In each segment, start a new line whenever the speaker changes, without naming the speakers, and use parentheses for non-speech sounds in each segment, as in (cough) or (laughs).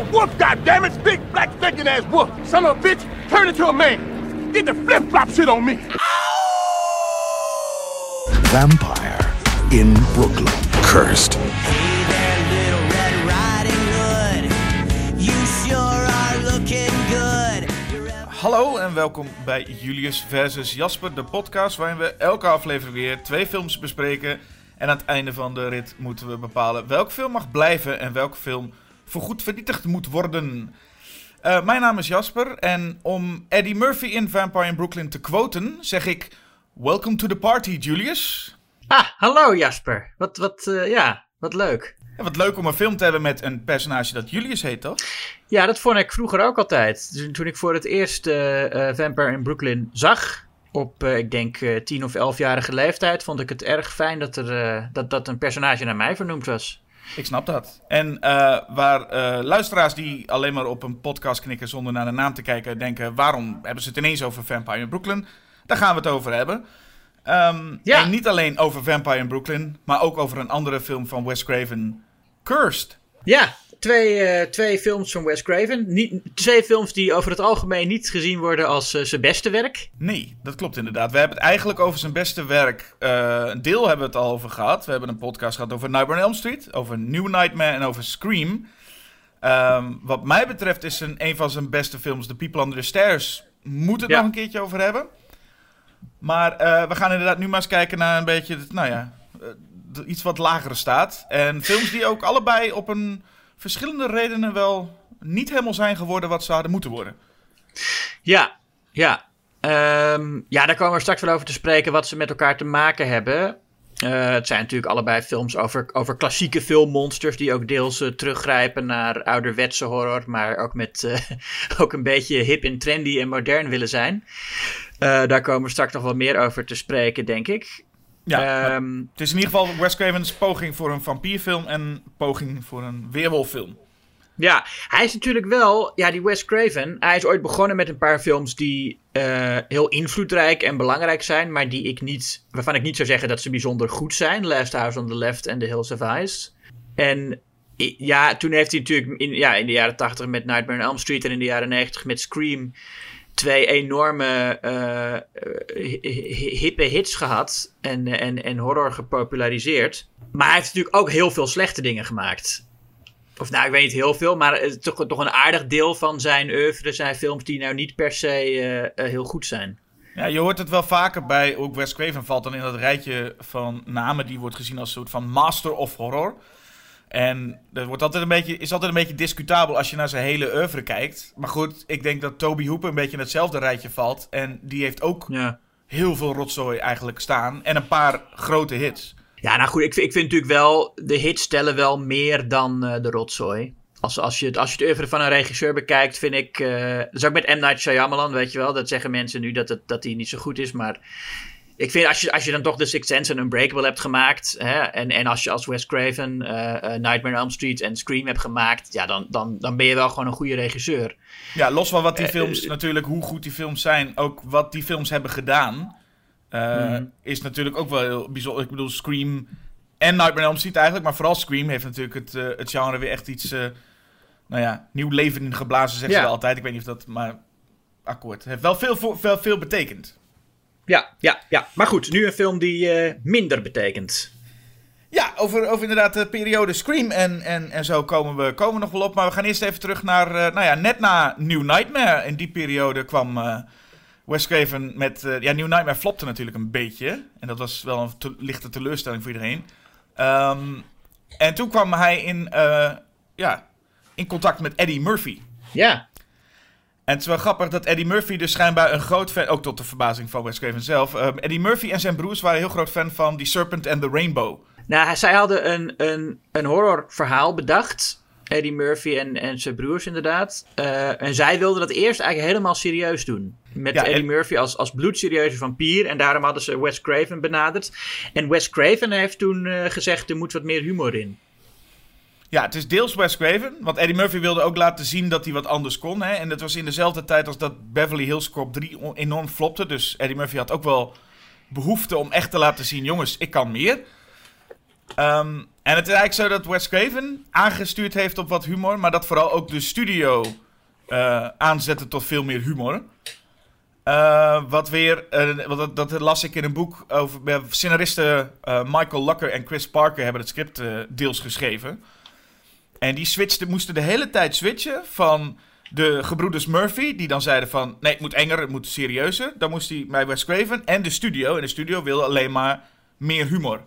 a wolf, goddammit! Big, black, stinking ass wolf! Son of a bitch, turn into a man! Get the flip-flop shit on me!
Vampire in Brooklyn. Cursed.
Hey there, little Red Riding Hood. You sure are looking good. You're ever-
Hallo en welkom bij Julius versus Jasper, de podcast waarin we elke aflevering weer twee films bespreken. En aan het einde van de rit moeten we bepalen welke film mag blijven en welke film voorgoed vernietigd moet worden. Eh, mijn naam is Jasper en om Eddie Murphy in Vampire in Brooklyn te quoten, zeg ik: Welcome to the party, Julius.
Ah, hallo Jasper. Wat, wat, eh, ja, wat leuk.
En wat leuk om een film te hebben met een personage dat Julius heet, toch?
Ja, dat vond ik vroeger ook altijd. Dus toen ik voor het eerst eh, Vampire in Brooklyn zag, op ik denk 10 of 11-jarige leeftijd, vond ik het erg fijn dat, er, dat, dat een personage naar mij vernoemd was.
Ik snap dat. En eh, waar eh, luisteraars die alleen maar op een podcast knikken zonder naar de naam te kijken, denken: waarom hebben ze het ineens over Vampire in Brooklyn? Daar gaan we het over hebben. Ehm,
Ja.
En niet alleen over Vampire in Brooklyn, maar ook over een andere film van Wes Craven, Cursed.
Ja, twee, eh, twee films van Wes Craven. Niet, twee films die over het algemeen niet gezien worden als eh, zijn beste werk.
Nee, dat klopt inderdaad. We hebben het eigenlijk over zijn beste werk. eh, een deel hebben we het al over gehad. We hebben een podcast gehad over Nightmare on Elm Street, over New Nightmare en over Scream. Ehm, wat mij betreft is een, een van zijn beste films, The People Under the Stairs. Moet het
Ja.
nog een keertje over hebben. Maar we gaan inderdaad nu maar eens kijken naar een beetje, nou ja, iets wat lagere staat. En films die ook allebei op een verschillende redenen wel niet helemaal zijn geworden wat ze hadden moeten worden.
Ja, ja. Ehm, ja, daar komen we straks wel over te spreken wat ze met elkaar te maken hebben. Eh, het zijn natuurlijk allebei films over, over klassieke filmmonsters die ook deels eh, teruggrijpen naar ouderwetse horror, maar ook met eh, (laughs) ook een beetje hip en trendy en modern willen zijn. Daar komen we straks nog wel meer over te spreken, denk ik.
Ja,
Ehm,
Het is in ieder geval Wes Craven's poging voor een vampierfilm en poging voor een weerwolffilm.
Ja, hij is natuurlijk wel, ja, die Wes Craven. Hij is ooit begonnen met een paar films die eh, heel invloedrijk en belangrijk zijn, maar die ik niet, waarvan ik niet zou zeggen dat ze bijzonder goed zijn. Last House on the Left en The Hills of Ice. En ja, toen heeft hij natuurlijk in, ja, in de jaren 80 met Nightmare on Elm Street en in de jaren 90 met Scream twee enorme eh, eh, hi- hi- hippe hits gehad en, en, en horror gepopulariseerd. Maar hij heeft natuurlijk ook heel veel slechte dingen gemaakt. Of nou, ik weet niet heel veel, maar toch, toch een aardig deel van zijn oeuvre zijn films die nou niet per se eh, heel goed zijn.
Ja, je hoort het wel vaker bij, ook Wes Craven valt dan in dat rijtje van namen die wordt gezien als een soort van master of horror. En dat wordt altijd een beetje, is altijd een beetje discutabel als je naar zijn hele oeuvre kijkt. Maar goed, ik denk dat Toby Hooper een beetje in hetzelfde rijtje valt. En die heeft ook
Ja.
heel veel rotzooi eigenlijk staan. En een paar grote hits.
Ja, nou goed, ik, vind- ik vind natuurlijk wel, de hits tellen wel meer dan eh, de rotzooi. Als, als, je het, als je het oeuvre van een regisseur bekijkt, vind ik... eh dat is ook met M. Night Shyamalan, weet je wel. Dat zeggen mensen nu dat, het, dat hij niet zo goed is, maar... Ik vind als je, als je dan toch The Sixth Sense en Unbreakable hebt gemaakt... Hè, en, en als je als Wes Craven eh, eh, Nightmare on Elm Street en Scream hebt gemaakt... Ja, dan, dan, dan ben je wel gewoon een goede regisseur.
Ja, los van wat die
Eh,
films, natuurlijk hoe goed die films zijn, ook wat die films hebben gedaan,
Mhm.
is natuurlijk ook wel heel bijzonder. Ik bedoel, Scream en Nightmare on Elm Street eigenlijk, maar vooral Scream heeft natuurlijk het, het genre weer echt iets, nou ja, nieuw leven in geblazen, zeggen
Ja.
ze altijd. Ik weet niet of dat, maar akkoord. Heeft wel veel, veel, veel betekend.
Ja, ja, ja. Maar goed, nu een film die eh, minder betekent.
Ja, over, over inderdaad de periode Scream en, en, en zo komen we, komen we nog wel op. Maar we gaan eerst even terug naar, eh, nou ja, net na New Nightmare. In die periode kwam eh Wes Craven met, eh, ja, New Nightmare flopte natuurlijk een beetje. En dat was wel een te- lichte teleurstelling voor iedereen. Ehm, en toen kwam hij in, ja, in contact met Eddie Murphy.
Ja,
En het is wel grappig dat Eddie Murphy dus schijnbaar een groot fan... Ook tot de verbazing van Wes Craven zelf. ehm, Eddie Murphy en zijn broers waren heel groot fan van The Serpent and the Rainbow.
Nou, zij hadden een, een, een horrorverhaal bedacht. Eddie Murphy en, en zijn broers inderdaad. Eh, en zij wilden dat eerst eigenlijk helemaal serieus doen. Met
Ja,
Eddie
en-
Murphy als, als bloedserieuze vampier. En daarom hadden ze Wes Craven benaderd. En Wes Craven heeft toen eh, gezegd, er moet wat meer humor in.
Ja, het is deels Wes Craven. Want Eddie Murphy wilde ook laten zien dat hij wat anders kon. Hè? En dat was in dezelfde tijd als dat Beverly Hills Cop 3 on- enorm flopte. Dus Eddie Murphy had ook wel behoefte om echt te laten zien... jongens, ik kan meer. Ehm, En het is eigenlijk zo dat Wes Craven aangestuurd heeft op wat humor, maar dat vooral ook de studio eh, aanzette tot veel meer humor. Eh, wat weer, wat, dat, dat las ik in een boek over. eh, Scenaristen Michael Lucker en Chris Parker hebben het script deels geschreven. En die switchten, moesten de hele tijd switchen van de gebroeders Murphy, die dan zeiden van... Nee, het moet enger, het moet serieuzer. Dan moest hij bij Wes Craven en de studio. En de studio wilde alleen maar meer humor.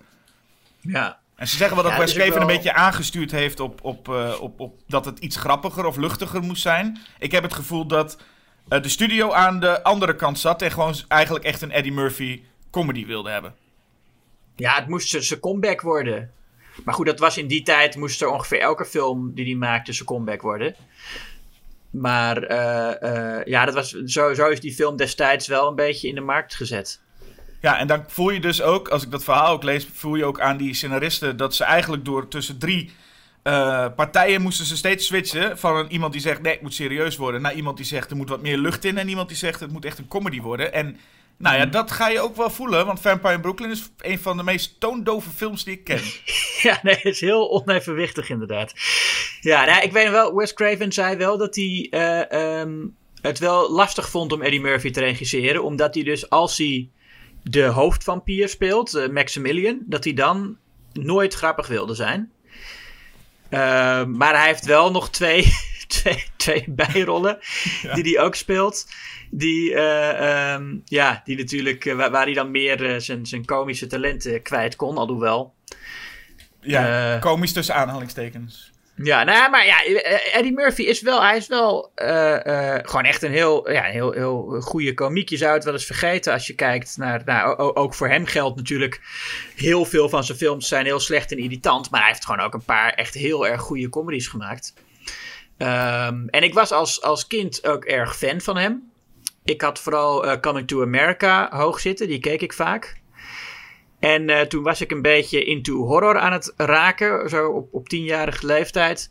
Ja.
En ze zeggen wel dat
Ja,
Wes Craven een beetje aangestuurd heeft op, op, eh, op, op dat het iets grappiger of luchtiger moest zijn. Ik heb het gevoel dat eh, de studio aan de andere kant zat en gewoon eigenlijk echt een Eddie Murphy comedy wilde hebben.
Ja, het moest zijn comeback worden. Maar goed, dat was in die tijd, moest er ongeveer elke film die hij maakte zijn comeback worden. Maar eh, eh, ja, dat was, zo, zo is die film destijds wel een beetje in de markt gezet.
Ja, en dan voel je dus ook, als ik dat verhaal ook lees, voel je ook aan die scenaristen dat ze eigenlijk door tussen drie eh, partijen moesten ze steeds switchen. Van een, iemand die zegt nee, het moet serieus worden, naar iemand die zegt er moet wat meer lucht in. En iemand die zegt het moet echt een comedy worden. En nou ja, dat ga je ook wel voelen, want Vampire in Brooklyn is een van de meest toondove films die ik ken. (laughs)
Ja, nee, het is heel onevenwichtig inderdaad. Ja, nou, ik weet wel, Wes Craven zei wel dat hij eh, ehm, het wel lastig vond om Eddie Murphy te regisseren. Omdat hij dus, als hij de hoofdvampier speelt, eh, Maximilian, dat hij dan nooit grappig wilde zijn. Ehm, maar hij heeft wel nog twee, (laughs) twee, twee bijrollen die hij ook speelt. Die, eh, ehm, ja, die natuurlijk, eh, waar, waar hij dan meer eh, zijn, zijn komische talenten kwijt kon. Alhoewel,
Ja, komisch tussen aanhalingstekens.
Ja, nou, maar ja, eh, Eddie Murphy is wel, hij is wel eh, eh, gewoon echt een heel, ja, heel, heel goede komiek. Je zou het wel eens vergeten als je kijkt naar, nou, ook voor hem geldt natuurlijk, heel veel van zijn films zijn heel slecht en irritant, maar hij heeft gewoon ook een paar echt heel erg goede comedies gemaakt. Ehm, en ik was als, als kind ook erg fan van hem. Ik had vooral eh, Coming to America hoog zitten, die keek ik vaak. En eh, toen was ik een beetje into horror aan het raken, zo op, op tienjarige leeftijd.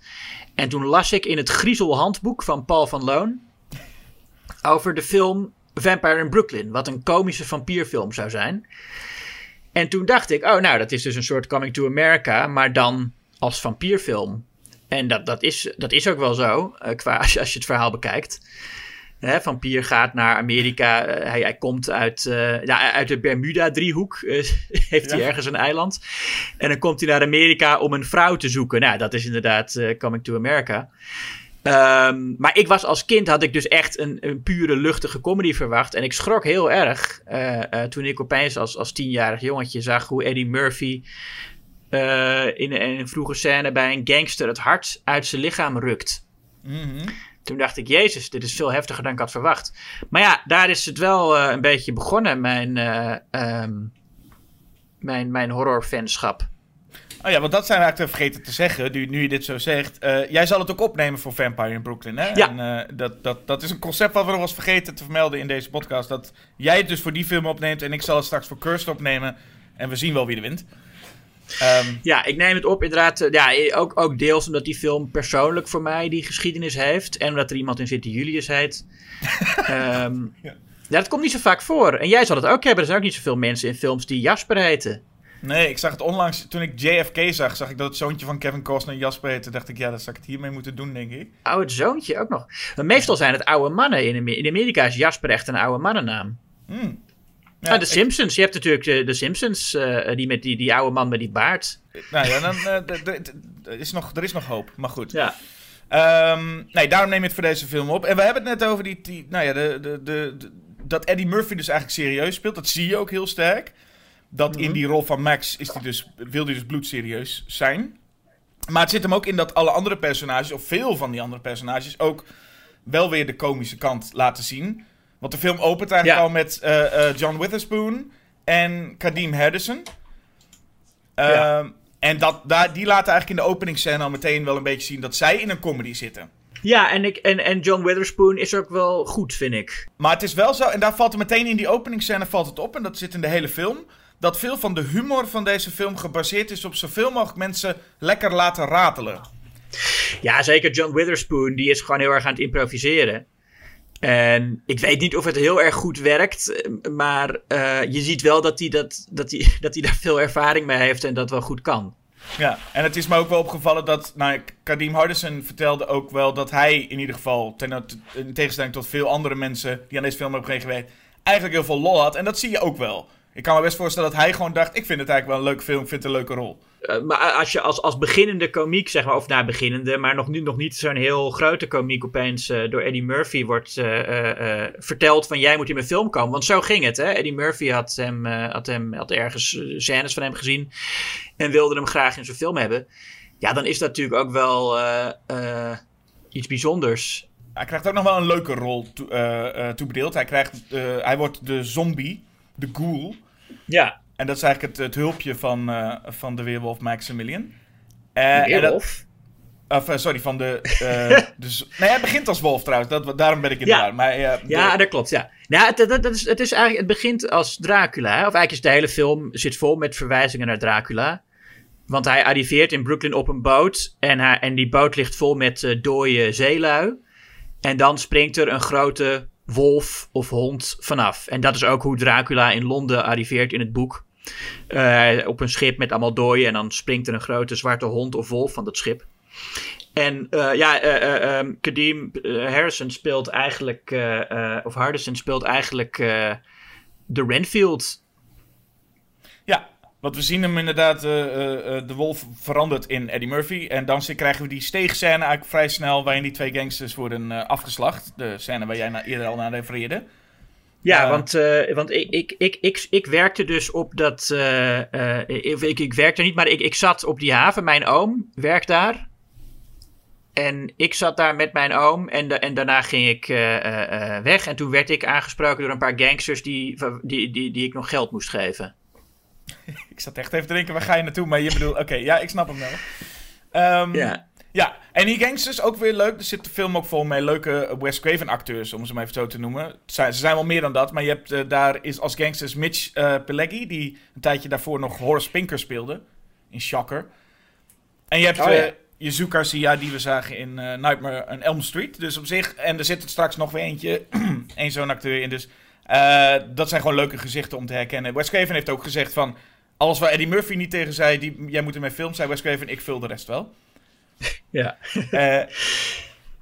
En toen las ik in het Griezelhandboek van Paul van Loon over de film Vampire in Brooklyn, wat een komische vampierfilm zou zijn. En toen dacht ik, oh nou, dat is dus een soort Coming to America, maar dan als vampierfilm. En dat, dat, is, dat is ook wel zo, eh, qua, (laughs) als, je, als je het verhaal bekijkt. Hè, vampier gaat naar Amerika. eh, hij, hij komt uit, eh, ja, uit de Bermuda-driehoek. eh, (laughs) heeft hij
Ja.
ergens een eiland. En dan komt hij naar Amerika om een vrouw te zoeken. Nou, dat is inderdaad eh, Coming to America. Ehm, maar ik was als kind, had ik dus echt een, een pure luchtige comedy verwacht. En ik schrok heel erg eh, eh, toen ik opeens als, als tienjarig jongetje zag hoe Eddie Murphy eh, in, in een vroege scène bij een gangster het hart uit zijn lichaam rukt.
Mhm.
Toen dacht ik, jezus, dit is veel heftiger dan ik had verwacht. Maar ja, daar is het wel eh, een beetje begonnen, mijn, eh ehm, mijn, mijn horrorfanschap.
Oh ja, want dat zijn we eigenlijk te vergeten te zeggen, nu, nu je dit zo zegt. Eh, jij zal het ook opnemen voor Vampire in Brooklyn, hè?
Ja.
En, dat, dat, dat is een concept wat we nog eens vergeten te vermelden in deze podcast. Dat jij het dus voor die film opneemt en ik zal het straks voor Cursed opnemen. En we zien wel wie er wint. Ehm,
Ja, ik neem het op inderdaad. eh, Ja, eh, ook, ook deels omdat die film persoonlijk voor mij die geschiedenis heeft. En omdat er iemand in zit die Julius heet. (laughs) Ehm,
Ja.
ja. dat komt niet zo vaak voor. En jij zal het ook hebben. Er zijn ook niet zoveel mensen in films die Jasper heten.
nee, ik zag het onlangs, toen ik JFK zag, zag ik dat het zoontje van Kevin Costner Jasper heette. dacht ik, ja, dat zou ik het hiermee moeten doen, denk ik.
Oh, het zoontje ook nog. Maar meestal zijn het oude mannen. In Amerika is Jasper echt een oude mannennaam.
Hmm. Ja,
Ah, de
ik-
Simpsons. Je hebt natuurlijk de, de Simpsons. eh, die, met die, die oude man met die baard.
nou ja, dan, eh, er is nog, er is nog hoop, maar goed.
Ja.
Ehm, nee, daarom neem je het voor deze film op. En we hebben het net over die, die nou ja, de, de, de, de- dat Eddie Murphy dus eigenlijk serieus speelt. Dat zie je ook heel sterk. Dat in die rol van Max is die dus, wil hij dus bloedserieus zijn. Maar het zit hem ook in dat alle andere personages, of veel van die andere personages, ook wel weer de komische kant laten zien. Want de film opent eigenlijk
Ja.
al met eh, eh, John Witherspoon en Kadeem Hardison.
Ja.
Ehm, En dat, daar, die laten eigenlijk in de openingsscène al meteen wel een beetje zien dat zij in een comedy zitten.
Ja, en, ik, en, en John Witherspoon is ook wel goed, vind ik.
Maar het is wel zo, en daar valt er meteen in die openingsscène valt het op, en dat zit in de hele film, dat veel van de humor van deze film gebaseerd is op zoveel mogelijk mensen lekker laten ratelen.
Ja, zeker John Witherspoon, die is gewoon heel erg aan het improviseren. En ik weet niet of het heel erg goed werkt, eh, maar eh, je ziet wel dat hij, dat, dat, hij, (laughs) dat hij daar veel ervaring mee heeft en dat wel goed kan.
Ja, en het is me ook wel opgevallen dat, nou, Kadim Hardison vertelde ook wel dat hij in ieder geval, ten, in tegenstelling tot veel andere mensen die aan deze film hebben gewerkt, eigenlijk heel veel lol had. En dat zie je ook wel. Ik kan me best voorstellen dat hij gewoon dacht, ik vind het eigenlijk wel een leuke film, ik vind het een leuke rol.
Uh, maar als je als, als beginnende komiek, zeg maar, of nou beginnende, maar nog, nu, nog niet zo'n heel grote komiek opeens uh, door Eddie Murphy wordt uh, verteld van jij moet in mijn film komen. Want zo ging het, hè. Eddie Murphy had, hem, had, hem, had ergens scènes van hem gezien en wilde hem graag in zijn film hebben. Ja, dan is dat natuurlijk ook wel iets bijzonders.
Hij krijgt ook nog wel een leuke rol toebedeeld. Hij, krijgt, hij wordt de zombie, de ghoul.
Ja.
En dat is eigenlijk het, het hulpje van, uh, van de weerwolf Maximilian.
Uh, de weerwolf?
Of, uh, sorry, van de... (laughs) dus, nee, hij begint als wolf trouwens. Dat, daarom ben ik in
ja.
de Maar,
ja, dat klopt, ja. Nou, het, het, het, is, het, is eigenlijk, het begint als Dracula. Hè? Of eigenlijk is de hele film zit vol met verwijzingen naar Dracula. Want hij arriveert in Brooklyn op een boot. En, hij, en die boot ligt vol met dode zeelui. En dan springt er een grote wolf of hond vanaf. En dat is ook hoe Dracula in Londen arriveert in het boek. Uh, op een schip met allemaal dooien. En dan springt er een grote zwarte hond of wolf van dat schip. En uh, ja, uh, Kadeem Harrison speelt eigenlijk, of Hardison speelt eigenlijk de Renfield.
Want we zien hem inderdaad, de wolf verandert in Eddie Murphy. En dan krijgen we die steegscène eigenlijk vrij snel waarin die twee gangsters worden afgeslacht. De scène waar jij eerder al naar refereerde.
Ja, want, want ik, ik, ik, ik, ik werkte dus op dat. Ik, ik werkte niet, maar ik, ik zat op die haven. Mijn oom werkt daar. En ik zat daar met mijn oom. En, en daarna ging ik weg. En toen werd ik aangesproken door een paar gangsters die, die, die, die ik nog geld moest geven. (laughs)
ik zat echt even te denken, waar ga je naartoe? Maar je bedoelt, oké, okay, ja, ik snap hem wel. Um,
ja.
Ja, en die gangsters ook weer leuk. Er zit de film ook vol met leuke Wes Craven acteurs, om ze maar even zo te noemen. Ze zijn wel meer dan dat, maar je hebt uh, daar is als gangsters Mitch uh, Pileggi, die een tijdje daarvoor nog Horace Pinker speelde in Shocker. En je hebt oh, ja. uh, Yuzu Garcia, die we zagen in Nightmare on Elm Street. Dus op zich, en er zit er straks nog weer eentje, (clears throat) één zo'n acteur in. Dus dat zijn gewoon leuke gezichten om te herkennen. Wes Craven heeft ook gezegd van, alles waar Eddie Murphy niet tegen zei, die, jij moet in mijn film, zei Wes Craven, ik vul de rest wel. (laughs)
Ja.
uh,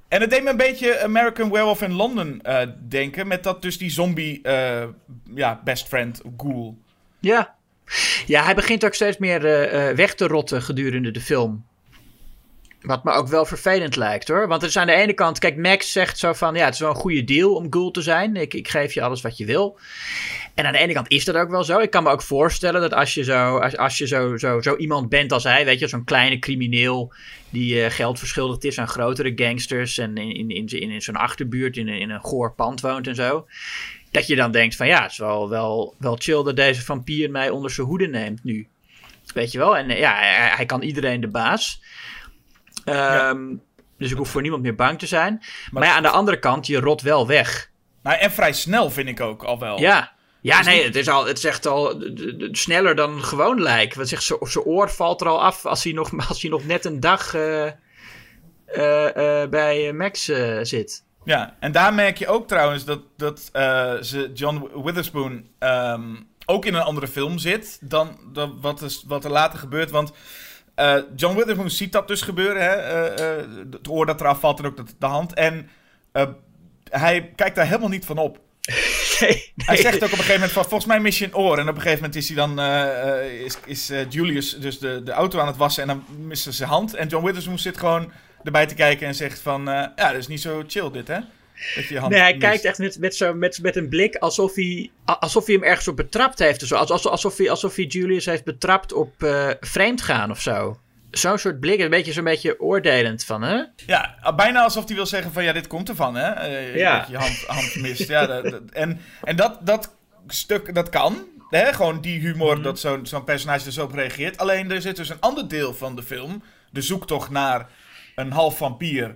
en het deed me een beetje American Werewolf in London uh, denken. Met dat dus die zombie ja, best friend, Ghoul.
Ja. Ja, hij begint ook steeds meer weg te rotten gedurende de film. Wat me ook wel vervelend lijkt hoor. Want het is aan de ene kant, kijk, Max zegt zo van ja, het is wel een goede deal om Ghoul te zijn. Ik, ik geef je alles wat je wil. En aan de ene kant is dat ook wel zo. Ik kan me ook voorstellen dat als je zo, als, als je zo, zo, zo iemand bent als hij, weet je, zo'n kleine crimineel die uh, geld verschuldigd is aan grotere gangsters en in, in, in, in, zo'n achterbuurt in, in een goor pand woont en zo. Dat je dan denkt van ja, het is wel, wel, wel chill dat deze vampier mij onder zijn hoede neemt nu. Weet je wel? En ja, hij, hij kan iedereen de baas. Um, ja. Dus ik hoef voor niemand meer bang te zijn. Maar, maar ja, aan de andere kant, je rot wel weg.
Nou, en vrij snel vind ik ook al wel.
Ja, ja, dus nee, het is, al, het is echt al sneller dan gewoon lijk. Wat zegt zijn oor valt er al af als hij nog, (laughs) als hij nog net een dag uh, uh, uh, bij Max zit.
Ja, en daar merk je ook trouwens dat, dat ze John Witherspoon um, ook in een andere film zit dan, dan wat, is, wat er later gebeurt. Want John Witherspoon ziet dat dus gebeuren. Hè? het oor dat eraf valt en ook de, de hand. En hij kijkt daar helemaal niet van op.
Nee, (laughs) nee.
Hij zegt ook op een gegeven moment van, volgens mij mis je een oor. En op een gegeven moment is hij dan, uh, is, is uh, Julius dus de, de auto aan het wassen en dan mist ze zijn hand. En John Witherspoon zit gewoon erbij te kijken en zegt van, uh, ja, dat is niet zo chill dit, hè?
Nee, hij
mist.
kijkt echt met, met, zo, met, met een blik alsof hij, alsof hij hem ergens op betrapt heeft. Of zo. Alsof, alsof, hij, alsof hij Julius heeft betrapt op vreemd gaan of zo zo'n soort blik, een beetje zo'n beetje oordelend van, hè?
Ja, bijna alsof hij wil zeggen van, ja, dit komt ervan, hè? Uh,
ja.
Dat je hand, hand mist. ja, dat, dat, en en dat, dat stuk, dat kan. Hè? Gewoon die humor, mm. dat zo'n zo'n personage er zo op reageert. Alleen, er zit dus een ander deel van de film. De zoektocht naar een half vampier,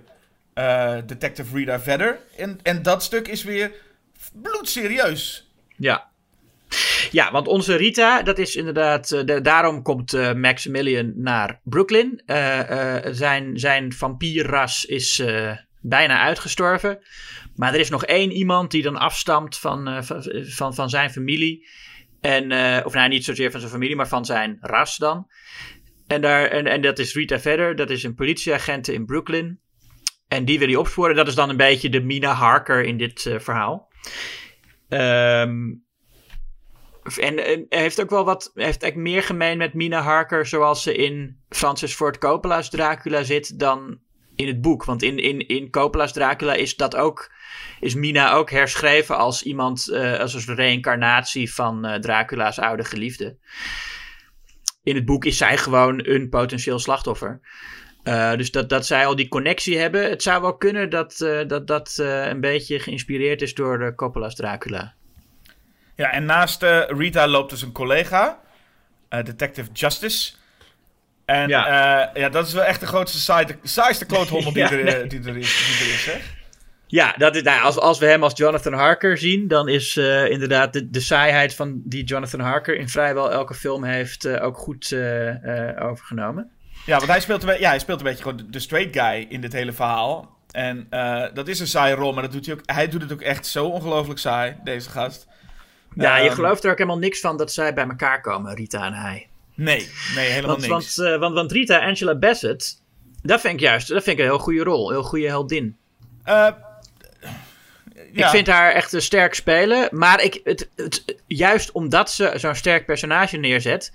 uh, Detective Rita Vedder. En, en dat stuk is weer bloedserieus.
Ja. Ja, want onze Rita, dat is inderdaad. Uh, de, daarom komt uh, Maximilian naar Brooklyn. Zijn, zijn vampierras is bijna uitgestorven. Maar er is nog één iemand die dan afstamt van, van, van, van, zijn familie. En, of nou, niet zozeer van zijn familie, maar van zijn ras dan. En, daar, en, en dat is Rita Vedder, dat is een politieagent in Brooklyn. En die wil hij opsporen. Dat is dan een beetje de Mina Harker in dit eh, verhaal. Ehm, en, heeft ook wel wat. heeft eigenlijk meer gemeen met Mina Harker. zoals ze in Francis Ford Coppola's Dracula zit. dan in het boek. Want in, in, in Coppola's Dracula is dat ook. is Mina ook herschreven als iemand. eh, als een reïncarnatie van eh, Dracula's oude geliefde. In het boek is zij gewoon een potentieel slachtoffer. Eh, dus dat, dat zij al die connectie hebben. Het zou wel kunnen dat eh, dat, dat eh, een beetje geïnspireerd is door Coppola's Dracula.
Ja, en naast eh, Rita loopt dus een collega, eh, Detective Justice. En
Ja.
ja. ja, dat is wel echt de grootste, saaiste, saaiste kloothommel (laughs) die,
Ja,
er,
nee.
die, er is, die er is, hè?
Ja, dat is, nou, als, als we hem als Jonathan Harker zien, dan is eh, inderdaad de, de saaiheid van die Jonathan Harker in vrijwel elke film heeft eh, ook goed eh, eh, overgenomen.
Ja, want hij speelt, een, ja, hij speelt een beetje gewoon de, de straight guy in dit hele verhaal. En eh, dat is een saaie rol, maar dat doet hij, ook, hij doet het ook echt zo ongelooflijk saai, deze gast.
Ja, je
Ehm,
gelooft er ook helemaal niks van dat zij bij elkaar komen, Rita en hij.
Nee, nee, helemaal
Want,
niks.
want, eh, want, want Rita, Angela Bassett, dat vind ik juist dat vind ik een heel goede rol, een heel goede heldin.
Eh,
Ik vind haar echt een sterk spelen. Maar ik, het, het, juist omdat ze zo'n sterk personage neerzet,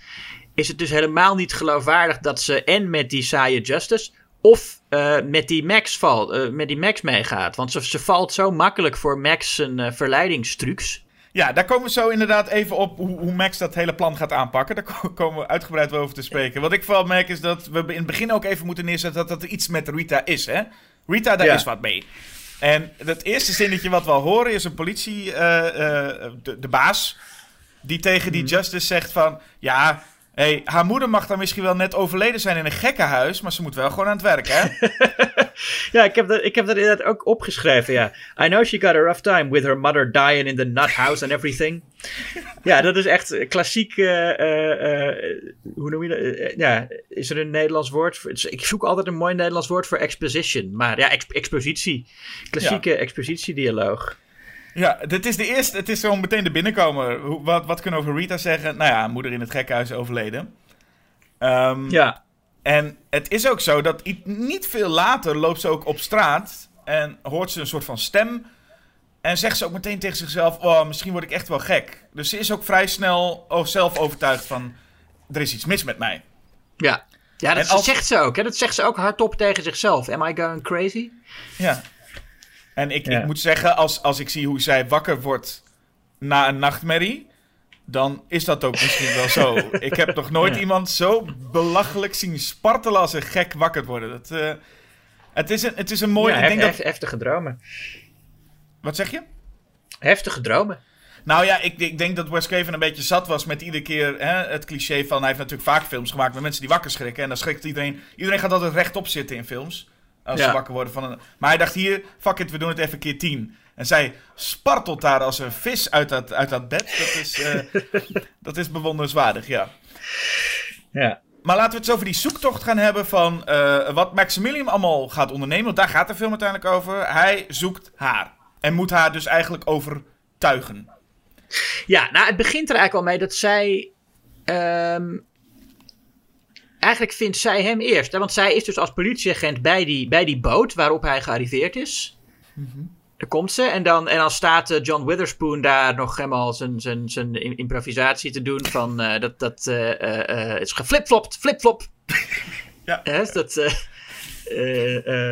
is het dus helemaal niet geloofwaardig dat ze en met die saaie Justice. Of eh, met, die Max valt, eh, met die Max meegaat. Want ze, ze valt zo makkelijk voor Max zijn eh, verleidingstrucs.
Ja, daar komen we zo inderdaad even op hoe, hoe Max dat hele plan gaat aanpakken. Daar ko- komen we uitgebreid wel over te spreken. Wat ik vooral merk is dat we in het begin ook even moeten neerzetten dat er iets met Rita is. Hè? Rita, daar
Ja.
is wat mee. En het eerste zinnetje wat we al horen is een politie, eh, eh, de, de baas, die tegen die Justice zegt van... Ja, hey, haar moeder mag dan misschien wel net overleden zijn in een gekkenhuis, maar ze moet wel gewoon aan het werk, hè? (laughs)
Ja, ik heb, dat, ik heb dat inderdaad ook opgeschreven, ja. I know she got a rough time with her mother dying in the nut house and everything. (laughs) ja, dat is echt klassiek, eh, eh, eh, hoe noem je dat? Ja, is er een Nederlands woord voor? Ik zoek altijd een mooi Nederlands woord voor exposition. Maar ja, exp- expositie. Klassieke expositiedialoog.
Ja, dit is de eerste. Het is gewoon meteen de binnenkomer. Hoe, wat, wat kunnen we over Rita zeggen? Nou ja, moeder in het gekkenhuis overleden. Ehm,
Ja,
En het is ook zo dat niet veel later loopt ze ook op straat en hoort ze een soort van stem. En zegt ze ook meteen tegen zichzelf: Oh, misschien word ik echt wel gek. Dus ze is ook vrij snel zelf overtuigd van: Er is iets mis met mij.
ja. Ja, dat
als-
zegt ze ook. Hè? Dat zegt ze ook hardop tegen zichzelf. Am I going crazy?
Ja. En ik,
Ja.
ik moet zeggen, als, als ik zie hoe zij wakker wordt na een nachtmerrie. Dan is dat ook misschien wel zo. (laughs) Ik heb nog nooit
Ja.
iemand zo belachelijk zien spartelen als een gek wakker worden. Dat, eh, het, is een, het is een mooi.
ja,
ik denk
hef-
dat,
hef- heftige dromen.
wat zeg je?
Heftige dromen.
Nou ja, ik, ik denk dat Wes Craven een beetje zat was met iedere keer hè, het cliché van... Hij heeft natuurlijk vaak films gemaakt met mensen die wakker schrikken. En dan schrikt iedereen... Iedereen gaat altijd rechtop zitten in films. Als
Ja.
ze wakker worden van een... Maar hij dacht hier, fuck it, we doen het even keer tien. En zij spartelt daar als een vis uit dat, uit dat bed. Dat is, eh, (laughs) dat is bewonderenswaardig, ja.
Ja.
Maar laten we het eens over die zoektocht gaan hebben van eh, wat Maximilian allemaal gaat ondernemen. Want daar gaat de film uiteindelijk over. Hij zoekt haar. En moet haar dus eigenlijk overtuigen.
Ja, nou, het begint er eigenlijk al mee dat zij. ehm, eigenlijk vindt zij hem eerst. Hè? Want zij is dus als politieagent bij die, bij die boot waarop hij gearriveerd is. Daar komt ze. En dan, en dan staat eh, John Witherspoon daar nog helemaal zijn, zijn, zijn im- improvisatie te doen. Van eh, dat, dat eh, is geflipflopt, flipflop. (laughs)
Ja.
Hè, dat,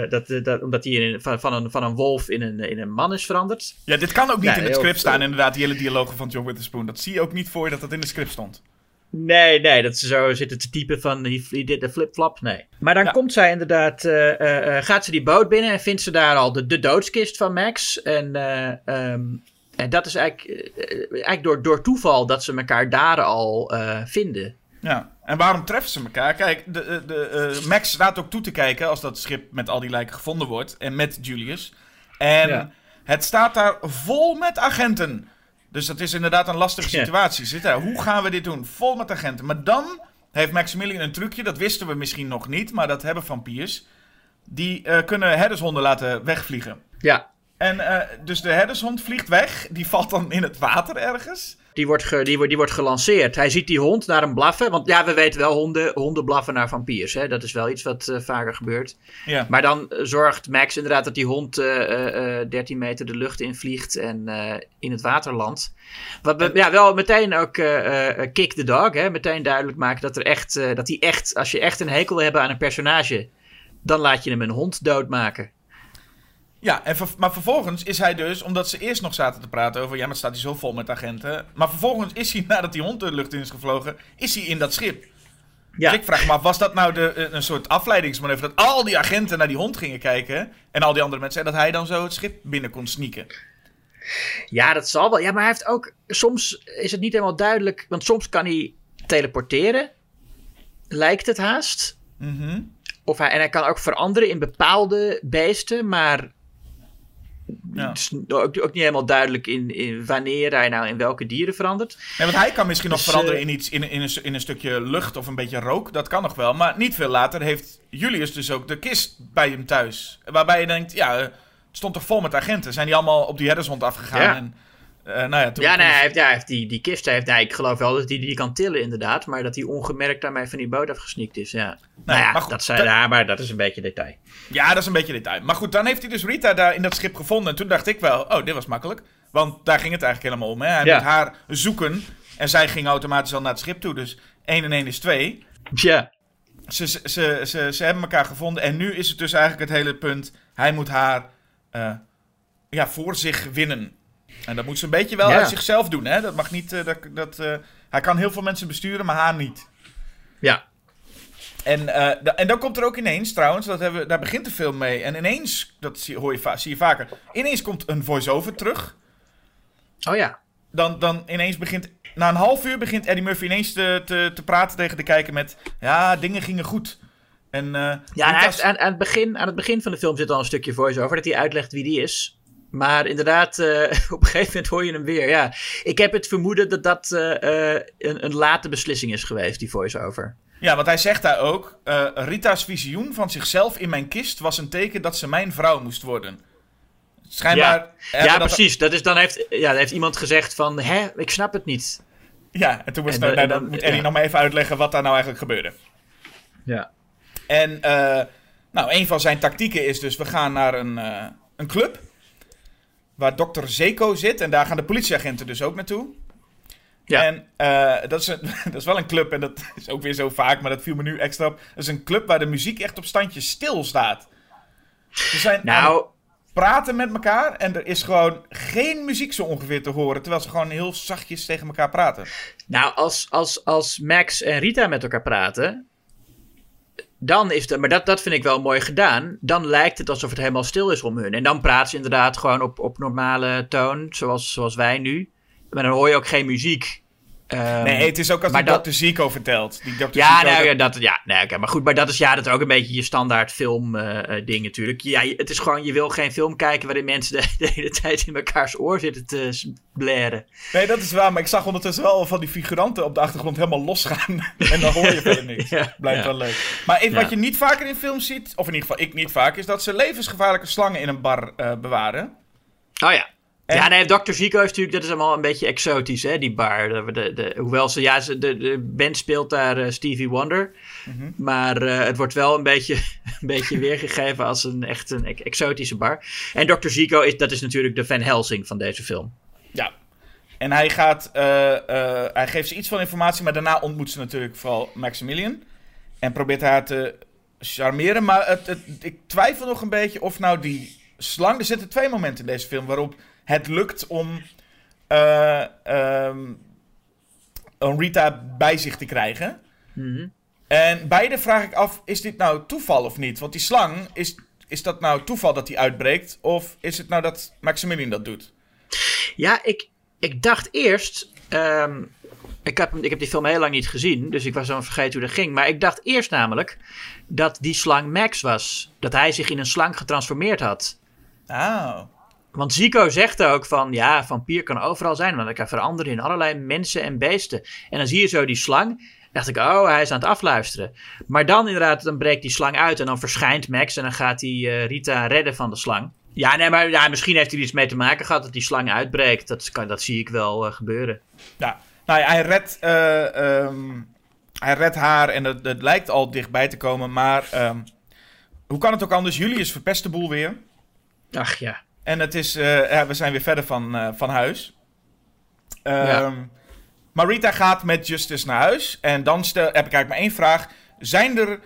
dat, dat, omdat hij in, van, van, een, van een wolf in een, in een man is veranderd.
Ja, dit kan ook niet
Ja,
in het script staan, inderdaad, die hele dialogen van John Witherspoon. Dat zie je ook niet voor je dat dat in het script stond.
Nee, nee, dat ze zo zitten te typen van he did the flip-flop. Nee. Maar dan
Ja.
komt zij inderdaad, eh, eh, eh, gaat ze die boot binnen en vindt ze daar al de, de doodskist van Max. En, eh, ehm, en dat is eigenlijk, eigenlijk door, door toeval dat ze elkaar daar al vinden.
Ja, en waarom treffen ze elkaar? Kijk, de, de, de, Max staat ook toe te kijken als dat schip met al die lijken gevonden wordt. En met Julius. En
Ja.
het staat daar vol met agenten. Dus dat is inderdaad een lastige situatie. Zit daar, hoe gaan we dit doen? Vol met agenten. Maar dan heeft Maximilian een trucje, dat wisten we misschien nog niet, maar dat hebben vampiers. Die eh, kunnen herdershonden laten wegvliegen.
Ja,
En eh, dus de herdershond vliegt weg. Die valt dan in het water ergens.
Die wordt, ge- die, wordt, die wordt gelanceerd. Hij ziet die hond naar hem blaffen. Want ja, we weten wel, honden, honden blaffen naar vampiers. Hè? Dat is wel iets wat eh, vaker gebeurt.
Ja.
Maar dan eh, zorgt Max inderdaad dat die hond eh, eh, 13 meter de lucht invliegt en in het water landt. Wat we, ja, wel meteen ook kick the dog. Hè? Meteen duidelijk maken dat er echt, dat hij echt, als je echt een hekel wil hebben aan een personage, dan laat je hem een hond doodmaken.
Ja, en ver- maar vervolgens is hij dus, omdat ze eerst nog zaten te praten over, ja, maar het staat hij zo vol met agenten. Maar vervolgens is hij, (laughs) nadat die hond de lucht in is gevlogen, is hij in dat schip.
Ja.
Dus ik vraag me af, was dat nou de, een een soort afleidingsmanoeuvre? Dat al die agenten naar die hond gingen kijken en al die andere mensen, en dat hij dan zo het schip binnen kon sneaken.
Ja, dat zal wel. Ja, maar hij heeft ook. Soms is het niet helemaal duidelijk. Want soms kan hij teleporteren. Lijkt het haast.
Mhm.
Of hij, en hij kan ook veranderen in bepaalde beesten. Maar.
Ja.
Het is ook, ook niet helemaal duidelijk in, in wanneer hij nou in welke dieren verandert.
Nee, want hij kan misschien nog
Dus,
veranderen
eh,
in iets, in, in, een, in een stukje lucht of een beetje rook. Dat kan nog wel. Maar niet veel later heeft Julius dus ook de kist bij hem thuis. Waarbij je denkt, ja, eh, het stond toch vol met agenten. Zijn die allemaal op die herdershond afgegaan?
Ja.
En, eh, nou ja, toen,
Ja, nee, hij heeft, ja, hij heeft die, die kist. Hij heeft, nee, ik geloof wel dat hij die kan tillen, inderdaad. Maar dat hij ongemerkt daarmee van die boot afgesneakt is. Ja. nou ja,
maar goed,
dat,
dat-
ja, maar dat is een beetje detail.
Ja, dat is een beetje detail. Maar goed, dan heeft hij dus Rita daar in dat schip gevonden. En toen dacht ik wel, oh, dit was makkelijk. Want daar ging het eigenlijk helemaal om. Hè? Hij
Ja.
moet haar zoeken. En zij ging automatisch al naar het schip toe. Dus 1 en 1 is 2.
Ja.
Ze, ze, ze, ze, ze hebben elkaar gevonden. En nu is het dus eigenlijk het hele punt. Hij moet haar eh, ja, voor zich winnen. En dat moet ze een beetje wel
Ja.
uit zichzelf doen. Hè? Dat mag niet. eh, dat, dat, eh, hij kan heel veel mensen besturen, maar haar niet.
Ja.
En, da- en dan komt er ook ineens, trouwens, dat hebben, daar begint de film mee. En ineens, dat zie, hoor je, va- zie je vaker. Ineens komt een voice-over terug.
Oh ja.
Dan, dan ineens begint. Na een half uur begint Eddie Murphy ineens te, te, te praten tegen de kijker met. Ja, dingen gingen goed. En,
Ja, en hij heeft, aan, aan, het begin, aan het begin van de film zit al een stukje voice-over dat hij uitlegt wie die is. Maar inderdaad, eh, (laughs) op een gegeven moment hoor je hem weer. Ja, ik heb het vermoeden dat dat eh, eh, een, een late beslissing is geweest, die voice-over.
Ja, want hij zegt daar ook: eh, Rita's visioen van zichzelf in mijn kist was een teken dat ze mijn vrouw moest worden. Schijnbaar.
Ja,
hebben
ja
dat-
precies. Dat is, dan heeft, ja, dan heeft iemand gezegd van, hè, ik snap het niet.
Ja, en toen was
En
nou, dan
dan-
moet Eddie
ja.
nog maar even uitleggen wat daar nou eigenlijk gebeurde.
Ja.
En eh, nou, een van zijn tactieken is dus: we gaan naar een, eh, een club. Waar dokter Zeko zit. En daar gaan de politieagenten dus ook naartoe.
Ja.
En eh, dat, is een, (laughs) dat is wel een club. En dat is ook weer zo vaak. Maar dat viel me nu extra op. Dat is een club waar de muziek echt op standjes stil staat. Ze zijn
Nou,
praten met elkaar. En er is gewoon geen muziek zo ongeveer te horen. Terwijl ze gewoon heel zachtjes tegen elkaar praten.
Nou, als, als, als Max en Rita met elkaar praten. Dan is het. Maar dat, dat vind ik wel mooi gedaan. Dan lijkt het alsof het helemaal stil is om hun. En dan praten ze inderdaad gewoon op, op normale toon. Zoals, zoals wij nu. Maar dan hoor je ook geen muziek. Ehm,
Nee, het is ook als die
dat-
dokter Zico vertelt. Die dokter
Ja,
Zico,
nou, ja, dat, ja, nee, oké, maar goed, maar dat is, ja, dat is ook een beetje je standaard film eh, eh, ding natuurlijk. Ja, je- het is gewoon, je wil geen film kijken waarin mensen de, de hele tijd in mekaars oor zitten te blaren.
Nee, dat is waar, maar ik zag ondertussen wel van die figuranten op de achtergrond helemaal losgaan. (laughs) en dan hoor je verder niks. (laughs)
Ja,
Blijft
ja.
wel leuk. Maar
Ja.
wat je niet vaker in films ziet, of in ieder geval ik niet vaak, is dat ze levensgevaarlijke slangen in een bar eh, bewaren.
Oh ja.
En-
Ja, nee, Dr. Zico is natuurlijk, dat is allemaal een beetje exotisch, hè, die bar. De, de, de- hoewel ze, ja, ze, de, de band speelt daar eh, Stevie Wonder.
Mhm.
Maar eh, het wordt wel een beetje, (laughs) een beetje weergegeven als een echt een ex- exotische bar. En Dr. Zico, is, dat is natuurlijk de Van Helsing van deze film.
Ja. En hij gaat, eh, hij geeft ze iets van informatie, maar daarna ontmoet ze natuurlijk vooral Maximilian. En probeert haar te charmeren. Maar het, het- ik twijfel nog een beetje of nou die slang... Er zitten twee momenten in deze film waarop het lukt om... om Rita bij zich te krijgen.
Mhm.
En beide vraag ik af, is dit nou toeval of niet? Want die slang, is, is dat nou toeval dat die uitbreekt? Of is het nou dat Maximilian dat doet?
Ja, ik, ik dacht eerst. ehm, ik, heb, ik heb die film heel lang niet gezien, dus ik was dan vergeten hoe dat ging. Maar ik dacht eerst namelijk dat die slang Max was. Dat hij zich in een slang getransformeerd had.
Oh.
Want Zico zegt ook van, ja, vampier kan overal zijn, want hij kan veranderen in allerlei mensen en beesten. En dan zie je zo die slang. Dacht ik, oh, hij is aan het afluisteren. Maar dan inderdaad, dan breekt die slang uit en dan verschijnt Max en dan gaat hij eh, Rita redden van de slang. Ja, nee, maar ja, misschien heeft hij er iets mee te maken gehad dat die slang uitbreekt. Dat, kan, dat zie ik wel eh, gebeuren.
Ja, nou ja, hij redt, eh, ehm, hij redt haar en het, het lijkt al dichtbij te komen. Maar ehm, hoe kan het ook anders? Julius verpest de boel weer.
Ach ja.
En het is, eh, ja, we zijn weer verder van, eh, van huis. Ehm
Ja.
Maar Rita gaat met Justice naar huis. En dan stel, heb ik eigenlijk maar één vraag. Zijn er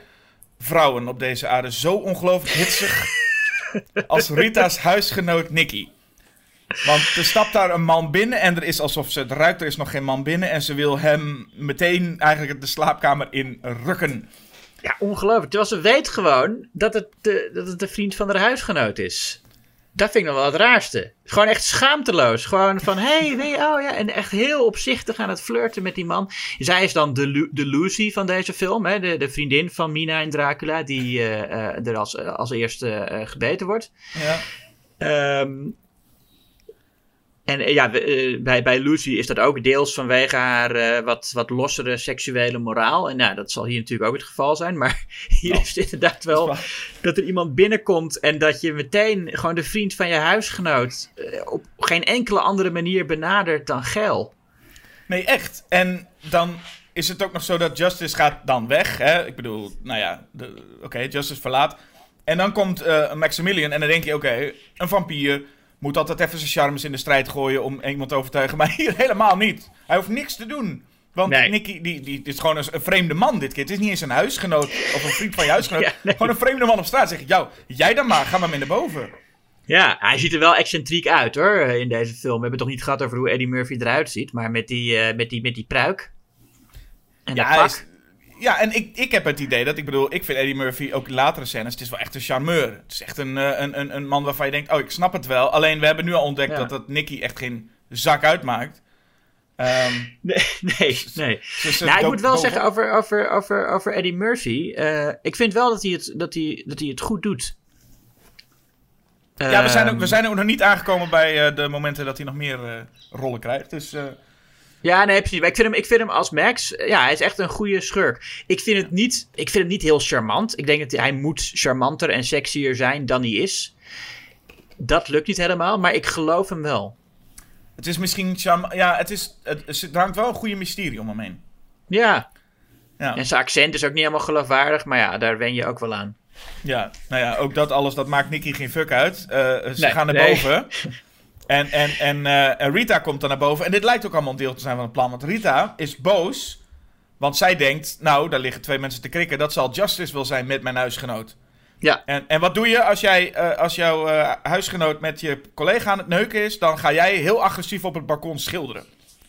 vrouwen op deze aarde zo ongelooflijk hitsig (laughs) als Rita's huisgenoot Nicky? Want er stapt daar een man binnen en er is alsof ze het ruikt, er is nog geen man binnen. En ze wil hem meteen eigenlijk de slaapkamer in rukken.
Ja, ongelooflijk. Terwijl ze weet gewoon dat het, de, dat het de vriend van haar huisgenoot is. Dat vind ik nog wel het raarste. Gewoon echt schaamteloos. Gewoon van, hé, hey, weet je, oh ja. En echt heel opzichtig aan het flirten met die man. Zij is dan de, de Lucy van deze film. Hè? De, de vriendin van Mina en Dracula. Die eh, eh, er als, als eerste eh, gebeten wordt.
Ja.
Ehm, en eh, ja, eh, bij, bij Lucy is dat ook deels vanwege haar eh, wat, wat lossere seksuele moraal. En nou, dat zal hier natuurlijk ook het geval zijn. Maar (laughs) hier is het inderdaad wel
Dat
dat er iemand binnenkomt en dat je meteen gewoon de vriend van je huisgenoot op geen enkele andere manier benadert dan geil.
Nee, echt. En dan is het ook nog zo dat Justice gaat dan weg. Hè? Ik bedoel, nou ja, oké, Justice verlaat. En dan komt Maximilian en dan denk je, oké, een vampier moet altijd even zijn charmes in de strijd gooien om iemand te overtuigen. Maar hier helemaal niet. Hij hoeft niks te doen. Want
Nee.
Nicky, die, die, is gewoon een, vreemde man dit keer. Het is niet eens een huisgenoot of een vriend van je huisgenoot. (laughs)
Ja, nee.
Gewoon een vreemde man op straat. Zeg ik, jou, jij dan maar, ga maar mee naar boven.
Ja, hij ziet er wel excentriek uit hoor eh, in deze film. We hebben het toch niet gehad over hoe Eddie Murphy eruit ziet, maar met die, eh, met die, met die pruik. En
Ja,
dat pak.
is- ja, en ik, ik heb het idee dat, ik bedoel, ik vind Eddie Murphy ook in latere scènes, het is wel echt een charmeur. Het is echt een, eh, een, een, een man waarvan je denkt, oh, ik snap het wel. Alleen, we hebben nu al ontdekt
Ja.
dat dat Nicky echt geen zak uitmaakt. Ehm, (laughs)
Nee, nee, nee. nou, ik moet wel zeggen over, over, over, over Eddie Murphy. eh, ik vind wel dat hij het, dat hij, dat hij het goed doet.
Ja, we zijn, ook, we
Ehm,
zijn ook nog niet aangekomen bij eh, de momenten dat hij nog meer rollen krijgt. Dus
Ja, nee, precies. Maar ik vind hem, ik vind hem als Max, eh, ja, hij is echt een goede schurk. Ik vind het niet, ik vind het niet heel charmant. Ik denk dat hij, moet charmanter en sexier zijn dan hij is. Dat lukt niet helemaal, maar ik geloof hem wel.
het is misschien. Ja, het is... Het, er hangt wel een goede mysterie om hem heen.
Ja,
Ja.
en zijn accent is ook niet helemaal geloofwaardig, maar ja, daar wen je ook wel aan.
Ja, nou ja, ook dat alles, dat maakt Nicky geen fuck uit. Eh, ze
Nee,
gaan naar
nee. (laughs)
En, en, en, eh, en Rita komt dan naar boven. En dit lijkt ook allemaal een deel te zijn van het plan. Want Rita is boos. Want zij denkt, nou, daar liggen twee mensen te krikken. Dat zal Justice wel zijn met mijn huisgenoot.
Ja,
En, en wat doe je als, jij, eh, als jouw eh, huisgenoot met je collega aan het neuken is? Dan ga jij heel agressief op het balkon schilderen.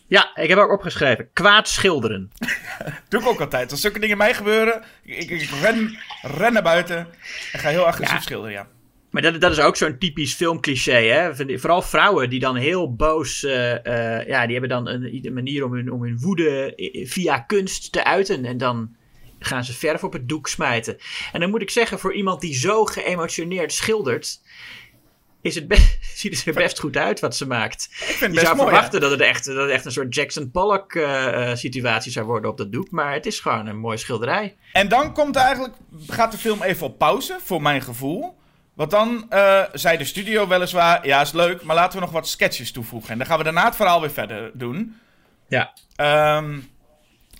ja ik heb ook opgeschreven, kwaad schilderen. (laughs)
Doe ik ook altijd. Als zulke dingen mij gebeuren, ik, ik, ik ren, ren naar buiten en ga heel agressief
Ja.
schilderen, ja.
Maar dat, dat is ook zo'n typisch filmcliché, hè? Vooral vrouwen die dan heel boos, eh, eh, ja, die hebben dan een, een manier om hun, om hun woede i- via kunst te uiten. En dan gaan ze verf op het doek smijten. En dan moet ik zeggen, voor iemand die zo geëmotioneerd schildert, is het best, (laughs) ziet het er best goed uit wat ze maakt.
Ik vind
Je zou
mooi.
verwachten dat het, echt, dat het echt een soort Jackson Pollock eh, eh, situatie zou worden op dat doek. Maar het is gewoon een mooie schilderij.
En dan komt eigenlijk, gaat de film even op pauze, voor mijn gevoel. Want dan eh, zei de studio weliswaar, ja is leuk, maar laten we nog wat sketches toevoegen. En dan gaan we daarna het verhaal weer verder doen.
Ja.
Ehm,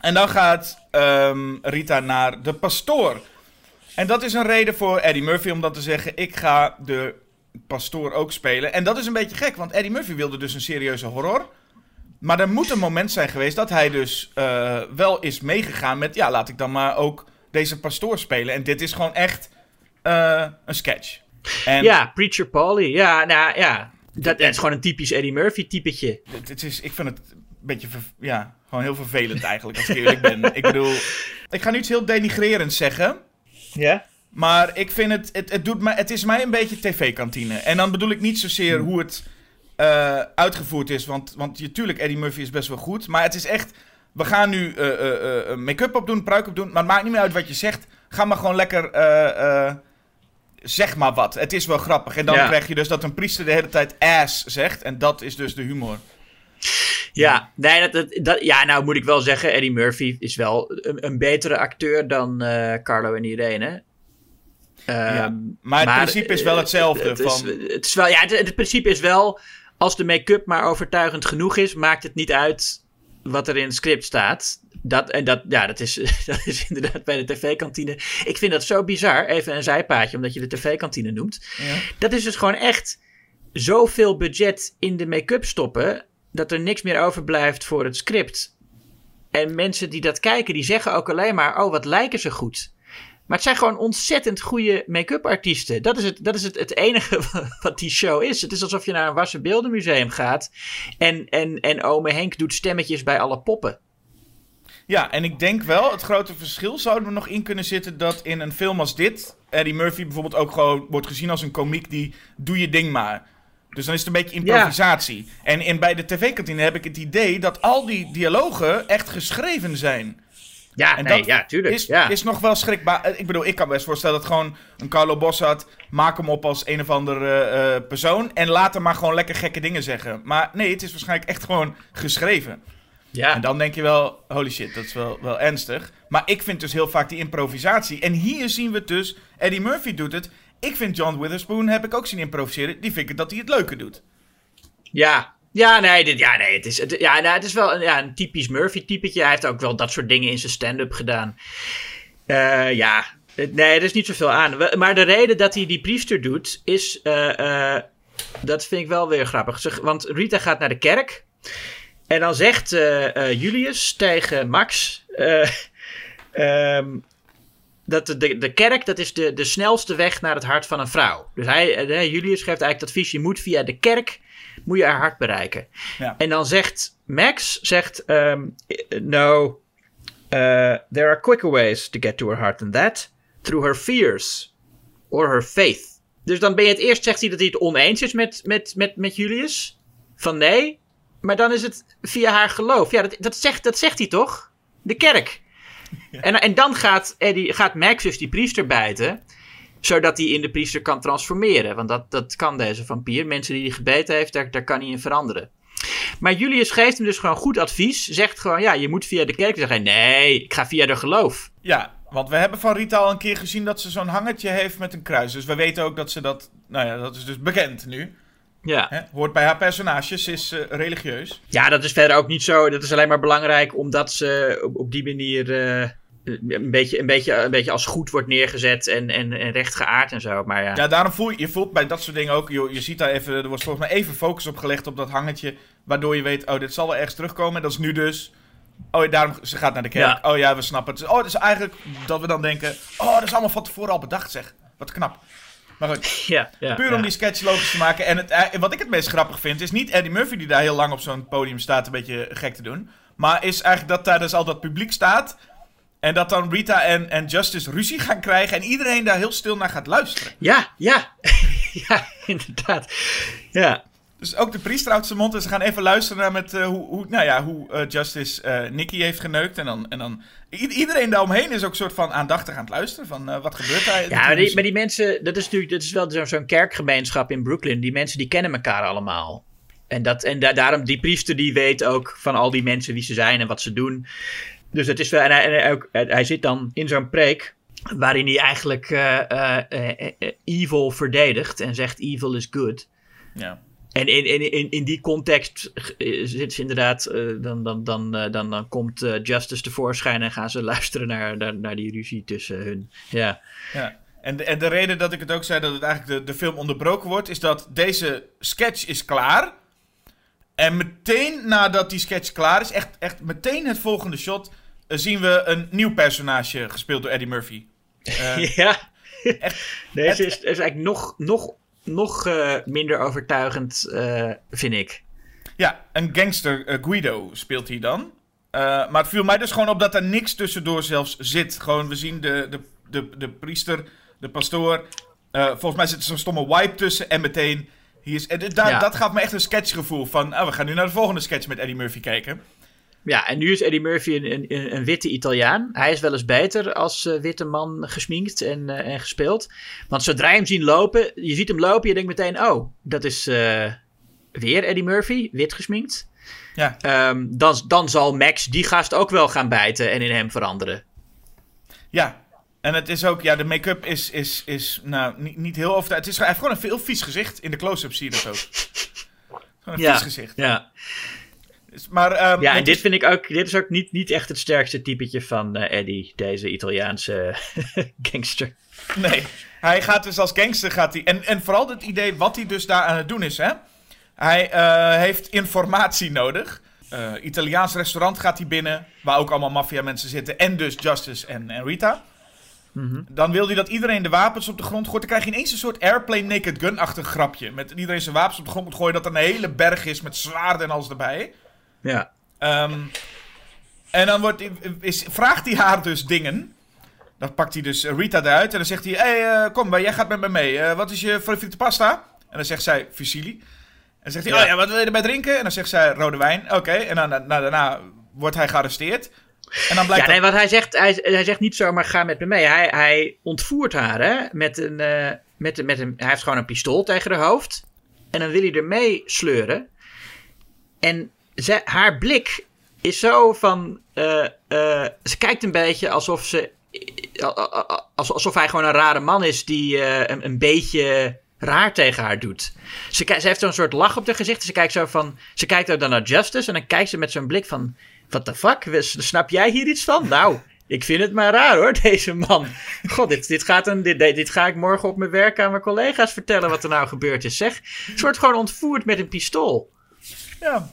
en dan gaat ehm, Rita naar de pastoor. En dat is een reden voor Eddie Murphy om dan te zeggen, ik ga de pastoor ook spelen. En dat is een beetje gek, want Eddie Murphy wilde dus een serieuze horror. Maar er moet een moment zijn geweest dat hij dus eh, wel is meegegaan met... Ja, laat ik dan maar ook deze pastoor spelen. En dit is gewoon echt eh, een sketch. En
Ja, Preacher Polly. Ja, nou ja. Dat, dat is gewoon een typisch Eddie Murphy typetje.
het, het is, ik vind het een beetje... ja, gewoon heel vervelend eigenlijk, als ik eerlijk ben. (laughs) Ik bedoel, ik ga nu iets heel denigrerends zeggen...
Ja?
Maar ik vind het, het, het, doet mij, het is mij een beetje tv-kantine. En dan bedoel ik niet zozeer hoe het eh, uitgevoerd is. Want, want natuurlijk, Eddie Murphy is best wel goed. Maar het is echt, we gaan nu eh, eh, make-up op doen, pruik op doen. Maar het maakt niet meer uit wat je zegt. Ga maar gewoon lekker, zeg maar wat. Het is wel grappig. En dan
Ja.
krijg je dus dat een priester de hele tijd ass zegt. En dat is dus de humor.
Ja, nee, dat, dat, dat- ja, nou moet ik wel zeggen, Eddie Murphy is wel een, een betere acteur dan eh, Carlo en Irene. Ehm,
maar het principe is wel hetzelfde
Het, is, het, is wel, ja, het, het principe is wel, als de make-up maar overtuigend genoeg is, maakt het niet uit wat er in het script staat. Dat, en dat, ja, dat, is, (laughs) dat is inderdaad bij de tv-kantine. Ik vind dat zo bizar, even een zijpaadje, omdat je de tv-kantine noemt.
Ja.
Dat is dus gewoon echt zoveel budget in de make-up stoppen, dat er niks meer overblijft voor het script. En mensen die dat kijken, die zeggen ook alleen maar, oh, wat lijken ze goed. Maar het zijn gewoon ontzettend goede make-up artiesten. Dat is, het, dat is het, het enige (laughs) wat die show is. Het is alsof je naar een Wassen Beeldenmuseum gaat. En, en, en ome Henk doet stemmetjes bij alle poppen.
Ja, en ik denk wel, het grote verschil zou er nog in kunnen zitten dat in een film als dit, Eddie Murphy bijvoorbeeld ook gewoon wordt gezien als een komiek die doe je ding maar. Dus dan is het een beetje improvisatie. En in, bij de tv-kantine heb ik het idee dat al die dialogen echt geschreven zijn.
Ja,
En
nee,
dat
ja, tuurlijk.
Is,
ja.
is nog wel schrikbaar. Eh, Ik bedoel, ik kan best voorstellen dat gewoon een Carlo Bossard... maak hem op als een of andere eh, persoon... en laat hem maar gewoon lekker gekke dingen zeggen. Maar nee, het is waarschijnlijk echt gewoon geschreven.
ja.
En dan denk je wel, holy shit, dat is wel, wel ernstig. Maar ik vind dus heel vaak die improvisatie. En hier zien we het dus, Eddie Murphy doet het. Ik vind John Witherspoon, heb ik ook zien improviseren. Die vind ik dat hij het leuker doet.
Ja. Ja, nee, dit, ja, nee het, is, het, ja, nou, het is wel ja, een typisch Murphy-typetje. Hij heeft ook wel dat soort dingen in zijn stand-up gedaan. Eh, ja, nee, er is niet zoveel aan. Maar de reden dat hij die priester doet, is... eh, eh, dat vind ik wel weer grappig. Want Rita gaat naar de kerk. En dan zegt Julius tegen Max... eh, ehm, dat de, de, kerk, dat is de, de snelste weg naar het hart van een vrouw. Dus hij, Julius geeft eigenlijk het advies... je moet via de kerk moet je haar hart bereiken.
Ja.
En dan zegt Max, zegt, ehm, no, uh, there are quicker ways to get to her heart than that. Through her fears or her faith. Dus dan ben je het eerst, zegt hij dat hij het oneens is met, met, met, met Julius. Van nee, maar dan is het via haar geloof. Ja, dat, dat, zegt, dat zegt hij toch? De kerk. En, en dan gaat, Eddie, gaat Max dus die priester bijten zodat hij in de priester kan transformeren. Want dat, dat kan deze vampier. Mensen die hij gebeten heeft, daar, daar kan hij in veranderen. Maar Julius geeft hem dus gewoon goed advies. Zegt gewoon, ja, je moet via de kerk zeggen. Nee, ik ga via de geloof.
Ja, want we hebben van Rita al een keer gezien dat ze zo'n hangertje heeft met een kruis. Dus we weten ook dat ze dat, nou ja, dat is dus bekend nu.
Ja.
Hè? Hoort bij haar personages, is eh, religieus.
ja, dat is verder ook niet zo. Dat is alleen maar belangrijk omdat ze op, op die manier... eh, een, beetje, een, beetje, een beetje als goed wordt neergezet en, en, en rechtgeaard en zo. Maar ja,
Ja, daarom voel je, je voelt bij dat soort dingen ook, je, je ziet daar even, er wordt volgens mij even focus op gelegd op dat hangertje, waardoor je weet, oh, dit zal wel ergens terugkomen. Dat is nu dus, oh, ja, daarom, ze gaat naar de kerk. Oh ja, we snappen het. Oh, het is eigenlijk dat we dan denken, oh, dat is allemaal van tevoren al bedacht, zeg. Wat knap. Maar goed, (laughs)
ja, ja,
puur om die sketch logisch te maken. En het, eh, wat ik het meest grappig vind, is niet Eddie Murphy die daar heel lang op zo'n podium staat een beetje gek te doen. Maar is eigenlijk dat daar dus al dat publiek staat. En dat dan Rita en, en Justice ruzie gaan krijgen. En iedereen daar heel stil naar gaat luisteren.
Ja, ja. (laughs) ja, inderdaad. Ja.
Dus ook de priester houdt zijn mond en ze gaan even luisteren naar met, eh, hoe, hoe, nou ja, hoe eh, Justice eh Nicky heeft geneukt. En dan, en dan iedereen daaromheen is ook soort van aandachtig aan het luisteren van wat gebeurt daar.
Ja, maar die, maar die mensen, dat is natuurlijk dat is wel zo- zo'n kerkgemeenschap in Brooklyn. Die mensen die kennen elkaar allemaal. En, dat, en da- daarom, die priester die weet ook van al die mensen wie ze zijn en wat ze doen. Dus het is wel, en hij, en hij zit dan in zo'n preek waarin hij eigenlijk eh, eh, eh, evil verdedigt en zegt evil is good.
Ja.
En in, in, in, in die context zit ze inderdaad, dan, dan, dan, dan, dan komt Justice tevoorschijn en gaan ze (laughs) luisteren naar, naar, naar die ruzie tussen hun. Ja.
Ja. En de, en de reden dat ik het ook zei dat het eigenlijk de, de film onderbroken wordt, is dat deze sketch is klaar. En meteen nadat die sketch klaar is, echt, echt meteen het volgende shot, zien we een nieuw personage gespeeld door Eddie Murphy. Eh, (laughs)
ja.
echt,
Deze is, is eigenlijk nog, nog, nog eh, minder overtuigend, eh, vind ik.
ja, een gangster eh, Guido speelt hij dan. Eh, maar het viel mij dus gewoon op dat er niks tussendoor zelfs zit. Gewoon, we zien de, de, de, de priester, de pastoor. Eh, volgens mij zit er zo'n stomme wipe tussen en meteen... Hier is, en
Ja.
Dat gaf me echt een sketchgevoel van... Oh, we gaan nu naar de volgende sketch met Eddie Murphy kijken.
Ja, en nu is Eddie Murphy een, een, een witte Italiaan. Hij is wel eens beter als eh, witte man gesminkt en, eh, en gespeeld. Want zodra je hem ziet lopen, je ziet hem lopen, je denkt meteen, oh, dat is eh, weer Eddie Murphy, wit gesminkt.
Ja,
Ehm, dan, dan zal Max die gast ook wel gaan bijten en in hem veranderen.
ja. En het is ook, ja, de make-up is, is, is nou, niet, niet heel over. Het is, hij heeft gewoon een veel vies gezicht. In de close-up zie je dat ook. (laughs) Gewoon een
Ja,
vies gezicht.
ja.
Dus- Maar, ehm,
ja en dit
is-
vind ik ook, dit is ook niet, niet echt het sterkste typetje van eh, Eddie, deze Italiaanse (laughs) gangster.
Nee, hij gaat dus als gangster gaat hij. En, en vooral het idee wat hij dus daar aan het doen is, hè. Hij eh, heeft informatie nodig. Eh, Italiaans restaurant gaat hij binnen, waar ook allemaal maffia mensen zitten. En dus Justice en, en Rita. Dan wil hij dat iedereen de wapens op de grond gooit. Dan krijg je ineens een soort airplane naked gun-achtig grapje. Met iedereen zijn wapens op de grond moet gooien. Dat er een hele berg is met zwaarden en alles erbij.
Ja.
Ehm, en dan wordt, is, vraagt hij haar dus dingen. Dan pakt hij dus Rita eruit en dan zegt hij: hey, eh, kom, jij gaat met me mee. Eh, wat is je favoriete pasta? En dan zegt zij: fusilli. En dan zegt hij:
Ja.
Oh ja, wat wil je erbij drinken? En dan zegt zij: rode wijn. Oké, en dan, daarna wordt hij gearresteerd. En dan blijkt
Ja, nee,
dat-
wat hij zegt, hij, hij zegt niet zomaar ga met me mee. Hij, hij ontvoert haar, hè, met een, eh, met, met een, hij heeft gewoon een pistool tegen haar hoofd. En dan wil hij er mee sleuren. En haar blik is zo van, eh, eh, ze kijkt een beetje alsof ze, eh, als- alsof hij gewoon een rare man is die een, een beetje raar tegen haar doet. Ze, ze heeft zo'n soort lach op haar gezicht. Ze kijkt zo van, ze kijkt dan naar Justice en dan kijkt ze met zo'n blik van, what the fuck, snap jij hier iets van? Nou, ik vind het maar raar hoor, (laughs) deze man. God, dit, dit, gaat een, dit, dit ga ik morgen op mijn werk aan mijn collega's vertellen wat er nou gebeurd is, zeg. Ze wordt gewoon ontvoerd met een pistool.
Ja.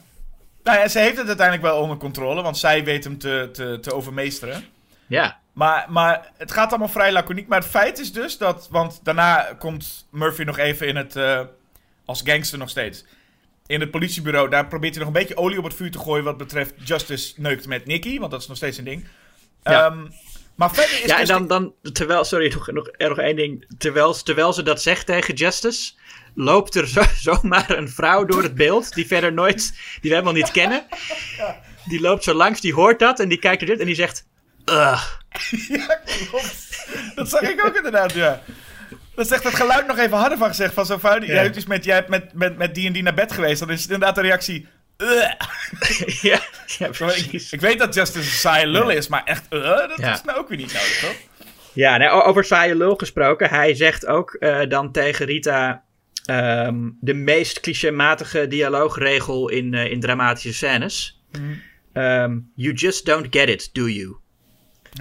Nou ja, ze heeft het uiteindelijk wel onder controle, want zij weet hem te, te, te overmeesteren.
Ja,
Maar, maar het gaat allemaal vrij laconiek. Maar het feit is dus dat. Want daarna komt Murphy nog even in het. eh, als gangster nog steeds. In het politiebureau. Daar probeert hij nog een beetje olie op het vuur te gooien. Wat betreft Justice neukt met Nicky. Want dat is nog steeds een ding.
Ja.
Ehm, maar verder is
ja en
dus
dan, dan terwijl, sorry, nog, nog, er nog één ding. Terwijl, terwijl ze dat zegt tegen Justice, loopt er (laughs) zo, zomaar een vrouw door het beeld, die verder nooit, die we helemaal niet kennen. Die loopt zo langs, die hoort dat en die kijkt er dit en die zegt, ugh. (laughs)
Ja, klopt. Dat zag ik ook inderdaad, ja. Dat zegt het geluid nog even harder van gezegd. Van zo'n vrouw die.
Ja.
Dus met, jij hebt met, met, met die en die naar bed geweest. Dan is het inderdaad de reactie. "Ugh." (laughs)
ja, ja,
Zo, Ik,
precies.
ik weet dat Justice een saaie lul is, maar echt, uh, dat
Ja.
is nou ook weer niet nodig, toch?
Ja, o- over saaie lul gesproken. Hij zegt ook eh, dan tegen Rita ehm, de meest clichématige dialoogregel in, eh, in dramatische scènes. Ehm, you just don't get it, do you?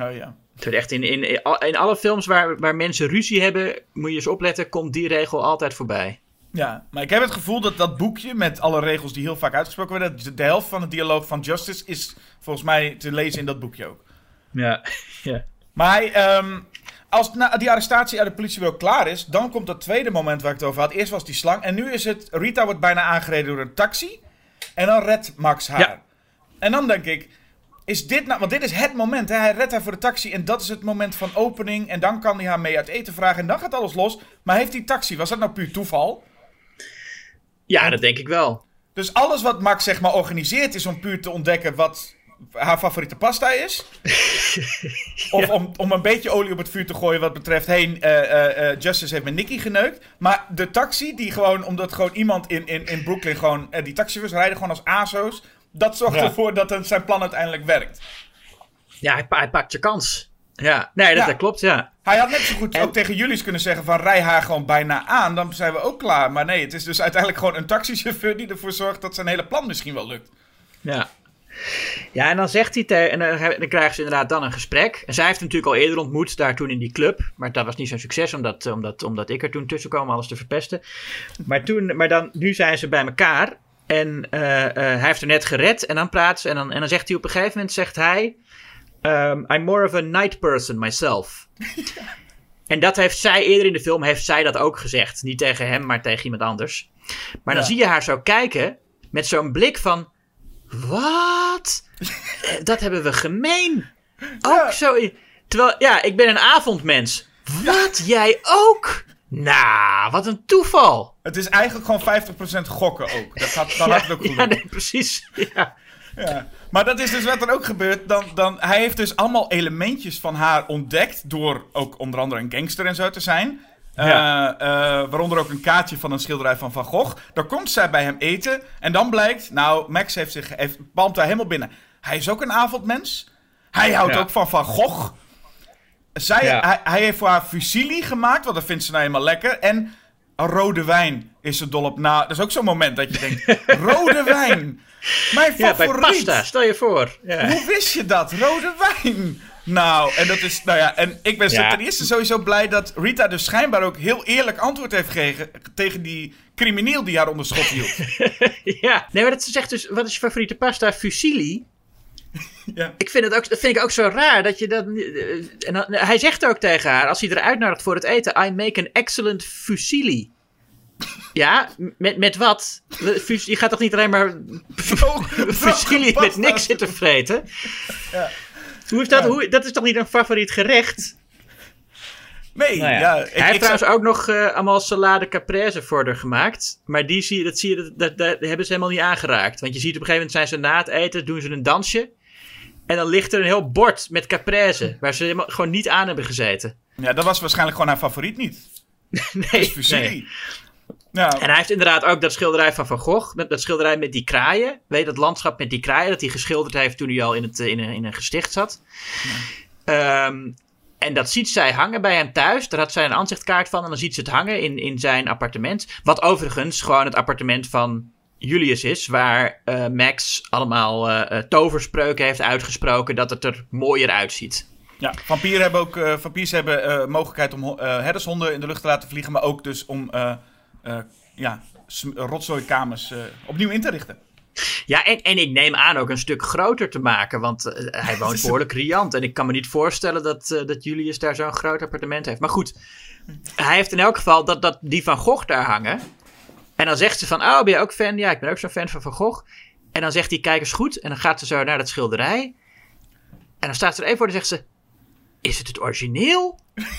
Oh ja.
Het wordt echt in, in, in alle films waar, waar mensen ruzie hebben, moet je eens opletten, komt die regel altijd voorbij.
Ja, maar ik heb het gevoel dat dat boekje met alle regels die heel vaak uitgesproken werden, de, de helft van het dialoog van Justice is volgens mij te lezen in dat boekje ook.
Ja, (laughs) ja.
Maar hij, ehm, als na, die arrestatie uit het politiebureau klaar is, dan komt dat tweede moment waar ik het over had. Eerst was die slang en nu is het, Rita wordt bijna aangereden door een taxi en dan redt Max haar.
Ja.
En dan denk ik, is dit nou, want dit is het moment, hè? hij redt haar voor de taxi en dat is het moment van opening en dan kan hij haar mee uit eten vragen en dan gaat alles los. Maar heeft die taxi, was dat nou puur toeval?
ja, dat denk ik wel.
Dus alles wat Max zeg maar organiseert is om puur te ontdekken wat haar favoriete pasta is. (laughs) Of om, om een beetje olie op het vuur te gooien wat betreft... Hé, eh, eh, eh, Justice heeft met Nicky geneukt. Maar de taxi, die gewoon... Omdat gewoon iemand in, in, in Brooklyn gewoon... eh, die taxichauffeurs rijden gewoon als ASO's. Dat zorgt
Ja.
ervoor dat het, zijn plan uiteindelijk werkt.
Ja, hij, pa- hij pakt zijn kans. Ja, nee, dat,
Ja.
dat klopt, ja.
Hij had net zo goed
En-
ook tegen jullie kunnen zeggen van... Rij haar gewoon bijna aan, dan zijn we ook klaar. Maar nee, het is dus uiteindelijk gewoon een taxichauffeur... die ervoor zorgt dat zijn hele plan misschien wel lukt.
Ja. Ja, en dan zegt hij tegen. En dan, krijgen ze inderdaad dan een gesprek. En zij heeft hem natuurlijk al eerder ontmoet, daar toen in die club. Maar dat was niet zo'n succes, omdat, omdat, omdat ik er toen tussen kwam alles te verpesten. Maar, toen, maar dan, nu zijn ze bij elkaar. En eh, eh, hij heeft er net gered. En dan praat ze. En dan, en dan zegt hij op een gegeven moment: zegt hij. ehm, I'm more of a night person myself. (laughs) En dat heeft zij eerder in de film heeft zij dat ook gezegd. Niet tegen hem, maar tegen iemand anders. Maar dan zie je haar zo kijken met zo'n blik van. Wat? (laughs) Eh, dat hebben we gemeen. Ook
Ja.
zo. in- Terwijl, ja, ik ben een avondmens. Wat? Jij ook? Nou, wat een toeval.
Het is eigenlijk gewoon 50% gokken ook. Dat gaat, dan had het ook
ja, nee, precies. Ja.
Ja. Maar dat is dus wat er ook gebeurt. Dan, dan, hij heeft dus allemaal elementjes van haar ontdekt. Door ook onder andere een gangster en zo te zijn. Eh,
Ja.
eh, waaronder ook een kaartje van een schilderij van Van Gogh. Dan komt zij bij hem eten. En dan blijkt, nou, Max heeft zich heeft, palmt daar helemaal binnen. Hij is ook een avondmens. Hij houdt
Ja.
ook van Van Gogh. zij,
Ja.
hij, hij heeft voor haar fusilli gemaakt, want dat vindt ze nou helemaal lekker. En rode wijn is ze dol op. Nou, dat is ook zo'n moment dat je denkt, (laughs) rode wijn, mijn
Ja, bij
favoriet.
pasta, stel je voor. Ja.
Hoe wist je dat? Rode wijn. Nou, en dat is, nou ja, en ik ben
Ja.
ten eerste sowieso blij dat Rita dus schijnbaar ook heel eerlijk antwoord heeft gegeven tegen die crimineel die haar onder schot hield. (laughs)
Ja, nee, maar dat zegt dus, wat is je favoriete pasta? Fusilli? (laughs)
Ja.
Ik vind het ook, dat vind ik ook zo raar dat je dat. eh, En dan, hij zegt ook tegen haar, als hij er uitnodigt voor het eten: I make an excellent fusilli. Ja, met, met wat? Je gaat toch niet alleen maar (laughs) fusilli met niks zitten vreten? Hoe is dat?
Ja.
Hoe, dat is toch niet een favoriet gerecht?
Nee,
Nou ja.
ja.
hij
ik,
heeft
ik
trouwens
zou-
ook nog eh, allemaal salade caprese voor haar gemaakt. Maar die zie je, dat, zie je, dat, dat, dat hebben ze helemaal niet aangeraakt. Want je ziet op een gegeven moment zijn ze na het eten, doen ze een dansje. En dan ligt er een heel bord met caprese. Waar ze helemaal, gewoon niet aan hebben gezeten.
ja, dat was waarschijnlijk gewoon haar favoriet niet. (laughs)
Nee,
Fusilli.
nee. En hij heeft inderdaad ook dat schilderij van Van Gogh. Dat, dat schilderij met die kraaien. Weet je, dat landschap met die kraaien. Dat hij geschilderd heeft toen hij al in, het, eh, in, een, in een gesticht zat. Ehm, en dat ziet zij hangen bij hem thuis. Daar had zij een aanzichtkaart van. En dan ziet ze het hangen in, in zijn appartement. Wat overigens gewoon het appartement van Julius is. Waar eh, Max allemaal eh, toverspreuken heeft uitgesproken. Dat het er mooier uitziet.
ja. Vampieren hebben ook, vampiers hebben mogelijkheid om herdershonden in de lucht te laten vliegen. Maar ook dus om ja, sm- rotzooikamers eh, opnieuw in te richten.
Ja, en, en ik neem aan ook een stuk groter te maken, want eh, hij woont (laughs) behoorlijk riant. En ik kan me niet voorstellen dat, eh, dat Julius daar zo'n groot appartement heeft. Maar goed, hij heeft in elk geval dat, dat die Van Gogh daar hangen. En dan zegt ze van, oh, ben je ook fan? Ja, ik ben ook zo'n fan van Van Gogh. En dan zegt hij, kijk eens goed. En dan gaat ze zo naar dat schilderij. En dan staat ze er even voor en zegt ze, is het het origineel? (laughs)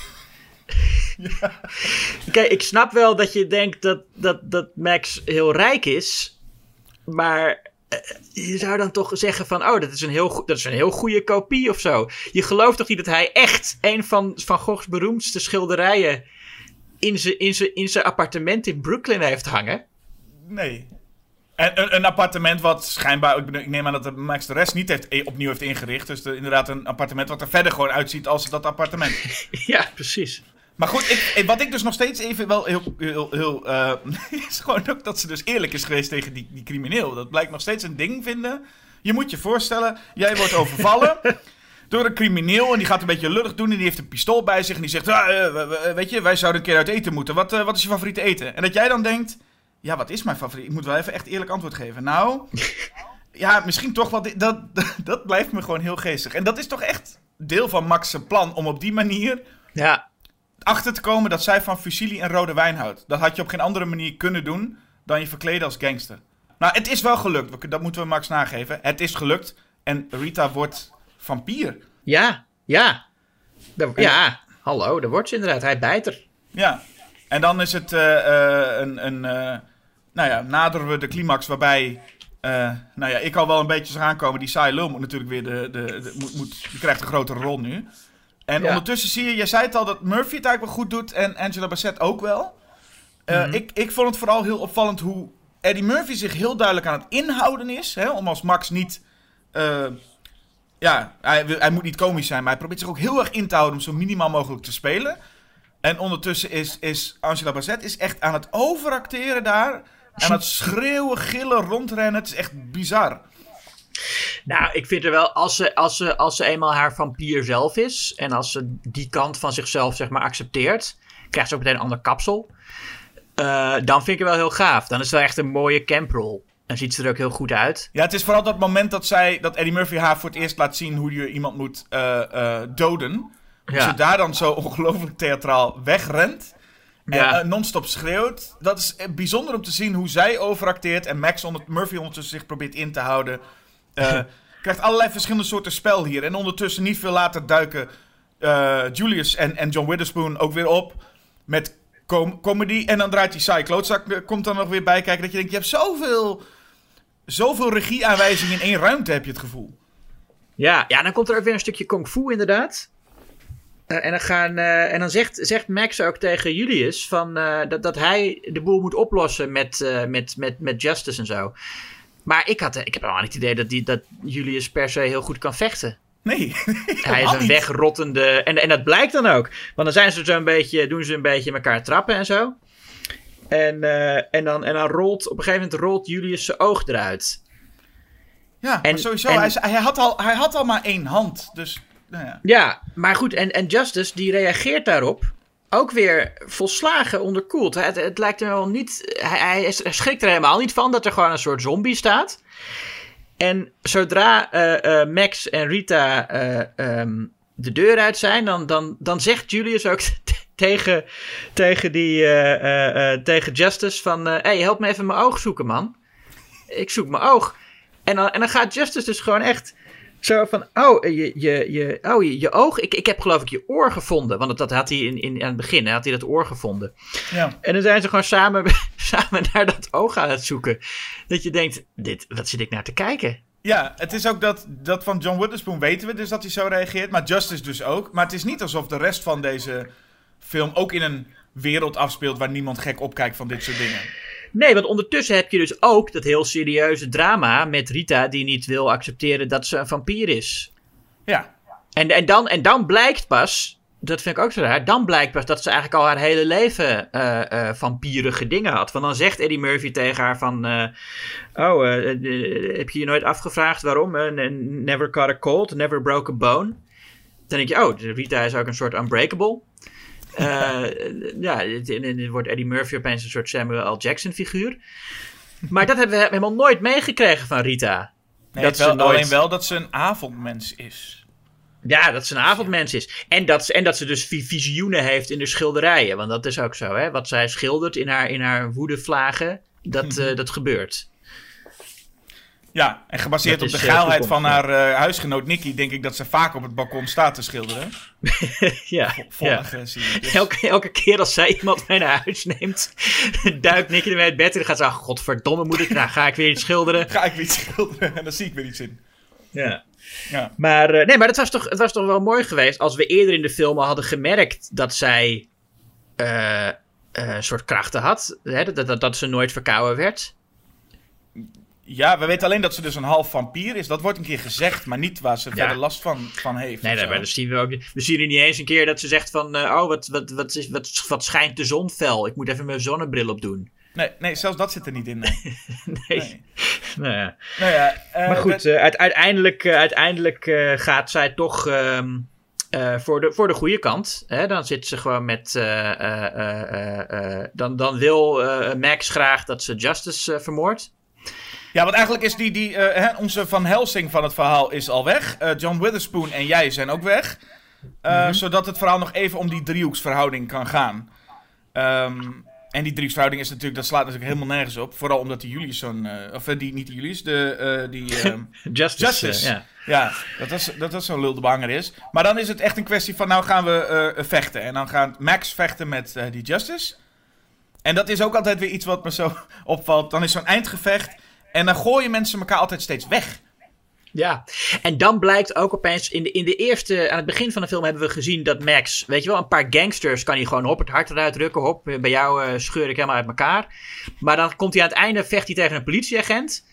(laughs) Kijk, ik snap wel dat je denkt dat, dat, dat Max heel rijk is. Maar eh, je zou dan toch zeggen van... Oh, dat is een heel, dat is een heel goede kopie of zo. Je gelooft toch niet dat hij echt... een van Van Goghs beroemdste schilderijen... in zijn in zijn- in zijn appartement in Brooklyn heeft hangen?
Nee. En een, een appartement wat schijnbaar, ik, neem aan dat Max de rest niet heeft, eh, opnieuw heeft ingericht. Dus de- inderdaad een appartement wat er verder gewoon uitziet als dat appartement. (laughs)
ja, precies.
Maar goed, ik, wat ik dus nog steeds even wel heel, heel, heel eh, (laughs) is gewoon ook dat ze dus eerlijk is geweest tegen die, die crimineel. Dat blijkt nog steeds een ding vinden. Je moet je voorstellen, jij wordt overvallen (laughs) door een crimineel en die gaat een beetje lullig doen en die heeft een pistool bij zich en die zegt, ah, eh, we- we- weet je, wij zouden een keer uit eten moeten. Wat, eh, wat is je favoriete eten? En dat jij dan denkt, ja, wat is mijn favoriet? Ik moet wel even echt eerlijk antwoord geven. Nou, (laughs) ja, misschien toch wel, dat, dat blijft me gewoon heel geestig. En dat is toch echt deel van Max' plan om op die manier
Ja,
achter te komen dat zij van fusilli en rode wijn houdt. Dat had je op geen andere manier kunnen doen dan je verkleden als gangster. Nou, het is wel gelukt. Dat moeten we Max nageven. Het is gelukt. En Rita wordt vampier.
ja, ja. Ja, hallo, daar wordt ze inderdaad. Hij bijt er.
Ja. En dan is het eh, eh, een... een eh, nou ja, naderen we de climax waarbij... nou ja, ik al wel een beetje zag aankomen. Die saaie lul moet natuurlijk weer de... de, de- moet, moet, die krijgt een grotere rol nu. En
Ja.
ondertussen zie je... Jij zei het al dat Murphy het eigenlijk wel goed doet. En Angela Bassett ook wel. Eh,
Mhm.
ik, ik vond het vooral heel opvallend hoe Eddie Murphy zich heel duidelijk aan het inhouden is. Hè, om als Max niet... eh, ja, hij, hij moet niet komisch zijn, maar hij probeert zich ook heel erg in te houden om zo minimaal mogelijk te spelen. En ondertussen is, is Angela Bassett is echt aan het overacteren daar. Aan (laughs) het schreeuwen, gillen, rondrennen. Het is echt bizar.
Nou, ik vind er wel, als ze, als, ze, als ze eenmaal haar vampier zelf is. en als ze die kant van zichzelf, zeg maar, accepteert. krijgt ze ook meteen een ander kapsel. eh, dan vind ik het wel heel gaaf. Dan is het wel echt een mooie camprol. En ziet ze er ook heel goed uit.
Ja, het is vooral dat moment dat, zij, dat Eddie Murphy haar voor het eerst laat zien hoe je iemand moet eh, eh, doden. Hoe
Ja.
ze daar dan zo (laughs) ongelooflijk theatraal wegrent. En
Ja.
non-stop schreeuwt. Dat is bijzonder om te zien hoe zij overacteert. En Max onder, Murphy ondertussen zich probeert in te houden. Eh, krijgt allerlei verschillende soorten spel hier. En ondertussen niet veel later duiken eh, Julius en, en John Witherspoon ook weer op. Met com- comedy. En dan draait die saai klootzak. eh, komt dan nog weer bij kijken. Dat je denkt, je hebt zoveel, zoveel regieaanwijzingen in één ruimte, heb je het gevoel.
Ja, ja, dan komt er ook weer een stukje kung fu inderdaad. En dan, gaan, en dan zegt, zegt Max ook tegen Julius van, dat, dat hij de boel moet oplossen met, met, met, met Justice en zo. Maar ik, had, eh, ik heb helemaal niet het idee dat, die, dat Julius per se heel goed kan vechten.
Nee. (laughs)
Hij is een wegrottende. En, en dat blijkt dan ook. Want dan zijn ze zo een beetje, doen ze een beetje elkaar trappen en zo. En, eh, en, dan, en dan rolt op een gegeven moment rolt Julius zijn oog eruit.
Ja,
En-
maar sowieso.
en-
hij, hij, had al, hij had al maar één hand. Dus, nou ja.
Ja, maar goed, en, en Justice die reageert daarop. Ook weer volslagen onderkoeld. Het, het lijkt hem wel niet. Hij, hij, schrikt er helemaal niet van dat er gewoon een soort zombie staat. En zodra eh, eh, Max en Rita eh, ehm, de deur uit zijn, dan, dan, dan zegt Julius ook (laughs) tegen, tegen, die, tegen Justice van... Hé, hey, help me even mijn oog zoeken, man. Ik zoek mijn oog. En dan, en dan gaat Justice dus gewoon echt zo van... Oh, je, je, je, oh, je, je oog? Ik, ik heb geloof ik je oor gevonden. Want dat had hij in, in, aan het begin, hè, had hij dat oor gevonden.
ja.
En dan zijn ze gewoon samen, (laughs) samen naar dat oog aan het zoeken. Dat je denkt, dit, wat zit ik naar te kijken?
Ja, het is ook dat, dat van John Witherspoon weten we dus dat hij zo reageert. Maar Justice dus ook. Maar het is niet alsof de rest van deze film ook in een wereld afspeelt waar niemand gek opkijkt van dit soort dingen.
Nee, want ondertussen heb je dus ook dat heel serieuze drama met Rita... die niet wil accepteren dat ze een vampier is.
Ja,
En, en, dan, en dan blijkt pas, dat vind ik ook zo raar, dan blijkt pas dat ze eigenlijk al haar hele leven eh eh vampierige dingen had. Want dan zegt Eddie Murphy tegen haar van, eh, oh, heb je je nooit afgevraagd waarom? Ne- never caught a cold, never broke a bone. Dan denk je, oh, Rita is ook een soort unbreakable. Eh, ja, dan wordt Eddie Murphy opeens een soort Samuel L. Jackson figuur. Maar dat hebben we helemaal nooit meegekregen van Rita.
nee,
Dat
wel,
ze nooit-
alleen wel dat ze een avondmens is.
Ja, dat ze een avondmens is. En dat, ze- en dat ze dus vi- visioenen heeft in de schilderijen. Want dat is ook zo, hè. Wat zij schildert in haar, in haar woedevlagen, dat, (laughs) eh, dat gebeurt.
Ja, en gebaseerd
Dat
op de
eh,
geilheid van haar eh, huisgenoot Nicky, denk ik dat ze vaak op het balkon staat te schilderen. (laughs)
ja,
Vol
ja.
agressie. Dus-
Elke, elke keer als zij iemand (laughs) mee naar huis neemt, duikt Nicky ermee uit bed en dan gaat ze, ach, godverdomme moet ik, nou ga ik weer iets schilderen. (laughs)
Ga ik weer iets schilderen en dan zie ik weer iets in.
Ja.
Ja.
Maar, eh, nee, maar het was, toch, het was toch wel mooi geweest als we eerder in de film al hadden gemerkt dat zij eh, eh, een soort krachten had. Hè? Dat, dat, dat ze nooit verkouden werd.
Ja, we weten alleen dat ze dus een half vampier is. Dat wordt een keer gezegd, maar niet waar ze
Ja.
verder last van, van heeft.
Nee, nee, maar dan zien we ook. We zien er niet eens een keer dat ze zegt van. eh, oh, wat, wat, wat, is, wat, wat schijnt de zon fel? Ik moet even mijn zonnebril opdoen.
nee, nee, zelfs dat zit er niet in. Nee. (laughs)
Nee.
Nee.
Nou ja.
nou ja, eh,
Maar goed, eh, uite- uiteindelijk, uiteindelijk gaat zij toch ehm, eh, voor, de, voor de goede kant. Hè? Dan zit ze gewoon met. dan, dan wil Max graag dat ze Justice vermoordt.
Ja, want eigenlijk is die, die eh, hè, onze Van Helsing van het verhaal is al weg. Eh, John Witherspoon en jij zijn ook weg. Eh,
Mhm.
Zodat het verhaal nog even om die driehoeksverhouding kan gaan. Ehm, en die driehoeksverhouding is natuurlijk, dat slaat natuurlijk helemaal nergens op. Vooral omdat die Julius zo'n, of die, niet die Julius, de, die... (laughs) ehm,
Justice.
Justice.
eh, ja.
Ja, dat dat, dat dat zo'n lul de banger is. Maar dan is het echt een kwestie van, nou gaan we vechten. En dan gaat Max vechten met die Justice. En dat is ook altijd weer iets wat me zo (laughs) opvalt. Dan is zo'n eindgevecht. En dan gooien mensen elkaar altijd steeds weg.
Ja, en dan blijkt ook opeens in de, in de eerste, aan het begin van de film hebben we gezien dat Max, weet je wel, een paar gangsters kan hij gewoon hop het hart eruit rukken, hop, bij jou eh, scheur ik helemaal uit elkaar. Maar dan komt hij aan het einde, vecht hij tegen een politieagent.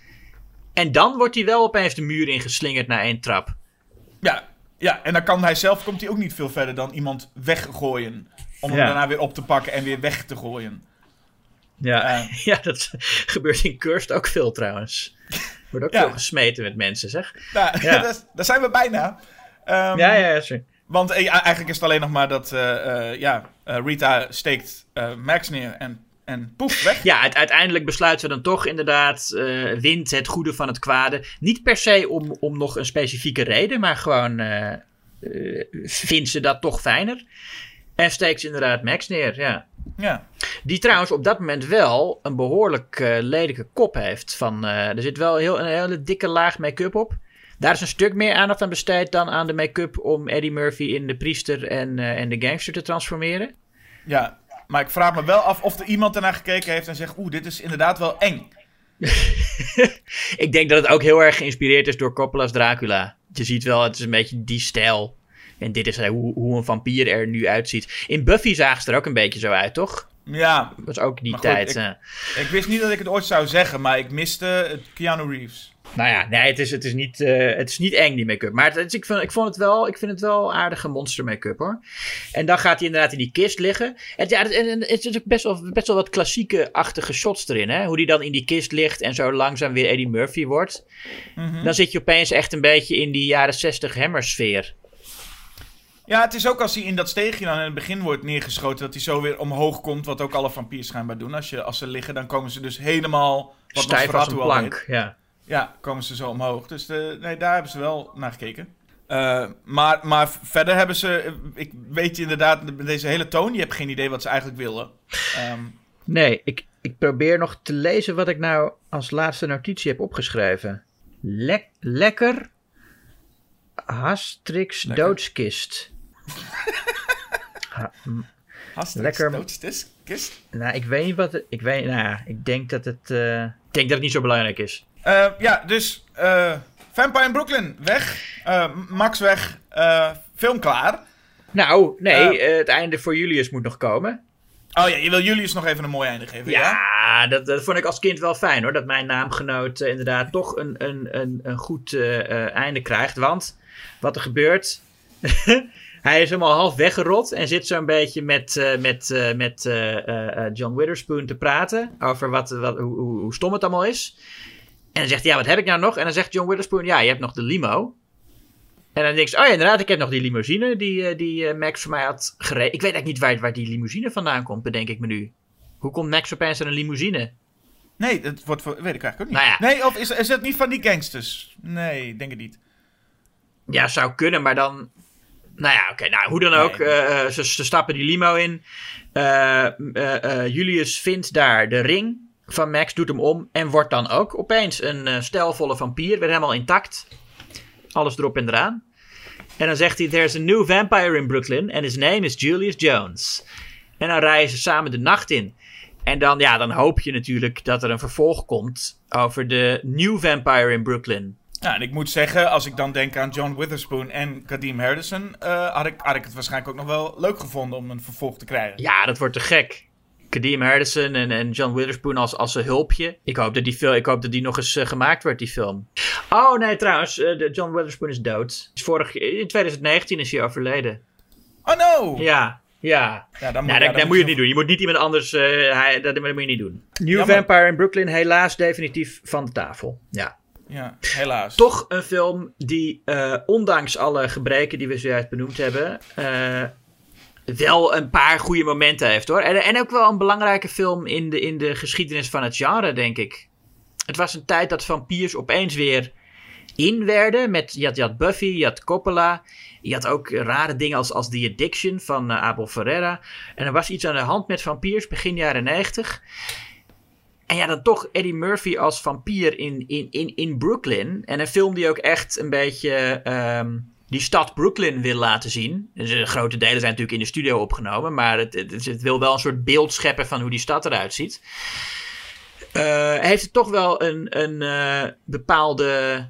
En dan wordt hij wel opeens de muur ingeslingerd na één trap.
Ja, ja, en dan kan hij zelf, komt hij ook niet veel verder dan iemand weggooien. Om hem
Ja.
daarna weer op te pakken en weer weg te gooien.
Ja, ja (laughs) dat (laughs) gebeurt in Cursed ook veel trouwens. Wordt ook
Ja.
veel gesmeten met mensen, zeg.
Nou,
Ja. (laughs)
daar, daar zijn we bijna. Ehm,
Ja, ja, ja, sorry.
Want eh, eigenlijk is het alleen nog maar dat eh, eh, ja, Rita steekt Max neer en, en poef, weg.
Ja, uit- uiteindelijk besluiten we dan toch inderdaad, wint het goede van het kwade. Niet per se om, om nog een specifieke reden, maar gewoon eh, vindt ze dat toch fijner. En steekt ze inderdaad Max neer, ja.
Ja.
Die trouwens op dat moment wel een behoorlijk eh, lelijke kop heeft. Van, eh, er zit wel heel, een hele dikke laag make-up op. Daar is een stuk meer aandacht aan besteed dan aan de make-up om Eddie Murphy in de priester en, eh, en de gangster te transformeren.
ja, maar ik vraag me wel af of er iemand ernaar gekeken heeft en zegt... Oeh, dit is inderdaad wel eng. (laughs)
Ik denk dat het ook heel erg geïnspireerd is door Coppola's Dracula. Je ziet wel, het is een beetje die stijl. En dit is hoe, hoe een vampier er nu uitziet. In Buffy zagen ze er ook een beetje zo uit, toch?
Ja,
Dat was ook die
goed,
tijd.
ik-
eh.
ik wist niet dat ik het ooit zou zeggen, maar ik miste Keanu Reeves.
Nou ja, nee, het is, het is, niet, eh, het is niet eng, die make-up. Maar het, ik, vind, ik, vond het wel, ik vind het wel aardige monster make-up, hoor. En dan gaat hij inderdaad in die kist liggen. En, ja, het, en, het is ook best wel, best wel wat klassieke-achtige shots erin, hè. Hoe die dan in die kist ligt en zo langzaam weer Eddie Murphy wordt. Dan zit je opeens echt een beetje in die jaren 60 Hammer-sfeer.
Ja, het is ook als hij in dat steegje dan in het begin wordt neergeschoten, dat hij zo weer omhoog komt, wat ook alle vampiers schijnbaar doen. Als, je, als ze liggen, dan komen ze dus helemaal, wat
Stijf als een plank, ja.
Ja, komen ze zo omhoog. Dus eh, nee, daar hebben ze wel naar gekeken. Eh, maar, maar verder hebben ze, eh, ik weet inderdaad, met deze hele toon, je hebt geen idee wat ze eigenlijk willen. Ehm,
Nee, ik, ik probeer nog te lezen wat ik nou als laatste notitie heb opgeschreven. Lek, lekker. Hastrix
Lekker.
doodskist. (laughs) Ha-
Hastrix,
Lekker.
kist.
nou, ik weet niet wat. het- Ik, weet, nou, ik denk dat het. eh, ik denk dat het niet zo belangrijk is.
Eh, ja, dus eh, Vampire in Brooklyn, weg. Max weg. Film klaar.
Nou, nee, het einde voor Julius moet nog komen.
Oh ja, je wil Julius nog even een mooi einde geven, ja?
Ja, dat, dat vond ik als kind wel fijn hoor. Dat mijn naamgenoot inderdaad toch een, een, een, een goed einde krijgt. Want wat er gebeurt. (laughs) hij is helemaal half weggerot. En zit zo'n beetje met, eh, met, eh, met eh, John Witherspoon te praten. Over wat, wat, hoe, hoe, stom het allemaal is. En dan zegt hij: Ja, wat heb ik nou nog? En dan zegt John Witherspoon: Ja, je hebt nog de limo. En dan denk je: Oh ja, inderdaad, ik heb nog die limousine die, die Max voor mij had gereden. Ik weet eigenlijk niet waar, waar die limousine vandaan komt, bedenk ik me nu. Hoe komt Max opeens aan een limousine?
Nee, dat wordt voor, weet ik eigenlijk ook niet.
Nou ja.
Nee, of is, is het niet van die gangsters? Nee, ik denk het niet.
Ja, zou kunnen, maar dan. Nou ja, oké. nou, hoe dan ook.
Nee.
eh, eh, ze, ze stappen die limo in. Eh, Julius vindt daar de ring van Max, doet hem om. En wordt dan ook opeens een stijlvolle vampier. Weer helemaal intact. Alles erop en eraan. En dan zegt hij: There's a new vampire in Brooklyn. And his name is Julius Jones. En dan rijden ze samen de nacht in. En dan, ja, dan hoop je natuurlijk dat er een vervolg komt over de New Vampire in Brooklyn.
Ja, en ik moet zeggen, als ik dan denk aan John Witherspoon en Kadeem Hardison, eh, had, ik, had ik het waarschijnlijk ook nog wel leuk gevonden om een vervolg te krijgen.
Ja, dat wordt te gek. Kadeem Hardison en, en John Witherspoon als, als een hulpje. Ik hoop dat die, fil- ik hoop dat die nog eens eh, gemaakt wordt, die film. Oh nee, trouwens, eh, John Witherspoon is dood. Is vorig, in 2019 is hij overleden.
Oh no!
Ja, ja.
Ja, dan
Nou,
ja,
dat,
dan
dat moet je niet doen. Je moet niet iemand anders... eh, hij, dat, dat moet je niet doen. New
Jammer.
Vampire in Brooklyn, helaas definitief van de tafel. Ja.
Ja, helaas.
Toch een film die, eh, ondanks alle gebreken die we zojuist benoemd hebben, eh, wel een paar goede momenten heeft hoor. En, en ook wel een belangrijke film in de, in de geschiedenis van het genre, denk ik. Het was een tijd dat vampiers opeens weer in werden. Met, je, had, Buffy, je had Coppola. Je had ook rare dingen als, als The Addiction van eh, Abel Ferreira. En er was iets aan de hand met vampiers begin jaren 90. En ja, dan toch Eddie Murphy als vampier in, in, in, in Brooklyn. En een film die ook echt een beetje ehm, die stad Brooklyn wil laten zien. Dus, eh, grote delen zijn natuurlijk in de studio opgenomen. Maar het, het, wil wel een soort beeld scheppen van hoe die stad eruit ziet. Eh, heeft het toch wel een, een eh, bepaalde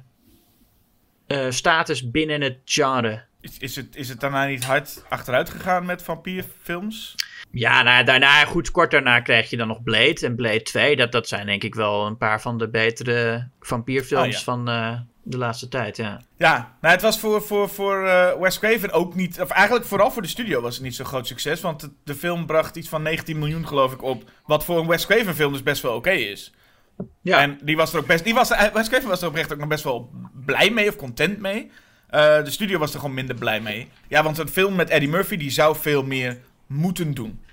status binnen het genre.
Is, is, het, is het daarna niet hard achteruit gegaan met vampierfilms?
Ja, nou, daarna, goed, kort daarna krijg je dan nog Blade en Blade 2. Dat, dat zijn denk ik wel een paar van de betere vampierfilms
Oh, ja.
van eh, de laatste tijd, ja.
Ja, nou, het was voor, voor, voor eh, Wes Craven ook niet... Of eigenlijk vooral voor de studio was het niet zo'n groot succes. Want de, de film bracht iets van 19 miljoen, geloof ik, op. Wat voor een Wes Craven film dus best wel oké is.
Ja,
En die was er ook best... Die was, er- Wes Craven was er oprecht ook nog best wel blij mee of content mee. Eh, de studio was er gewoon minder blij mee. Ja, want een film met Eddie Murphy, die zou veel meer moeten doen.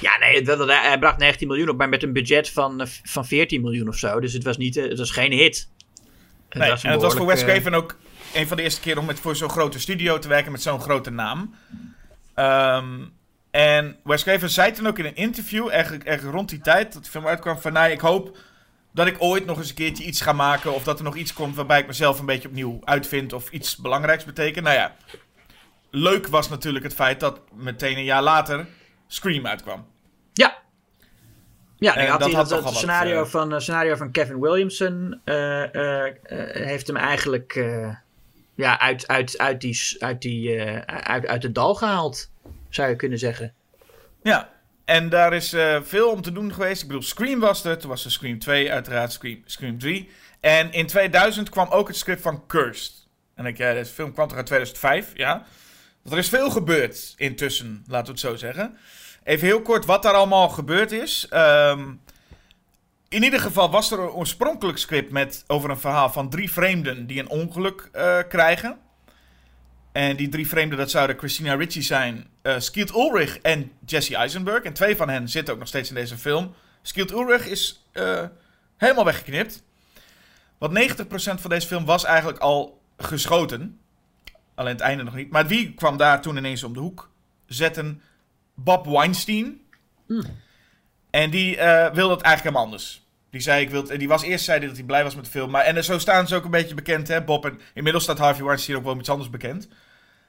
ja nee, dat, hij bracht 19 miljoen op, maar met een budget van, eh, van 14 miljoen of zo. Dus het was, niet, eh, het was geen hit. Het
Nee,
was
en het was voor Wes
eh,
Craven ook een van de eerste keer om met voor zo'n grote studio te werken met zo'n grote naam. Ehm, en Wes Craven zei toen ook in een interview, eigenlijk, eigenlijk rond die tijd dat de film uitkwam, van nou, ik hoop dat ik ooit nog eens een keertje iets ga maken. Of dat er nog iets komt waarbij ik mezelf een beetje opnieuw uitvind of iets belangrijks betekent. Nou ja, leuk was natuurlijk het feit dat meteen een jaar later Scream uitkwam.
Ja. Ja,
En
dan had
dat
hij
had
dat,
wat,
scenario,
eh,
van, eh, scenario van Kevin Williamson eh, heeft hem eigenlijk ja, uit, uit, uit, die, uit, die, uit, uit het dal gehaald, zou je kunnen zeggen.
Ja, en daar is veel om te doen geweest. Ik bedoel, Scream was er. Toen was er Scream 2, uiteraard Scream, Scream 3. En in 2000 kwam ook het script van Cursed. En je, ja, deze film kwam toch uit 2005? Ja. Er is veel gebeurd intussen, laten we het zo zeggen. Even heel kort wat daar allemaal gebeurd is. Ehm, in ieder geval was er een oorspronkelijk script met, over een verhaal van drie vreemden die een ongeluk eh, krijgen. En die drie vreemden, dat zouden Christina Ricci zijn, Skeet Ulrich en Jesse Eisenberg. En twee van hen zitten ook nog steeds in deze film. Skeet Ulrich is eh, helemaal weggeknipt. Want 90% van deze film was eigenlijk al geschoten. Alleen het einde nog niet. Maar wie kwam daar toen ineens om de hoek zetten? Bob Weinstein. En die eh, wilde het eigenlijk helemaal anders. Die, zei, ik wil het- die was eerst zei dat hij blij was met de film. Maar, en zo staan ze ook een beetje bekend, hè, Bob. En inmiddels staat Harvey Weinstein ook wel iets anders bekend.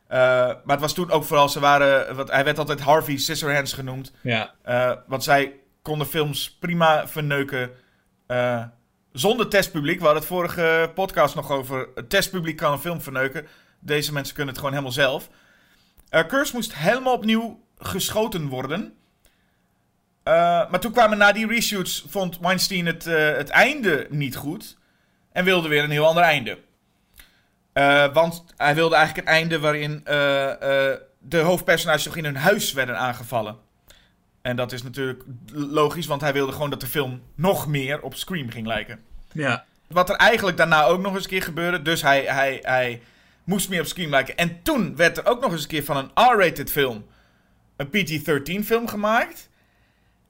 Eh, maar het was toen ook vooral, ze waren, wat, hij werd altijd Harvey Scissorhands genoemd.
Ja.
Eh, want zij konden films prima verneuken zonder testpubliek. We hadden het vorige podcast nog over. Het testpubliek kan een film verneuken. Deze mensen kunnen het gewoon helemaal zelf. Eh Curse moest helemaal opnieuw geschoten worden. Eh, maar toen kwamen na die reshoots, vond Weinstein het, eh, het einde niet goed. En wilde weer een heel ander einde. Want hij wilde eigenlijk een einde waarin de hoofdpersonages nog in hun huis werden aangevallen. En dat is natuurlijk logisch, want hij wilde gewoon dat de film nog meer op Scream ging lijken.
Ja.
Wat er eigenlijk daarna ook nog eens een keer gebeurde. Dus hij, hij, hij moest meer op Scream lijken. En toen werd er ook nog eens een keer van een R-rated film een PG-13 film gemaakt.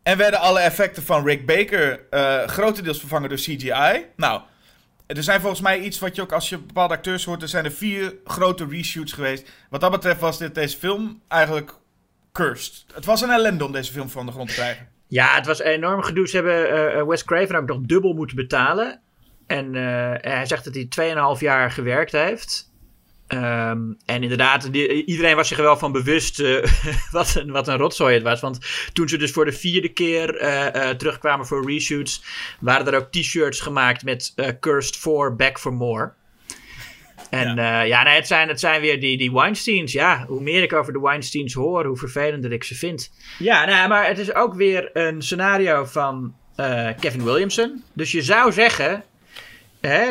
En werden alle effecten van Rick Baker eh, grotendeels vervangen door CGI. Nou, er zijn volgens mij iets wat je ook als je bepaalde acteurs hoort. Er zijn er vier grote reshoots geweest. Wat dat betreft was dit, deze film eigenlijk cursed. Het was een ellende om deze film van de grond te krijgen.
Ja, het was enorm gedoe. Ze hebben eh, eh, Wes Craven ook nog dubbel moeten betalen. En hij zegt dat hij 2,5 jaar gewerkt heeft. Ehm, en inderdaad, die- iedereen was zich er wel van bewust eh, (laughs) wat, een, wat een rotzooi het was. Want toen ze dus voor de vierde keer eh, eh, terugkwamen voor reshoots, waren er ook t-shirts gemaakt met Cursed 4, Back for More. En ja, ja nee, het, zijn, het zijn weer die, die Weinsteins. Ja, hoe meer ik over de Weinsteins hoor, hoe vervelender ik ze vind. Ja, nou, maar het is ook weer een scenario van Kevin Williamson. Dus je zou zeggen,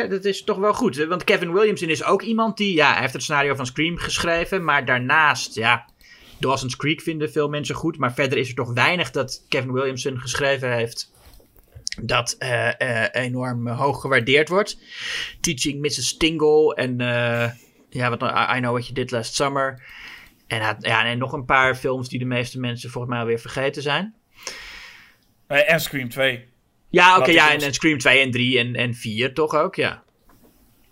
dat is toch wel goed. Want Kevin Williamson is ook iemand die, ja, heeft het scenario van Scream geschreven. Maar daarnaast, ja, Dawson's Creek vinden veel mensen goed. Maar verder is er toch weinig dat Kevin Williamson geschreven heeft. Dat eh, eh, enorm hoog gewaardeerd wordt. Teaching Mrs. Tingle en eh, ja, wat, nou, I Know What You Did Last Summer. En, ja, en nog een paar films die de meeste mensen volgens mij alweer vergeten zijn.
En Scream 2.
Ja, oké, ja, en, en Scream 2 en 3 en, en 4 toch ook, ja.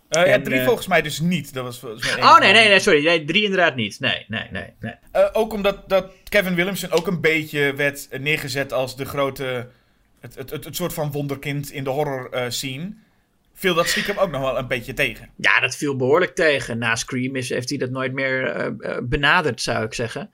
Eh, ja,
En,
3
eh,
volgens mij dus niet. Dat was volgens mij één
Oh, nee, nee, nee, sorry. Nee, 3 inderdaad niet. Nee, nee, nee, nee.
Eh, ook omdat dat Kevin Williamson ook een beetje werd neergezet als de grote. Het, het, het, het soort van wonderkind in de horror eh, scene. Viel dat stiekem ook nog wel een beetje tegen.
Ja, dat viel behoorlijk tegen. Na Scream is, heeft hij dat nooit meer benaderd, zou ik zeggen.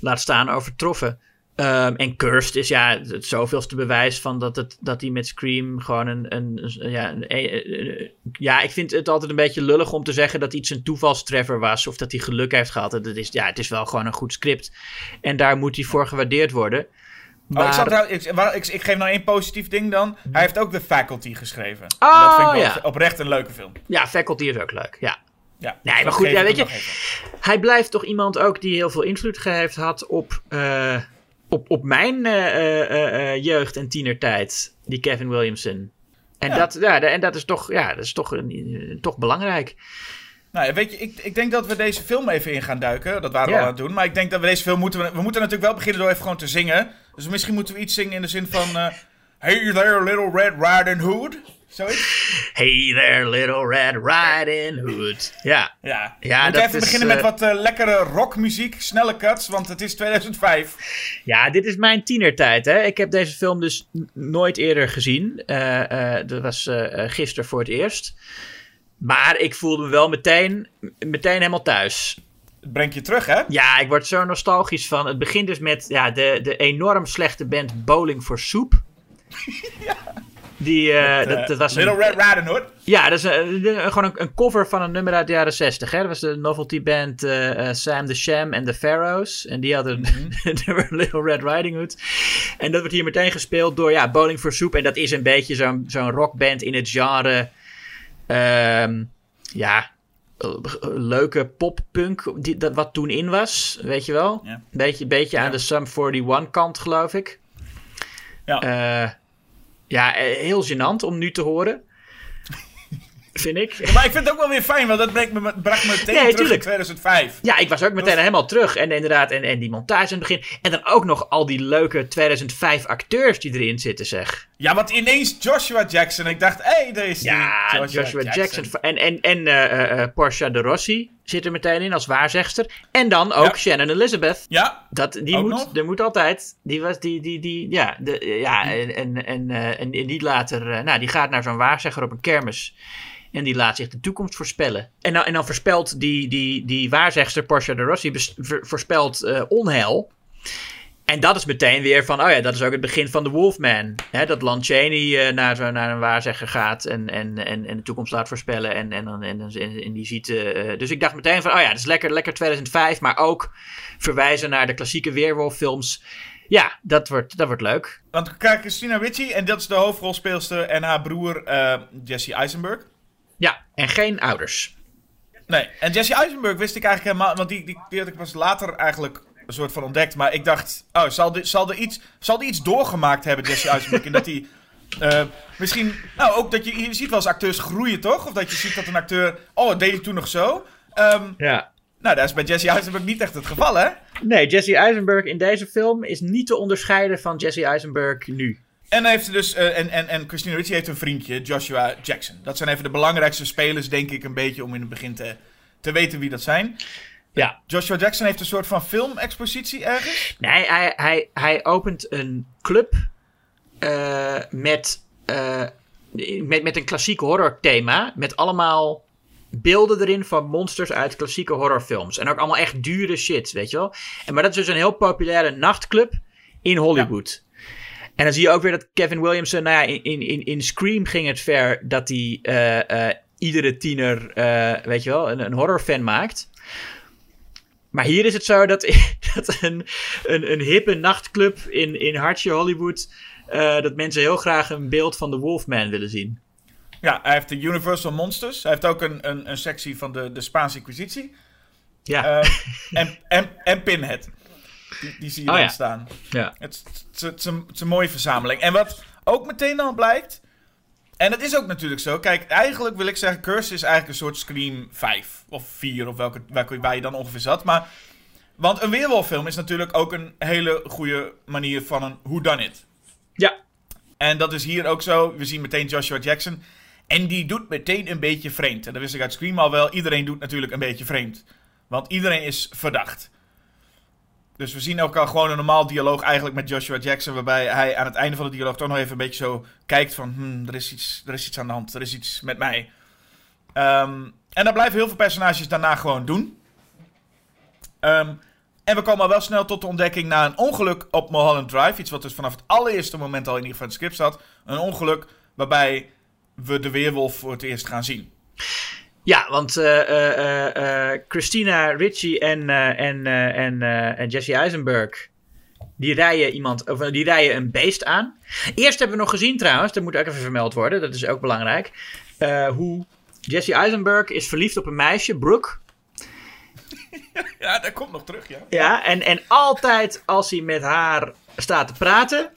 Laat staan overtroffen. Ehm, en Cursed is ja het zoveelste bewijs van dat, het, dat hij met Scream gewoon een. een, een- ja, een- ja, ik vind het altijd een beetje lullig om te zeggen dat iets een toevalstreffer was. Of dat hij geluk heeft gehad. Het is, ja, het is wel gewoon een goed script. En daar moet hij voor gewaardeerd worden.
Oh, ik,
Maar-
ik, ik, ik geef nou één positief ding dan. Hij heeft ook The Faculty geschreven. En
Oh,
dat vind ik wel
ja.
oprecht een leuke film.
Ja, Faculty is ook leuk. Ja.
Ja,
Nee,
dus
maar
dat
goed, ja, weet je-. Hij blijft toch iemand ook die heel veel invloed heeft had op, eh, op, op mijn eh, eh, eh, jeugd en tienertijd. Die Kevin Williamson. En,
Ja.
dat, ja, en dat is toch, ja, dat is toch, een- toch belangrijk.
Nou weet je, ik, ik denk dat we deze film even in gaan duiken. Dat waren we
Ja.
al aan het doen. Maar ik denk dat we deze film moeten... We, moeten natuurlijk wel beginnen door even gewoon te zingen. Dus misschien moeten we iets zingen in de zin van... hey there, little Red Riding Hood. Zoiets?
Hey there, little Red Riding Hood. Ja,
Ja.
Ja,
we moeten
dat
even
is,
beginnen
eh,
met wat eh, lekkere rockmuziek. Snelle cuts, want het is 2005.
ja, dit is mijn tienertijd. Hè. Ik heb deze film dus nooit eerder gezien. Eh, eh, dat was eh, eh, gisteren voor het eerst. Maar ik voelde me wel meteen, meteen helemaal thuis.
Het brengt je terug, hè?
Ja, ik word zo nostalgisch van. Het begint dus met ja, de, de enorm slechte band Bowling for Soup. (laughs) (laughs) Die, eh,
Met,
dat,
eh,
dat was een,
Little Red Riding Hood.
Ja, dat is een- een- gewoon een, een cover van een nummer uit de jaren 60. Hè? Dat was de novelty band eh, Sam the Sham and the Pharaohs. En die hadden (laughs) nummer Little Red Riding Hood. En dat wordt hier meteen gespeeld door ja, Bowling for Soup. En dat is een beetje zo'n zo'n rockband in het genre. ehm, ja, leuke poppunk, die, dat wat toen in was, weet je wel?
Ja.
Beetje, beetje aan de Sum 41 kant, geloof ik.
Ja.
Ja, eh, heel gênant om nu te horen. (laughs) Vind ik.
Maar ik vind het ook wel weer fijn, want dat brengt me, bracht me meteen
Nee,
terug
tuurlijk.
in 2005.
Ja, ik was ook meteen helemaal terug. En inderdaad, en, en die montage in het begin. En dan ook nog al die leuke 2005 acteurs die erin zitten, zeg.
Ja, want ineens Joshua Jackson. Ik dacht, hé, hey, daar is die
Ja, Joshua, Jackson. En, en, en Portia de Rossi zit er meteen in als waarzegster. En dan ook
Ja.
Shannon Elizabeth.
Ja,
Dat, die
Ook
moet,
nog?
er moet altijd. Die was die, die, die, ja, de, ja en, en, en, eh, en die later, eh, nou, die gaat naar zo'n waarzegger op een kermis. En die laat zich de toekomst voorspellen. En dan, en dan voorspelt die, die, die waarzegster, Portia de Rossi, bes- voorspelt eh, onheil. En dat is meteen weer van, oh ja, dat is ook het begin van The Wolfman. Hè, dat Lon Chaney eh, naar, zo, naar een waarzegger gaat en, en, en, en de toekomst laat voorspellen. En, en, dan- en, en, en die ziet... eh, dus ik dacht meteen van, oh ja, dat is lekker, lekker 2005. Maar ook verwijzen naar de klassieke weerwolffilms. Ja, dat wordt, dat wordt leuk.
want kijk, Christina Ricci, en dat is de hoofdrolspeelster, en haar broer eh, Jesse Eisenberg.
Ja, en geen ouders.
Nee, en Jesse Eisenberg wist ik eigenlijk helemaal, want die, die, die had ik pas later eigenlijk een soort van ontdekt. Maar ik dacht, oh, zal, die, zal, er iets, zal die iets doorgemaakt hebben, Jesse Eisenberg? en dat hij eh, misschien, nou ook dat je, je ziet wel eens acteurs groeien, toch? Of dat je ziet dat een acteur, oh, dat deed hij toen nog zo? Ehm,
Ja.
nou, dat is bij Jesse Eisenberg niet echt het geval, hè?
Nee, Jesse Eisenberg in deze film is niet te onderscheiden van Jesse Eisenberg nu.
En, hij heeft er dus, eh, en, en, en Christina Ricci heeft een vriendje, Joshua Jackson. Dat zijn even de belangrijkste spelers, denk ik, een beetje om in het begin te, te weten wie dat zijn.
Ja.
Joshua Jackson heeft een soort van filmexpositie ergens.
Nee, hij, hij, hij opent een club eh, met, eh, met, met een klassiek horrorthema. Met allemaal beelden erin van monsters uit klassieke horrorfilms. En ook allemaal echt dure shit, weet je wel. En, maar dat is dus een heel populaire nachtclub in Hollywood. En dan zie je ook weer dat Kevin Williamson, nou ja, in, in, in, Scream ging het ver dat hij eh, iedere tiener, weet je wel, een, een horrorfan maakt. Maar hier is het zo dat, (laughs) dat een, een, een hippe nachtclub in, in hartje Hollywood. eh, dat mensen heel graag een beeld van de Wolfman willen zien.
Ja, hij heeft de Universal Monsters. Hij heeft ook een, een, een sectie van de, de Spaanse Inquisitie.
Ja,
Eh, (laughs) en, en, en Pinhead. Die, die zie je
Oh,
dan
ja.
staan.
ja.
Het, het is een mooie verzameling. En wat ook meteen al blijkt. En dat is ook natuurlijk zo. Kijk, eigenlijk wil ik zeggen, Curse is eigenlijk een soort Scream 5 of 4 of welke, welke waar je dan ongeveer zat. Maar, want een weerwolffilm is natuurlijk ook een hele goede manier van een whodunit.
ja.
En dat is hier ook zo. We zien meteen Joshua Jackson. En die doet meteen een beetje vreemd. En dat wist ik uit Scream al wel. Iedereen doet natuurlijk een beetje vreemd. Want iedereen is verdacht. Dus we zien ook al gewoon een normaal dialoog eigenlijk met Joshua Jackson. Waarbij hij aan het einde van de dialoog toch nog even een beetje zo kijkt van... Hmm, er, is iets, er is iets aan de hand. Er is iets met mij. Ehm, en dat blijven heel veel personages daarna gewoon doen. Ehm, en we komen al wel snel tot de ontdekking na een ongeluk op Mulholland Drive. Iets wat dus vanaf het allereerste moment al in ieder geval in het script zat. Een ongeluk waarbij we de weerwolf voor het eerst gaan zien.
Ja, want eh, eh, eh, Christina Ricci en, en, en, en Jesse Eisenberg. Die rijden, iemand, of, die rijden een beest aan. Eerst hebben we nog gezien trouwens, dat moet ook even vermeld worden, dat is ook belangrijk. hoe Jesse Eisenberg is verliefd op een meisje, Brooke. (laughs)
Ja, dat komt nog terug, ja.
Ja, en, en altijd als hij met haar staat te praten,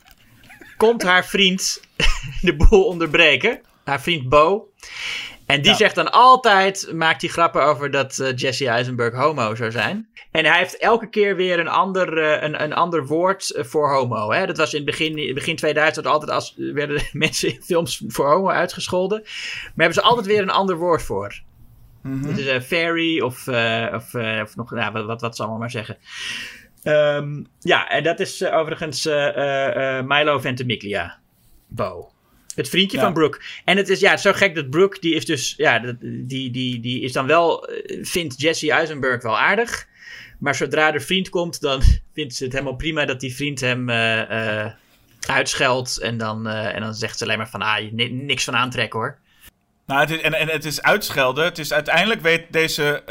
komt haar vriend (laughs) de boel onderbreken. Haar vriend Bo. En die
Ja.
zegt dan altijd, maakt hij grappen over dat eh, Jesse Eisenberg homo zou zijn. En hij heeft elke keer weer een ander, eh, een, een ander woord eh, voor homo. Hè? Dat was in het begin, begin 2000 altijd als werden (laughs) mensen in films voor homo uitgescholden. Maar hebben ze altijd weer een ander woord voor. Het is een fairy of, of, of nog, nou, wat, wat, wat zal ik maar zeggen. Ehm, ja, en dat is overigens Milo Ventimiglia. Bo. Het vriendje
Ja.
van Brooke. En het is ja, het is zo gek dat Brooke, die is dus, ja, die, die, die is dan wel, eh, vindt Jesse Eisenberg wel aardig. Maar zodra er vriend komt, dan (laughs) vindt ze het helemaal prima dat die vriend hem, eh, uitscheldt. En dan, en dan zegt ze alleen maar van, ah, niks van aantrekken hoor.
Nou, het is, en, en het is uitschelden. Het is uiteindelijk weet deze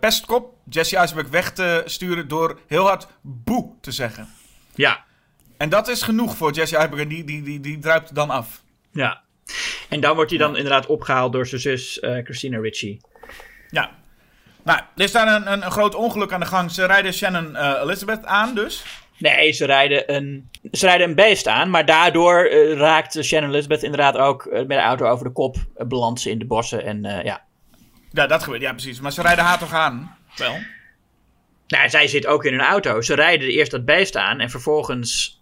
pestkop Jesse Eisenberg weg te sturen door heel hard boe te zeggen.
Ja,
En dat is genoeg voor Jesse Eisenberg en die, die, die, die druipt dan af.
Ja. En dan wordt hij dan inderdaad opgehaald door zijn zus eh, Christina Ricci.
Ja. Nou, er is daar een, een, een groot ongeluk aan de gang. Ze rijden Shannon eh, Elizabeth aan dus.
Nee, ze rijden een, ze rijden een beest aan, maar daardoor eh, raakt Shannon Elizabeth inderdaad ook met de auto over de kop, belandt ze in de bossen en ja.
Ja, dat gebeurt. Ja, precies. Maar ze rijden haar toch aan? Wel.
Nou, zij zit ook in een auto. Ze rijden eerst dat beest aan en vervolgens,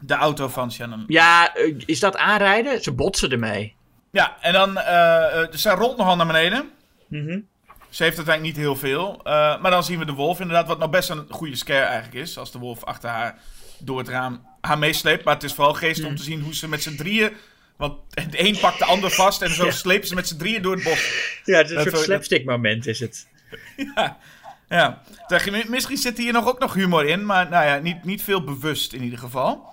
De auto van Shannon.
ja, eh, is dat aanrijden? Ze botsen ermee.
Ja, en dan... eh eh, zij rolt nogal naar beneden.
Mhm.
Ze heeft uiteindelijk niet heel veel. Eh, maar dan zien we de wolf inderdaad, wat nou best een goede scare eigenlijk is. Als de wolf achter haar door het raam haar meesleept. Maar het is vooral geest om te zien hoe ze met z'n drieën... Want de een pakt de ander vast en zo (laughs)
Ja.
slepen ze met z'n drieën door het bos.
Ja, het is een
Dat
soort slapstick moment is het. (laughs)
Ja, ja. Misschien zit hier nog ook nog humor in, maar nou ja, niet, niet veel bewust in ieder geval.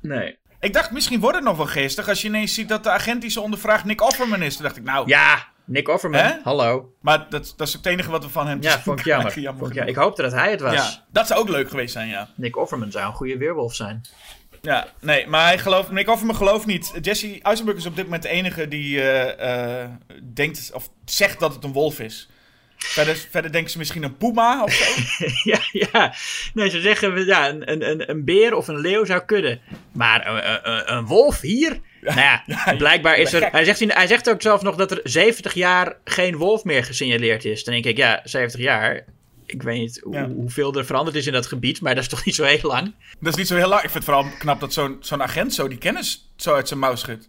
Nee.
Ik dacht, misschien wordt het nog wel geestig als je ineens ziet dat de agent die ze ondervraagt Nick Offerman is. Toen dacht ik, nou,
Ja, Nick Offerman,
Hè?
hallo.
maar dat, dat is het enige wat we van hem
Ja, vond ik (laughs) jammer.
krijgen.
Vond ik, ja, ik hoopte dat hij het was.
Ja, dat zou ook leuk geweest zijn, ja.
Nick Offerman zou een goede weerwolf zijn.
Ja, nee, maar hij gelooft, Nick Offerman gelooft niet. Jesse Eisenberg is op dit moment de enige die eh, eh, denkt, of zegt dat het een wolf is. Verder, verder denken ze misschien een puma of zo. (laughs)
ja, ja. Nee, ze zeggen, ja, een, een, een, beer of een leeuw zou kunnen. Maar een, een- een, een wolf hier? nou ja, (laughs) blijkbaar is er... Hij zegt, hij zegt ook zelf nog dat er 70 jaar geen wolf meer gesignaleerd is. Dan denk ik, ja, 70 jaar... Ik weet niet hoe,
Ja.
hoeveel er veranderd is in dat gebied, maar dat is toch niet zo heel lang?
Dat is niet zo heel lang. Ik vind het vooral knap dat zo'n zo'n agent zo die kennis zo uit zijn mouw schudt.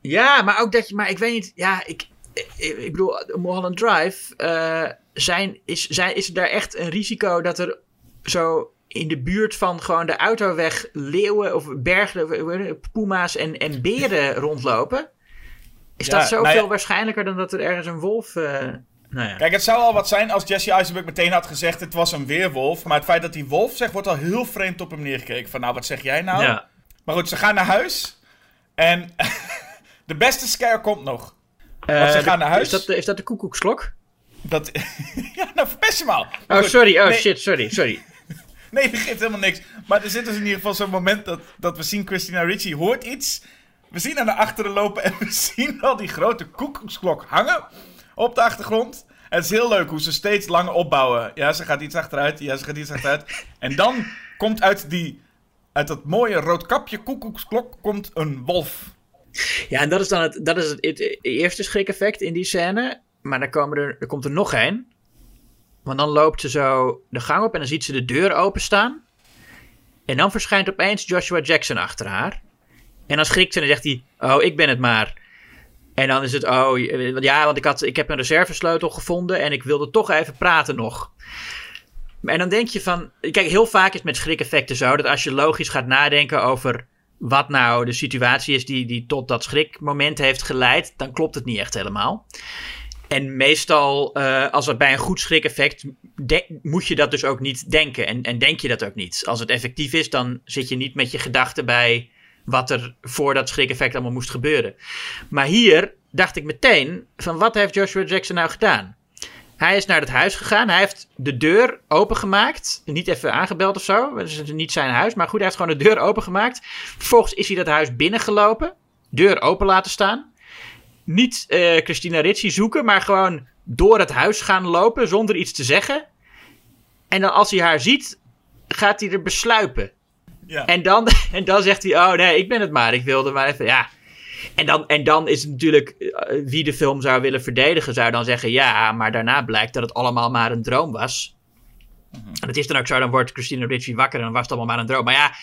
Ja, maar ook dat je... Maar ik weet niet... Ja, ik, ik, ik bedoel, Mulholland Drive... eh, zijn, is, zijn, is er daar echt een risico dat er zo in de buurt van gewoon de autoweg leeuwen of bergen, puma's en, en beren (laughs) rondlopen? Is
Ja,
dat zoveel
nou ja.
waarschijnlijker dan dat er ergens een wolf... eh, nou ja.
Kijk, het zou al wat zijn als Jesse Eisenberg meteen had gezegd het was een weerwolf. Maar het feit dat hij wolf zegt, wordt al heel vreemd op hem neergekeken. Van nou, wat zeg jij nou?
ja.
Maar goed, ze gaan naar huis. En (laughs) de beste scare komt nog.
Eh,
ze gaan naar huis.
Is dat, de- is dat de koekoeksklok?
Dat... (laughs) ja, nou verpest je. Maar
Oh,
goed,
sorry. Oh,
nee,
shit. Sorry. Sorry. (laughs)
Nee, dat geeft helemaal niks. Maar er zit dus in ieder geval zo'n moment dat, dat we zien Christina Ricci hoort iets. We zien haar naar achteren lopen en (laughs) we zien al die grote koekoeksklok hangen op de achtergrond. En het is heel leuk hoe ze steeds langer opbouwen. Ja, ze gaat iets achteruit. Ja, ze gaat iets achteruit. En dan komt uit, die, uit dat mooie roodkapje koekoeksklok komt een wolf.
Ja, en dat is dan het, dat is het, het eerste schrik-effect in die scène. Maar dan komen er, er komt er nog één. Want dan loopt ze zo de gang op en dan ziet ze de deur openstaan. En dan verschijnt opeens Joshua Jackson achter haar. En dan schrikt ze en dan zegt hij: Oh, ik ben het maar. En dan is het: Oh, ja, want ik, had, ik heb een reservesleutel gevonden en ik wilde toch even praten nog. En dan denk je van. Kijk, heel vaak is het met schrik-effecten zo dat als je logisch gaat nadenken over wat nou de situatie is die, die tot dat schrikmoment heeft geleid, dan klopt het niet echt helemaal. En meestal, eh, als het bij een goed schrik-effect, moet je dat dus ook niet denken. En, en denk je dat ook niet. Als het effectief is, dan zit je niet met je gedachten bij wat er voor dat schrik-effect allemaal moest gebeuren. Maar hier dacht ik meteen van wat heeft Joshua Jackson nou gedaan? Hij is naar het huis gegaan. Hij heeft de deur opengemaakt. Niet even aangebeld of zo. Het is niet zijn huis. Maar goed, hij heeft gewoon de deur opengemaakt. Vervolgens is hij dat huis binnengelopen. Deur open laten staan. Niet eh, Christina Ricci zoeken, maar gewoon door het huis gaan lopen zonder iets te zeggen. En dan als hij haar ziet, gaat hij er besluipen.
Ja.
En dan, (laughs) en dan zegt hij, oh nee, ik ben het maar. Ik wilde maar even, ja. En dan, en dan is het natuurlijk, eh, wie de film zou willen verdedigen, zou dan zeggen, ja, maar daarna blijkt dat het allemaal maar een droom was. En het is dan ook zo, dan wordt Christina Ricci wakker en dan was het allemaal maar een droom. Maar ja,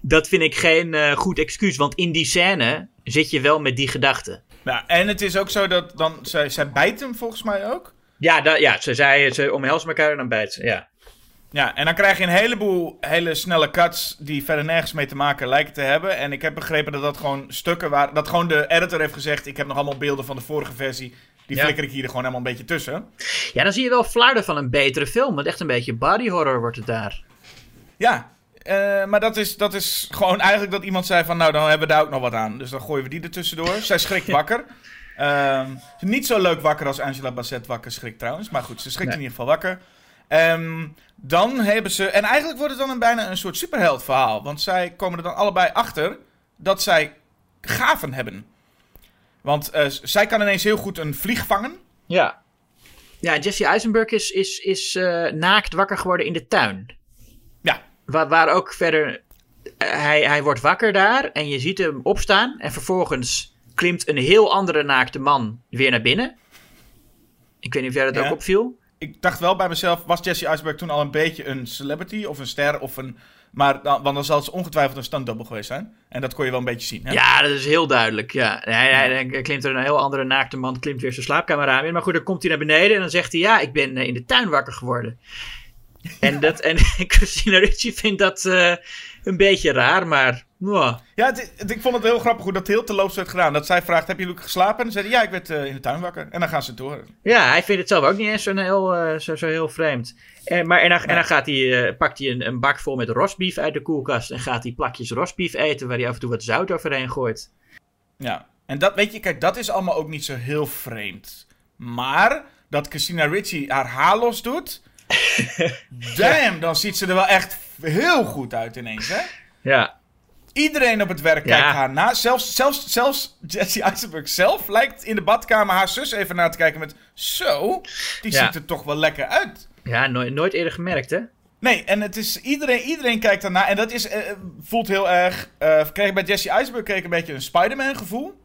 dat vind ik geen eh, goed excuus, want in die scène zit je wel met die gedachte.
Nou, en het is ook zo dat dan, zij, zij bijt hem volgens mij ook.
Ja, da, ja ze, zei, ze omhelzen elkaar en dan bijt ze, ja.
Ja, en dan krijg je een heleboel hele snelle cuts die verder nergens mee te maken lijken te hebben. En ik heb begrepen dat dat gewoon stukken waren. Dat gewoon de editor heeft gezegd: Ik heb nog allemaal beelden van de vorige versie. Die
Ja.
flikker ik hier er gewoon helemaal een beetje tussen.
Ja, dan zie je wel flarden van een betere film, want echt een beetje body horror wordt het daar.
Ja, Eh, maar dat is, dat is gewoon eigenlijk dat iemand zei van... nou, dan hebben we daar ook nog wat aan. Dus dan gooien we die er tussendoor. Zij schrikt wakker. Ehm, niet zo leuk wakker als Angela Bassett wakker schrikt trouwens. Maar goed, ze schrikt
Nee.
in ieder geval wakker. Ehm, dan hebben ze... En eigenlijk wordt het dan een, bijna een soort superheld verhaal. Want zij komen er dan allebei achter dat zij gaven hebben. Want eh, zij kan ineens heel goed een vlieg vangen.
Ja. Ja, Jesse Eisenberg is, is, is eh, naakt wakker geworden in de tuin.
Ja,
Waar, waar ook verder. eh, hij, hij wordt wakker daar en je ziet hem opstaan. En vervolgens klimt een heel andere naakte man weer naar binnen. Ik weet niet of jij dat
Ja.
ook opviel.
Ik dacht wel bij mezelf, was Jesse Eisenberg toen al een beetje een celebrity of een ster of een... Maar dan, want dan zal het ongetwijfeld een stuntdouble geweest zijn. En dat kon je wel een beetje zien. Hè?
Ja, dat is heel duidelijk. Ja. Hij klimt er een heel andere naakte man, klimt weer zijn slaapkamer in. Maar goed, dan komt hij naar beneden en dan zegt hij: Ja, ik ben eh, in de tuin wakker geworden. En, dat, en (laughs) Christina Ricci vindt dat eh, een beetje raar, maar. mwah.
Ja, het- het- ik vond het heel grappig hoe dat heel terloops werd gedaan. Dat zij vraagt, heb je ook geslapen? En dan zei hij, ja, ik werd eh, in de tuin wakker. En dan gaan ze door.
Ja, hij vindt het zelf ook niet eens zo'n heel, eh, zo, zo heel vreemd. En, maar, en dan, en dan gaat hij, eh, pakt hij een, een bak vol met rosbief uit de koelkast en gaat hij plakjes rosbief eten waar hij af en toe wat zout overheen gooit.
Ja, en dat, weet je, kijk, dat is allemaal ook niet zo heel vreemd. Maar dat Christina Ricci haar haar los doet... (laughs) damn, dan ziet ze er wel echt heel goed uit ineens, hè?
Ja,
Iedereen op het werk
Ja.
kijkt haar na. Zelfs, zelfs, zelfs Jesse Eisenberg zelf lijkt in de badkamer haar zus even na te kijken met... Zo, die
Ja.
ziet er toch wel lekker uit.
ja nooit, nooit eerder gemerkt, hè?
Nee, en het is, iedereen, iedereen kijkt daarna. En dat is, eh, voelt heel erg... eh kreeg ik bij Jesse Eisenberg kreeg ik een beetje een Spider-Man gevoel.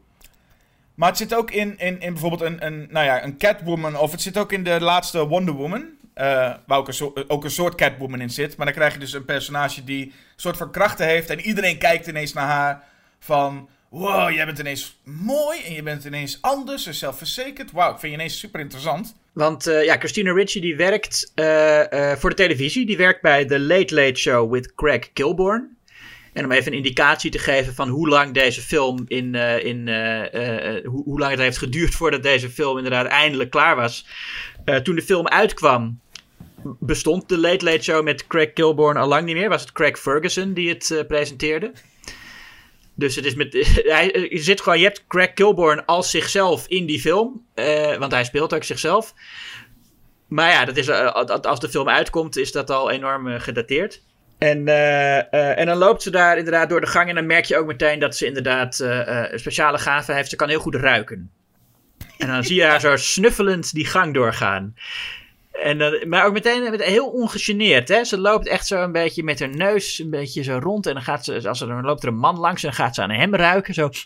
Maar het zit ook in, in, in bijvoorbeeld een, een, nou ja, een Catwoman. Of het zit ook in de laatste Wonder Woman. Eh, waar ook een, zo- ook een soort Catwoman in zit. Maar dan krijg je dus een personage die een soort van krachten heeft. En iedereen kijkt ineens naar haar van... Wow, jij bent ineens mooi en je bent ineens anders en zelfverzekerd. Wauw, ik vind je ineens super interessant.
Want eh, ja, Christina Ricci die werkt eh, voor de televisie. Die werkt bij The Late Late Show with Craig Kilborn. En om even een indicatie te geven van hoe lang deze film in, in hoe, hoe lang het heeft geduurd voordat deze film inderdaad eindelijk klaar was. Toen de film uitkwam, bestond de Late Late Show met Craig Kilborn al lang niet meer. Was het Craig Ferguson die het eh, presenteerde. Dus het is met. (laughs) Hij, je, zit gewoon, je hebt Craig Kilborn als zichzelf in die film. eh, want hij speelt ook zichzelf. Maar ja, dat is, eh, als de film uitkomt, is dat al enorm eh, gedateerd. En, eh, eh, en dan loopt ze daar inderdaad door de gang. En dan merk je ook meteen dat ze inderdaad eh, eh, een speciale gave heeft. Ze kan heel goed ruiken. En dan zie je haar zo snuffelend die gang doorgaan. En dan, maar ook meteen met- heel ongegeneerd. Hè? Ze loopt echt zo een beetje met haar neus een beetje zo rond. En dan, gaat ze, als er, dan loopt er een man langs en gaat ze aan hem ruiken. Zo. (laughs)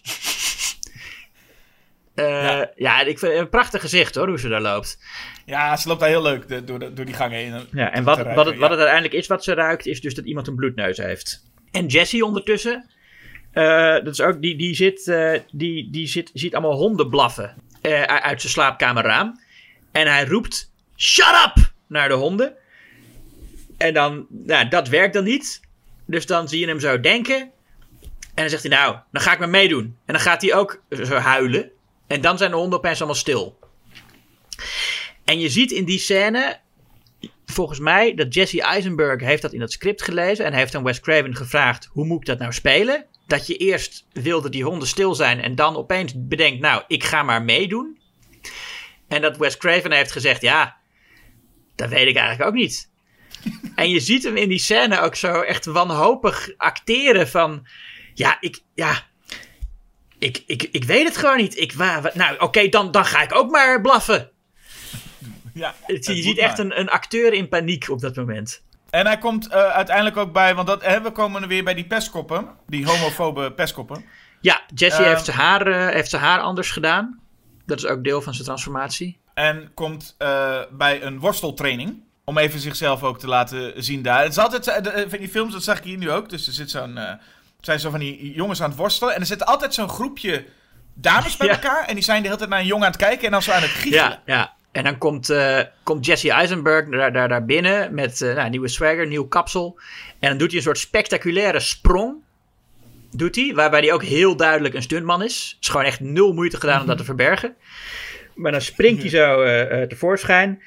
Eh,
Ja.
ja. ik vind een prachtig gezicht hoor, hoe ze daar loopt.
Ja, ze loopt daar heel leuk de- door, de- door die gang heen.
Ja, en wat,
ruiken,
wat, het, wat het uiteindelijk is wat ze ruikt, is dus dat iemand een bloedneus heeft. En Jessie ondertussen, eh, dat is ook, die, die, zit, eh, die, die zit, ziet allemaal honden blaffen uit zijn slaapkamerraam. En hij roept, shut up, naar de honden. En dan, nou, dat werkt dan niet. Dus dan zie je hem zo denken. En dan zegt hij, nou, dan ga ik maar meedoen. En dan gaat hij ook zo huilen. En dan zijn de honden opeens allemaal stil. En je ziet in die scène, volgens mij, dat Jesse Eisenberg heeft dat in het script gelezen. En heeft aan Wes Craven gevraagd, hoe moet ik dat nou spelen? Dat je eerst wilde die honden stil zijn en dan opeens bedenkt, nou, ik ga maar meedoen. En dat Wes Craven heeft gezegd, ja, dat weet ik eigenlijk ook niet. (laughs) En je ziet hem in die scène ook zo echt wanhopig acteren van... Ja, ik, ja, ik, ik, ik weet het gewoon niet. Ik, wa, wa- nou, oké, dan, dan ga ik ook maar blaffen. (laughs)
Ja,
Je ziet echt een, een acteur in paniek op dat moment.
En hij komt eh, uiteindelijk ook bij, want dat, hè, we komen er weer bij die pestkoppen. Die homofobe pestkoppen.
Ja, Jesse
Ehm.
heeft, zijn haar, eh, heeft zijn haar anders gedaan. Dat is ook deel van zijn transformatie.
En komt eh, bij een worsteltraining. Om even zichzelf ook te laten zien daar. Het is altijd, eh, eh, van die films, dat zag ik hier nu ook. Dus er zit zo'n, zijn zo van die jongens aan het worstelen. En er zit altijd zo'n groepje dames bij (laughs)
Ja.
elkaar. En die zijn de hele tijd naar een jongen aan het kijken. En dan zo aan het giechelen.
Ja, ja. En dan komt, komt Jesse Eisenberg daar, daar, daar binnen met eh, nou, nieuwe swagger, nieuw kapsel. En dan doet hij een soort spectaculaire sprong. Doet hij, waarbij hij ook heel duidelijk een stuntman is. Het is gewoon echt nul moeite gedaan om dat te verbergen. Maar dan springt hij zo eh, eh, tevoorschijn.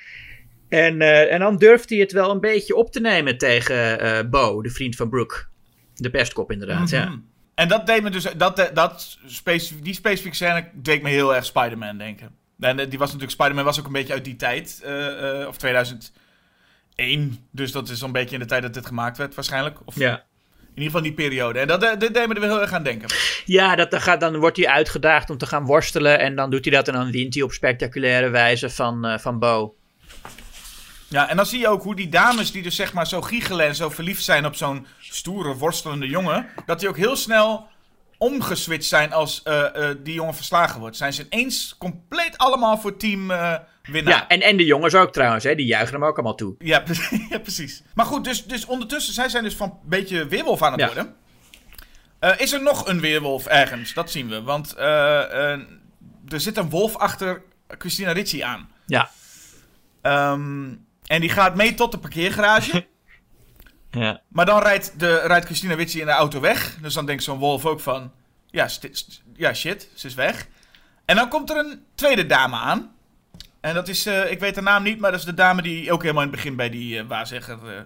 En, eh, en dan durft hij het wel een beetje op te nemen tegen Bo, de vriend van Brooke. De pestkop inderdaad, ja.
Mhm. En dat deed me dus, dat, dat specif- die specifieke scène deed me heel erg Spider-Man denken. En die was natuurlijk, Spider-Man was ook een beetje uit die tijd, of 2001. Dus dat is zo'n beetje in de tijd dat dit gemaakt werd waarschijnlijk. Of
Ja.
In ieder geval die periode. En dat, eh, dit deed me er heel erg aan denken.
Ja, dat, dan, gaat, dan wordt hij uitgedaagd om te gaan worstelen. En dan doet hij dat en dan wint hij op spectaculaire wijze van, eh, van Bo.
Ja, en dan zie je ook hoe die dames die dus zeg maar zo giechelen en zo verliefd zijn op zo'n stoere, worstelende jongen, dat die ook heel snel omgeswitcht zijn als eh, die jongen verslagen wordt. Zijn ze ineens compleet allemaal voor team winnaar.
Ja, en, en de jongens ook trouwens, hè, die juichen hem ook allemaal toe.
Ja, (laughs) ja, precies. Maar goed, dus, dus ondertussen, zij zijn dus van een beetje weerwolf aan het
Ja.
worden. Eh, is er nog een weerwolf ergens? Dat zien we. Want eh, eh, er zit een wolf achter Christina Ricci aan.
Ja.
Ehm, en die gaat mee tot de parkeergarage. (laughs)
Ja.
maar dan rijdt, de, rijdt Christina Ricci in de auto weg. Dus dan denkt zo'n wolf ook van... Ja, ja, shit, ze is weg. En dan komt er een tweede dame aan. En dat is, eh, ik weet de naam niet, maar dat is de dame die ook helemaal in het begin bij die eh waarzegger eh,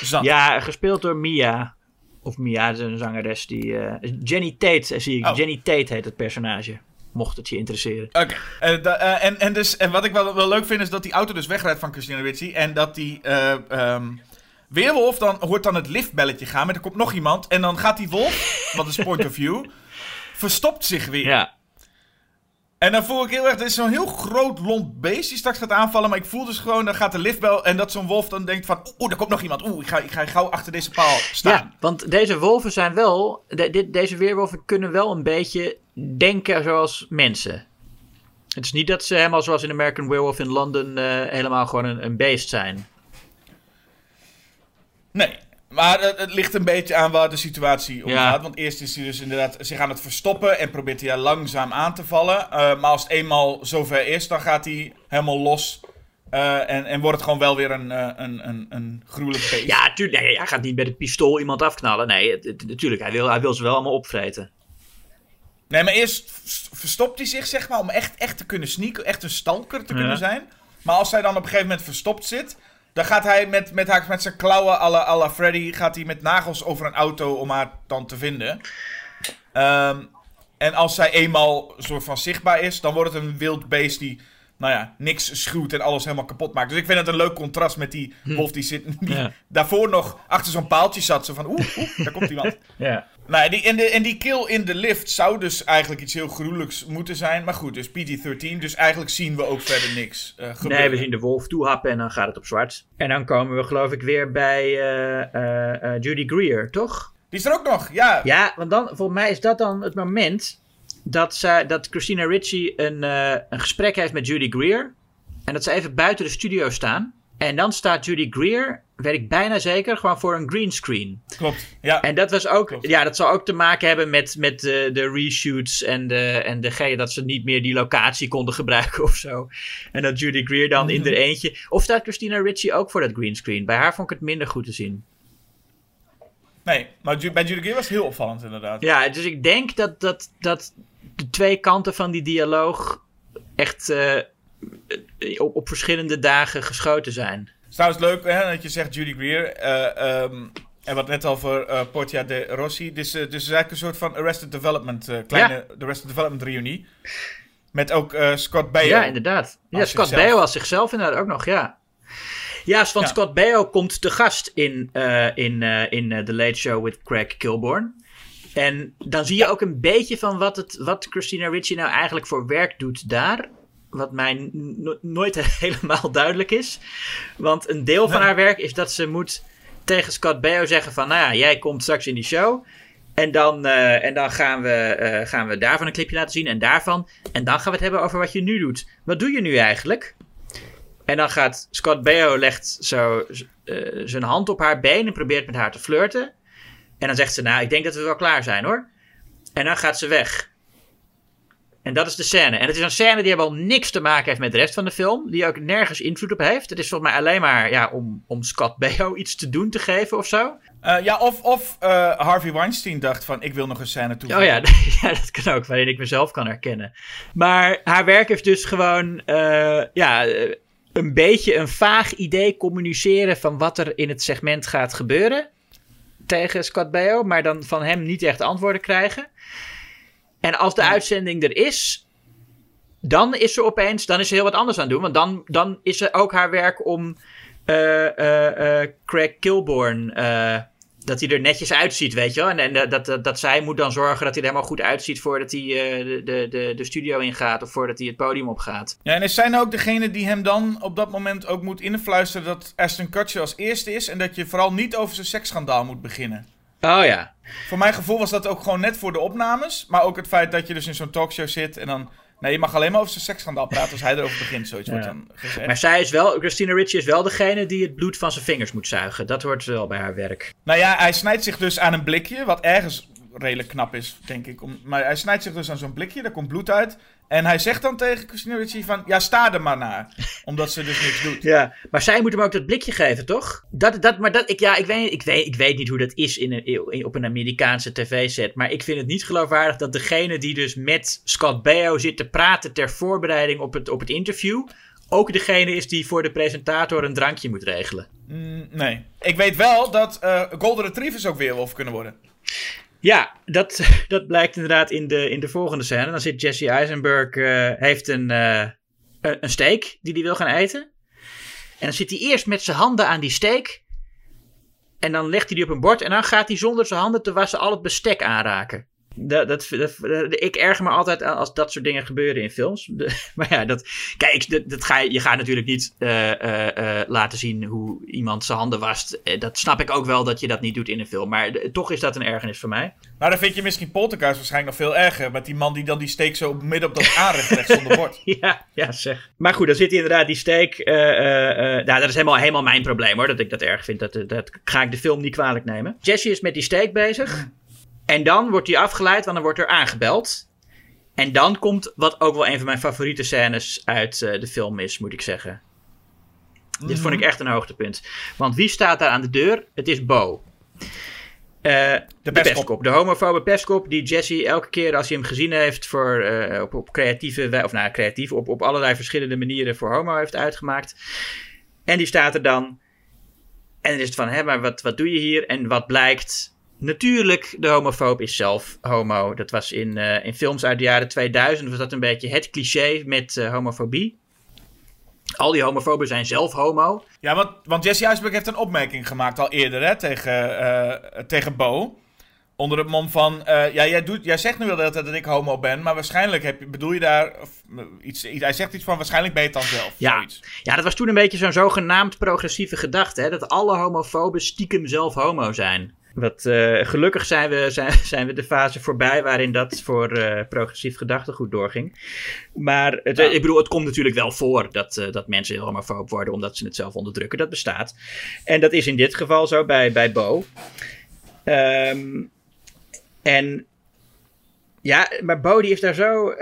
zat.
ja, gespeeld door Mia. Of Mia, is een zangeres die... Jenny Tate, zie ik.
Oh.
Jenny Tate heet het personage. Mocht het je interesseren.
Oké. En, en, dus, en wat ik wel, wel leuk vind is dat die auto dus wegrijdt van Christina Ricci. En dat die eh, ehm, weerwolf dan hoort dan het liftbelletje gaan. Maar er komt nog iemand. En dan gaat die wolf, wat is point of view, (laughs) verstopt zich weer.
Ja.
En dan voel ik heel erg, er is zo'n heel groot lomp beest die straks gaat aanvallen. Maar ik voel dus gewoon, dan gaat de liftbel. En dat zo'n wolf dan denkt van, oeh, er komt nog iemand. Oeh, ik ga, ik ga gauw achter deze paal staan.
Ja, want deze wolven zijn wel... de- dit, deze weerwolven kunnen wel een beetje denken zoals mensen. Het is niet dat ze helemaal zoals in American Werewolf in London... eh, helemaal gewoon een, een beest zijn.
Nee, maar het, het ligt een beetje aan waar de situatie om
Ja.
gaat. Want eerst is hij dus inderdaad zich aan het verstoppen en probeert hij haar langzaam aan te vallen. Eh, maar als het eenmaal zover is, dan gaat hij helemaal los. eh, en, en wordt het gewoon wel weer een, eh, een, een, een gruwelijk beest.
Ja, tuurlijk. Nee, hij gaat niet met een pistool iemand afknallen. Nee, het- het- natuurlijk. Hij wil, hij wil ze wel allemaal opvreten.
Nee, maar eerst verstopt hij zich, zeg maar, om echt, echt te kunnen sneaken. Echt een stalker te
Ja.
kunnen zijn. Maar als hij dan op een gegeven moment verstopt zit... Dan gaat hij met, met, haar, met zijn klauwen à la, à la Freddy... gaat hij met nagels over een auto om haar dan te vinden. Ehm, en als zij eenmaal een soort van zichtbaar is... dan wordt het een wild beest die... Nou ja, niks schuwt en alles helemaal kapot maakt. Dus ik vind het een leuk contrast met die wolf die, zit, die
Ja.
daarvoor nog achter zo'n paaltje zat. Zo van, oeh, oeh, daar komt iemand. (laughs)
Ja.
Nou, en die, en, de, en die kill in de lift zou dus eigenlijk iets heel gruwelijks moeten zijn. Maar goed, dus PG-13. Dus eigenlijk zien we ook verder niks eh gebeuren.
Nee, we zien de wolf toehappen en dan gaat het op zwart. En dan komen we geloof ik weer bij eh, eh, Judy Greer, toch?
Die is er ook nog, ja.
Ja, want dan, volgens mij is dat dan het moment dat, zij, dat Christina Ricci een, een gesprek heeft met Judy Greer. En dat ze even buiten de studio staan. En dan staat Judy Greer, weet ik bijna zeker, gewoon voor een greenscreen.
Klopt. Ja.
En dat was ook,
Klopt.
ja, dat zal ook te maken hebben met, met de, de reshoots en, de, en de, dat ze niet meer die locatie konden gebruiken (laughs) of zo. En dat Judy Greer dan in
Mhm.
er eentje. Of staat Christina Ricci ook voor dat greenscreen? Bij haar vond ik het minder goed te zien.
Nee, maar bij Judy Greer was het heel opvallend inderdaad.
Ja, dus ik denk dat, dat, dat de twee kanten van die dialoog echt eh, op, op verschillende dagen geschoten zijn.
Het is trouwens leuk hè, dat je zegt Judy Greer. eh, ehm, en wat net al voor eh, Portia de Rossi. Dus, eh, dus het is eigenlijk een soort van Arrested Development, eh, kleine de Arrested Development reunie. Met ook eh, Scott Baio.
Ja, inderdaad. Ja, Scott
zichzelf.
Baio als zichzelf inderdaad ook nog, ja. Ja, want
Ja.
Scott Baio komt te gast in, eh, in, eh, in eh, The Late Show with Craig Kilborn. En dan zie je ook een beetje van wat, het, wat Christina Ricci nou eigenlijk voor werk doet daar. Wat mij no- nooit (laughs) helemaal duidelijk is. Want een deel van haar werk is dat ze moet tegen Scott Baio zeggen van... Nou ja, jij komt straks in die show. En dan, eh, en dan gaan, we, eh, gaan we daarvan een clipje laten zien en daarvan. En dan gaan we het hebben over wat je nu doet. Wat doe je nu eigenlijk? En dan gaat Scott Baio legt zo eh, zijn hand op haar been en probeert met haar te flirten. En dan zegt ze, nou, ik denk dat we wel klaar zijn hoor. En dan gaat ze weg. En dat is de scène. En het is een scène die helemaal niks te maken heeft met de rest van de film. Die ook nergens invloed op heeft. Het is volgens mij alleen maar ja, om, om Scott Baio (laughs) iets te doen te geven of zo.
Eh, ja, of, of eh, Harvey Weinstein dacht van, ik wil nog een scène
Oh
toevoegen.
ja, (laughs) ja, dat kan ook, waarin ik mezelf kan herkennen. Maar haar werk is dus gewoon, eh, ja, een beetje een vaag idee communiceren van wat er in het segment gaat gebeuren tegen Scott Baio, maar dan van hem niet echt antwoorden krijgen. En als de uitzending er is, dan is ze opeens, dan is ze heel wat anders aan het doen, want dan, dan is er ook haar werk om eh, eh, eh, Craig Kilborn dat hij er netjes uitziet, weet je wel. En, en dat, dat, dat zij moet dan zorgen dat hij er helemaal goed uitziet voordat hij de, de, de, studio ingaat of voordat hij het podium opgaat.
Ja, en is zij nou ook degene die hem dan op dat moment ook moet influisteren dat Ashton Kutcher als eerste is en dat je vooral niet over zijn seksschandaal moet beginnen?
Oh ja.
Voor mijn gevoel was dat ook gewoon net voor de opnames, maar ook het feit dat je dus in zo'n talkshow zit en dan... Nee, je mag alleen maar over zijn seksschandaal praten als hij erover begint, zoiets wordt dan gezegd.
Maar zij is wel, Christina Ricci is wel degene die het bloed van zijn vingers moet zuigen. Dat hoort wel bij haar werk.
Nou ja, hij snijdt zich dus aan een blikje, wat ergens redelijk knap is, denk ik. Om, maar hij snijdt zich dus aan zo'n blikje, daar komt bloed uit. En hij zegt dan tegen Christina Ricci van, ja, sta er maar naar. Omdat ze dus niks doet. (laughs)
Ja, maar zij moet hem ook dat blikje geven, toch? Dat, dat, maar dat, ik, ja, ik, weet, ik, weet, ik weet niet hoe dat is in een, in- op een Amerikaanse tv-set. Maar ik vind het niet geloofwaardig dat degene die dus met Scott Baio zit te praten ter voorbereiding op het, op het interview... ook degene is die voor de presentator een drankje moet regelen.
Mm, nee. Ik weet wel dat eh, Golden Retrievers ook weerwolf kunnen worden.
Ja, dat, (laughs) dat blijkt inderdaad in de, in de volgende scène. Dan zit Jesse Eisenberg, eh, heeft een, een een steak die hij wil gaan eten. En dan zit hij eerst met zijn handen aan die steak. En dan legt hij die op een bord. En dan gaat hij zonder zijn handen te wassen al het bestek aanraken. Dat, dat, ik erger me altijd aan als dat soort dingen gebeuren in films. De- (laughs) maar ja, dat, kijk, dat, dat ga je, je gaat natuurlijk niet eh, eh, eh, laten zien hoe iemand zijn handen wast. Dat snap ik ook wel dat je dat niet doet in een film. Maar de- toch is dat een ergernis voor mij.
Nou, dan vind je misschien Poltergeist waarschijnlijk nog veel erger. Met die man die dan die steek zo midden op dat (laughs) aanrecht legt zonder bord. (laughs)
Ja, ja, zeg. Maar goed, dan zit hij inderdaad die steek. nou, dat is helemaal, helemaal mijn probleem hoor. Dat ik dat erg vind. Dat, dat ga ik de film niet kwalijk nemen. Jesse is met die steek bezig. (clears throat) En dan wordt hij afgeleid, want dan wordt er aangebeld. En dan komt wat ook wel een van mijn favoriete scènes uit eh, de film is, moet ik zeggen. Dit vond ik echt een hoogtepunt. Want wie staat daar aan de deur? Het is Bo. Eh, de,
pestkop.
De homofobe pestkop die Jesse elke keer als hij hem gezien heeft voor, eh, op, op creatieve, of nou creatief, op, op allerlei verschillende manieren voor homo heeft uitgemaakt. En die staat er dan. En dan is het van, hè, maar wat, wat doe je hier? En wat blijkt? Natuurlijk, de homofoob is zelf homo. Dat was in, eh, in films uit de jaren 2000 was dat een beetje het cliché met eh, homofobie. Al die homofoben zijn zelf homo.
Ja, want, want Jesse Eisenberg heeft een opmerking gemaakt al eerder hè, tegen, eh, tegen Bo. Onder het mom van, ja, jij, doet, jij zegt nu wel dat, dat ik homo ben, maar waarschijnlijk heb je, bedoel je daar of, iets, iets- Hij zegt iets van, waarschijnlijk ben je het dan zelf.
Ja.
zoiets.
Ja, dat was toen een beetje zo'n zogenaamd progressieve gedachte. Hè? Dat alle homofoben stiekem zelf homo zijn. Wat, eh, gelukkig zijn we, zijn, zijn we de fase voorbij waarin dat voor eh, progressief gedachtegoed doorging. Maar het, ik bedoel, het komt natuurlijk wel voor dat, eh, dat mensen heel homofoob worden omdat ze het zelf onderdrukken. Dat bestaat. En dat is in dit geval zo bij, bij Bo. Ehm, en ja, maar Bo die is daar zo.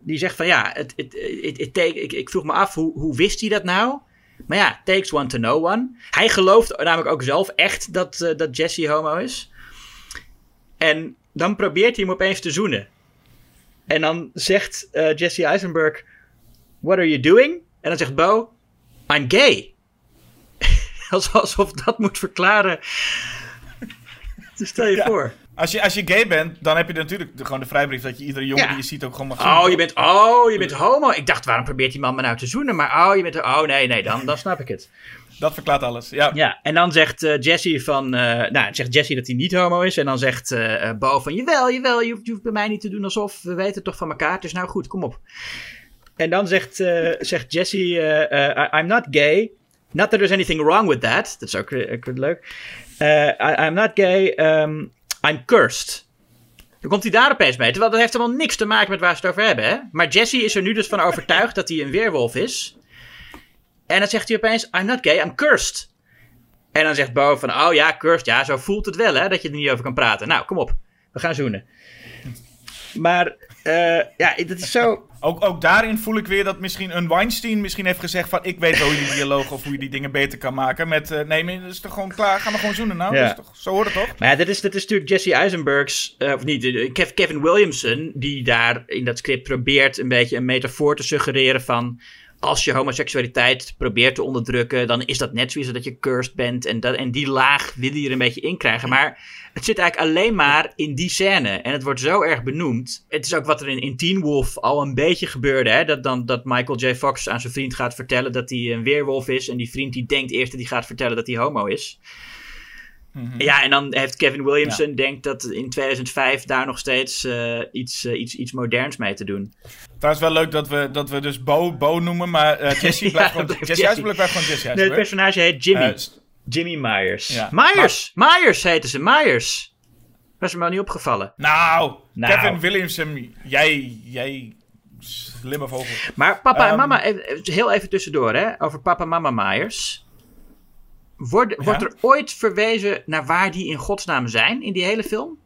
die zegt van ja, het, het, het, ik, ik vroeg me af hoe, hoe wist hij dat nou? Maar ja, takes one to know one. Hij gelooft namelijk ook zelf echt dat, eh, dat Jesse homo is. En dan probeert hij hem opeens te zoenen. En dan zegt eh, Jesse Eisenberg: What are you doing? En dan zegt Bo: I'm gay. (laughs) Alsof alsof dat moet verklaren. Dus (laughs) stel je
Ja.
voor.
Als je, als je gay bent, dan heb je natuurlijk de, gewoon de vrijbrief dat je iedere jongen
Ja.
die je ziet ook gewoon mag zien.
Oh, je bent, oh, je bent homo. Ik dacht, waarom probeert die man me nou te zoenen? Maar oh, je bent, oh nee, nee, dan, dan snap ik het.
Dat verklaart alles, ja.
Ja, en dan zegt eh, Jesse van, eh, nou, zegt Jesse dat hij niet homo is. En dan zegt eh, Bo van, jawel, jawel, je hoeft, je hoeft bij mij niet te doen alsof, we weten toch van elkaar. Het is nou goed, kom op. En dan zegt, zegt Jesse, I'm not gay. Not that there's anything wrong with that. Dat is ook, ook leuk. I- I'm not gay, um, I'm cursed. Dan komt hij daar opeens mee. Terwijl dat heeft helemaal niks te maken met waar ze het over hebben. Hè? Maar Jesse is er nu dus van overtuigd dat hij een weerwolf is. En dan zegt hij opeens: I'm not gay, I'm cursed. En dan zegt Bo van: Oh ja, cursed. Ja, zo voelt het wel hè, dat je er niet over kan praten. Nou, kom op. We gaan zoenen. Maar eh, ja, dat is zo.
Ook, ook daarin voel ik weer dat misschien een Weinstein misschien heeft gezegd van... Ik weet wel hoe je die dialoog of hoe je die dingen beter kan maken. Met, eh, nee, maar dat is toch gewoon klaar. Gaan we gewoon zoenen nou?
Ja.
Dat is toch, zo hoort het toch?
Maar ja, dat is, dat is natuurlijk Jesse Eisenberg's, eh, of niet, Kev- Kevin Williamson, die daar in dat script probeert een beetje een metafoor te suggereren van als je homoseksualiteit probeert te onderdrukken, dan is dat net zoiets dat je cursed bent. En, dat, en die laag wil je er een beetje in krijgen. Maar het zit eigenlijk alleen maar in die scène. En het wordt zo erg benoemd. Het is ook wat er in, in Teen Wolf al een beetje gebeurde. Hè? Dat, dan, dat Michael J. Fox aan zijn vriend gaat vertellen dat hij een weerwolf is. En die vriend die denkt eerst dat hij gaat vertellen dat hij homo is. Ja, en dan heeft Kevin Williamson denkt dat in 2005 daar nog steeds eh, iets, eh, iets, iets moderns mee te doen.
Trouwens wel leuk dat we, dat we dus Bo, Bo noemen, maar eh, Jesse (laughs)
Ja,
blijft gewoon
dat blijft
Jesse
Jesse.
Blijft gewoon Jesse
Nee, het personage heet Jimmy.
Eh,
Jimmy Myers.
Ja.
Myers! Myers heten ze, Myers. Was me al niet opgevallen.
nou,
Nou.
Kevin Williamson, jij, jij slimme vogel.
Maar papa en
Ehm.
mama, even- heel even tussendoor hè, over papa en mama Myers. Wordt, wordt er ooit verwezen naar waar die in godsnaam zijn in die hele film?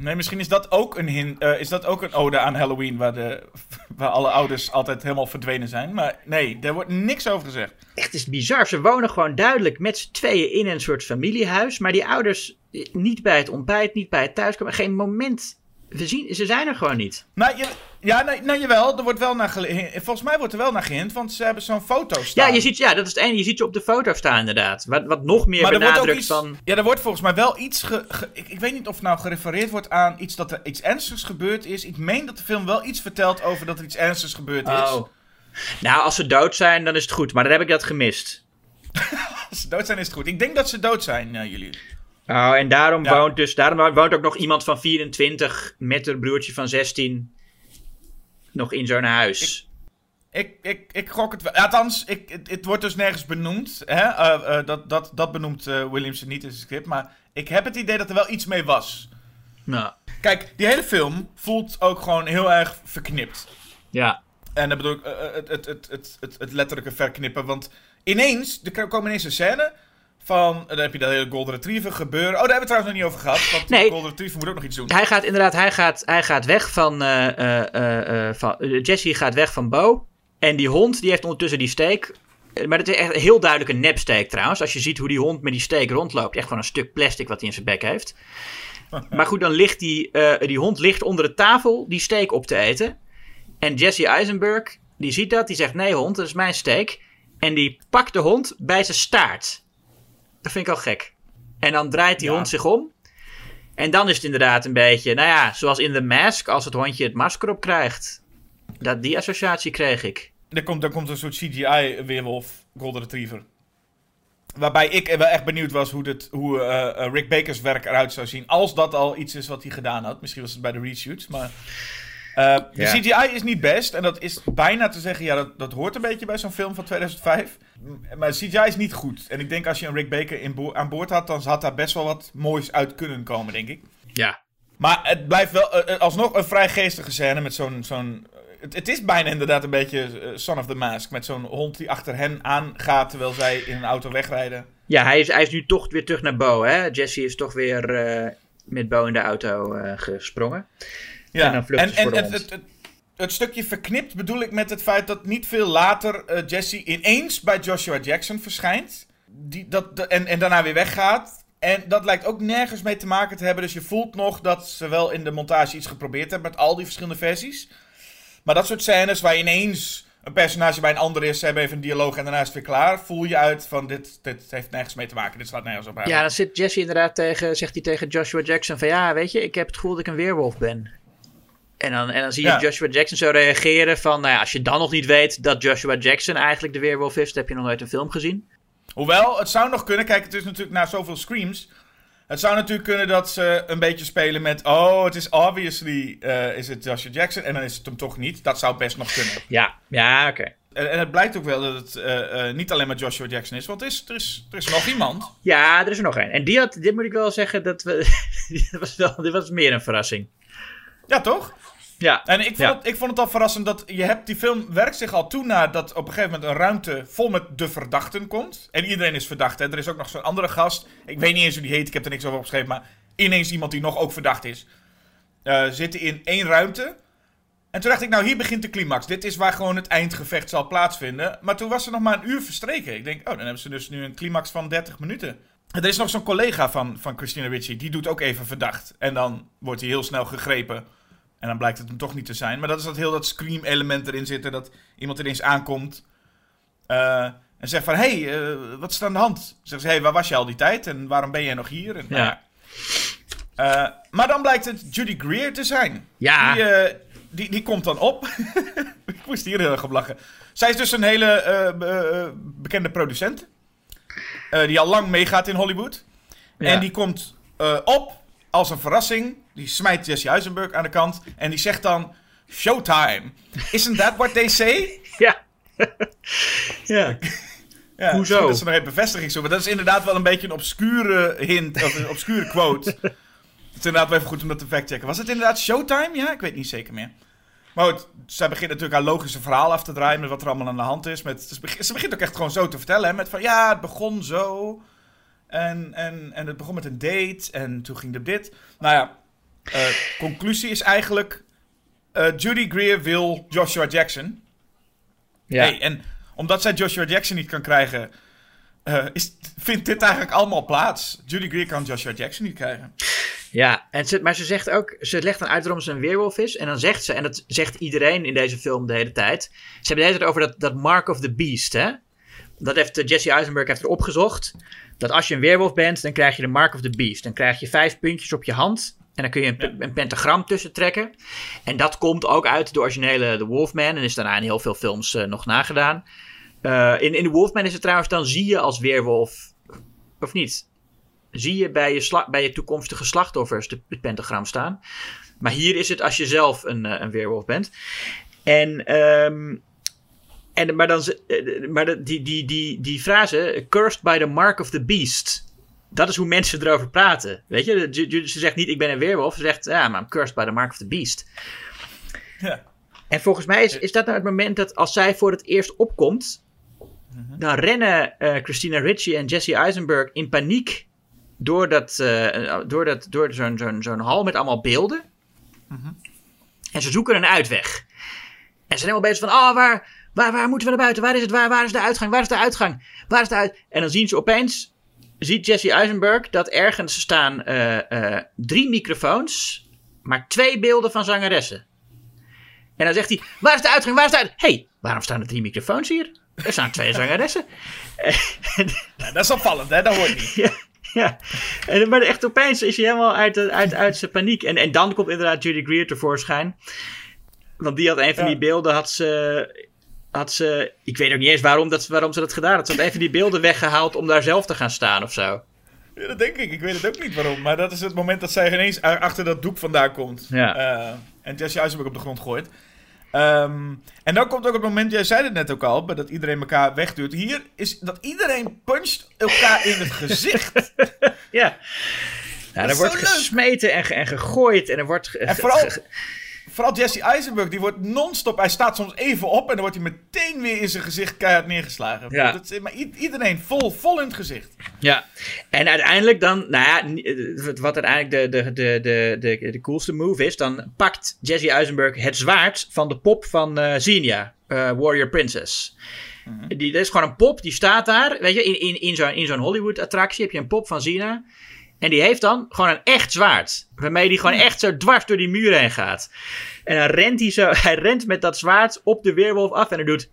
Nee, misschien is dat ook een eh, is dat ook een ode aan Halloween, waar, de, (laughs) waar alle ouders altijd helemaal verdwenen zijn. Maar nee, daar wordt niks over gezegd.
Echt, is bizar. Ze wonen gewoon duidelijk met z'n tweeën in een soort familiehuis. Maar die ouders eh, niet bij het ontbijt, niet bij het thuiskomen. Geen moment. We zien, ze zijn er gewoon niet.
Nou, je, ja, nou, nou jawel, er wordt wel naar volgens mij wordt er wel naar gehind, want ze hebben zo'n foto staan.
Ja, je ziet, ja, dat is het ene. Je ziet ze op de foto staan inderdaad. Wat, wat nog meer
maar
benadrukt
iets,
van...
ja, er wordt volgens mij wel iets, ge, ge- ik, ik weet niet of het nou gerefereerd wordt aan iets dat er iets ernstigs gebeurd is. Ik meen dat de film wel iets vertelt over dat er iets ernstigs gebeurd is.
Oh. Nou, als ze dood zijn, dan is het goed. Maar dan heb ik dat gemist. (laughs)
Als ze dood zijn is het goed. Ik denk dat ze dood zijn, eh, jullie.
Oh, en daarom,
Ja.
woont dus, daarom woont ook nog iemand van 24 met een broertje van 16 nog in zo'n huis.
Ik, ik, ik gok het wel. Althans, ik, het, het wordt dus nergens benoemd. Hè? Eh, eh, dat, dat, dat benoemt eh, Williamson niet in zijn script. Maar ik heb het idee dat er wel iets mee was.
Nou,
Kijk, die hele film voelt ook gewoon heel erg verknipt.
ja.
En dat bedoel ik het, het, het, het, het, het letterlijke verknippen. Want ineens, er komen ineens een scène van... Dan heb je dat hele Golden Retriever gebeuren. Oh, daar hebben we het trouwens nog niet over gehad. Want
Nee.
de Golden Retriever moet ook nog iets doen.
Hij gaat inderdaad, hij gaat, hij gaat weg van, eh, eh, eh, eh, van eh, Jesse gaat weg van Bo. En die hond, die heeft ondertussen die steek. Eh, Maar het is echt heel duidelijk een nepsteek trouwens. Als je ziet hoe die hond met die steek rondloopt. Echt gewoon een stuk plastic wat hij in zijn bek heeft. (laughs) Maar goed, dan ligt die, eh, die hond ligt onder de tafel die steek op te eten. En Jesse Eisenberg, die ziet dat. Die zegt, nee hond, dat is mijn steek. En die pakt de hond bij zijn staart. Dat vind ik al gek. En dan draait die
Ja.
hond zich om. En dan is het inderdaad een beetje, nou ja, zoals in The Mask, als het hondje het masker op krijgt. Dat, die associatie kreeg ik.
Er komt, er komt een soort CGI-weerwolf, Golden Retriever. Waarbij ik wel echt benieuwd was hoe, dit, hoe eh, eh, Rick Baker's werk eruit zou zien. Als dat al iets is wat hij gedaan had. Misschien was het bij de reshoots, maar... eh, de
Ja.
CGI is niet best. En dat is bijna te zeggen, ja, dat, dat hoort een beetje bij zo'n film van 2005. M- Maar CGI is niet goed. En ik denk als je een Rick Baker in bo- aan boord had, dan had daar best wel wat moois uit kunnen komen, denk ik.
Ja.
Maar het blijft wel eh, eh, alsnog een vrij geestige scène met zo'n... zo'n eh, het, het is bijna inderdaad een beetje eh, Son of the Mask. Met zo'n hond die achter hen aangaat terwijl zij in een auto wegrijden.
Ja, hij is, hij is nu toch weer terug naar Bo, hè? Jesse is toch weer eh, met Bo in de auto eh, gesprongen.
Ja,
En dan vluchten ze voor de
het,
hond.
het, het, het stukje verknipt bedoel ik met het feit dat niet veel later eh, Jesse ineens bij Joshua Jackson verschijnt. Die, dat, de- en, en daarna weer weggaat. En dat lijkt ook nergens mee te maken te hebben. Dus je voelt nog dat ze wel in de montage iets geprobeerd hebben met al die verschillende versies. Maar dat soort scènes waar ineens een personage bij een ander is, ze hebben even een dialoog en daarna is het weer klaar. Voel je uit van dit, dit heeft nergens mee te maken, dit slaat nergens op.
Ja,
eigenlijk.
dan zit Jesse inderdaad tegen, zegt hij tegen Joshua Jackson van ja, weet je, ik heb het gevoel dat ik een weerwolf ben. En dan, en dan zie je
Ja.
Joshua Jackson zo reageren van, nou ja, als je dan nog niet weet dat Joshua Jackson eigenlijk de weerwolf is, dan heb je nog nooit een film gezien.
Hoewel, het zou nog kunnen. Kijk, het is natuurlijk na zoveel screams. Het zou natuurlijk kunnen dat ze een beetje spelen met. Oh, het is obviously. eh, is het Joshua Jackson? En dan is het hem toch niet. Dat zou best nog kunnen.
Ja, ja, oké.
En, en het blijkt ook wel dat het eh, eh, niet alleen maar Joshua Jackson is. Want er is, er is, er is nog iemand.
Ja, er is er nog één. En die had, dit moet ik wel zeggen, dat we, (laughs) dit, was wel, dit was meer een verrassing.
Ja, toch?
Ja,
En ik vond,
Ja.
het, ik vond het al verrassend dat je hebt. Die film werkt zich al toe naar dat op een gegeven moment een ruimte vol met de verdachten komt. En iedereen is verdacht. Hè? Er is ook nog zo'n andere gast. Ik weet niet eens hoe die heet. Ik heb er niks over opgeschreven. Maar ineens iemand die nog ook verdacht is. eh, zitten in één ruimte. En toen dacht ik, nou hier begint de climax. Dit is waar gewoon het eindgevecht zal plaatsvinden. Maar toen was er nog maar een uur verstreken. Ik denk, oh, dan hebben ze dus nu een climax van 30 minuten. En er is nog zo'n collega van, van Christina Ricci. Die doet ook even verdacht. En dan wordt hij heel snel gegrepen En dan blijkt het hem toch niet te zijn. Maar dat is dat heel dat Scream-element erin zitten. Dat iemand ineens aankomt. eh, en zegt van, hé, hey, eh, wat is er aan de hand? Zegt ze, hé, hey, waar was je al die tijd? En waarom ben jij nog hier? En, nou
Ja.
eh, maar dan blijkt het Judy Greer te zijn.
Ja.
Die, die, die komt dan op. (laughs) Ik moest hier heel erg op lachen. Zij is dus een hele be- bekende producent. die al lang meegaat in Hollywood.
Ja.
En die komt op als een verrassing. Die smijt Jesse Eisenberg aan de kant. En die zegt dan... Showtime. Isn't that what they say? (laughs)
Ja. (laughs) ja. (laughs)
Ja,
Hoezo?
Dat ze nog even bevestiging zoeken. Dat is inderdaad wel een beetje een obscure hint. Of een obscure quote. Het is inderdaad wel even goed om dat te factchecken. Was het inderdaad Showtime? Ja, ik weet niet zeker meer. Maar goed, zij begint natuurlijk haar logische verhaal af te draaien met wat er allemaal aan de hand is. Met, ze, begint, ze begint ook echt gewoon zo te vertellen. Hè, met van ja, het begon zo. En, en, en het begon met een date. En toen ging er dit. Nou ja, eh, conclusie is eigenlijk... eh, Judy Greer wil Joshua Jackson.
Ja.
Hey, en omdat zij Joshua Jackson niet kan krijgen... eh, is, vindt dit eigenlijk allemaal plaats. Judy Greer kan Joshua Jackson niet krijgen.
Ja, en ze, maar ze zegt ook, ze legt dan uit waarom ze een weerwolf is. En dan zegt ze, en dat zegt iedereen in deze film de hele tijd. Ze hebben de hele tijd over dat, dat Mark of the Beast, hè. Dat heeft Jesse Eisenberg heeft er opgezocht. Dat als je een weerwolf bent, dan krijg je de Mark of the Beast. Dan krijg je vijf puntjes op je hand. En dan kun je een, pe- een pentagram tussen trekken. En dat komt ook uit de originele The Wolfman. En is daarna in heel veel films eh, nog nagedaan. Eh, in, in The Wolfman is het trouwens, dan zie je als weerwolf... Of niet? zie je bij je, bij je toekomstige slachtoffers de, het pentagram staan. Maar hier is het als je zelf een, eh, een weerwolf bent. En, ehm, en maar dan, maar die, die, die, die frase, cursed by the mark of the beast. Dat is hoe mensen erover praten. Weet je, ze zegt niet ik ben een weerwolf. Ze zegt ja, maar I'm cursed by the mark of the beast.
Ja.
En volgens mij is, is dat nou het moment dat als zij voor het eerst opkomt, dan rennen eh, Christina Ricci en Jesse Eisenberg in paniek door, dat, eh, door, dat, door zo'n zo'n zo'n hal met allemaal beelden. En ze zoeken een uitweg. En ze zijn helemaal bezig van, oh, waar, waar, waar moeten we naar buiten? Waar is het? Waar, waar is de uitgang? Waar is de uitgang? Waar is de uit... En dan zien ze opeens, ziet Jesse Eisenberg dat ergens staan eh, eh, drie microfoons, maar twee beelden van zangeressen. En dan zegt hij, waar is de uitgang? Waar is de uitgang? hey, waarom staan er drie microfoons hier? Er staan twee (laughs) zangeressen.
Ja, dat is opvallend, hè? Dat hoort niet.
Ja, ja. En, maar echt opeens is hij helemaal uit, uit, uit zijn paniek. En, en dan komt inderdaad Judy Greer tevoorschijn. Want die had een van
Ja.
die beelden, had ze, had ze... Ik weet ook niet eens waarom, dat, waarom ze dat gedaan had. Ze had een van die beelden weggehaald om daar zelf te gaan staan of zo.
Ja, dat denk ik. Ik weet het ook niet waarom. Maar dat is het moment dat zij ineens achter dat doek vandaan komt.
Ja.
Eh, en Jesse Eisenberg op de grond gooit. Ehm, en dan komt ook het moment, jij zei het net ook al, dat iedereen elkaar wegduwt. Hier is dat iedereen puncht elkaar in het gezicht. (laughs)
Ja. Ja, er wordt
leuk.
gesmeten en, en gegooid en er wordt...
En vooral, vooral Jesse Eisenberg, die wordt non-stop, hij staat soms even op en dan wordt hij meteen weer in zijn gezicht keihard neergeslagen.
Ja.
Dat is, maar iedereen vol, vol in het gezicht.
Ja, en uiteindelijk dan, nou ja, eh, wat- uiteindelijk de, de, de, de, de, de coolste move is, dan pakt Jesse Eisenberg het zwaard van de pop van eh Xenia, eh, Warrior Princess. Die, dat is gewoon een pop, die staat daar, weet je, in, in, in zo'n in zo'n Hollywood-attractie heb je een pop van Xenia. En die heeft dan gewoon een echt zwaard. Waarmee die gewoon echt zo dwars door die muur heen gaat. En dan rent hij zo, (laughs) hij rent met dat zwaard op de weerwolf af en hij doet...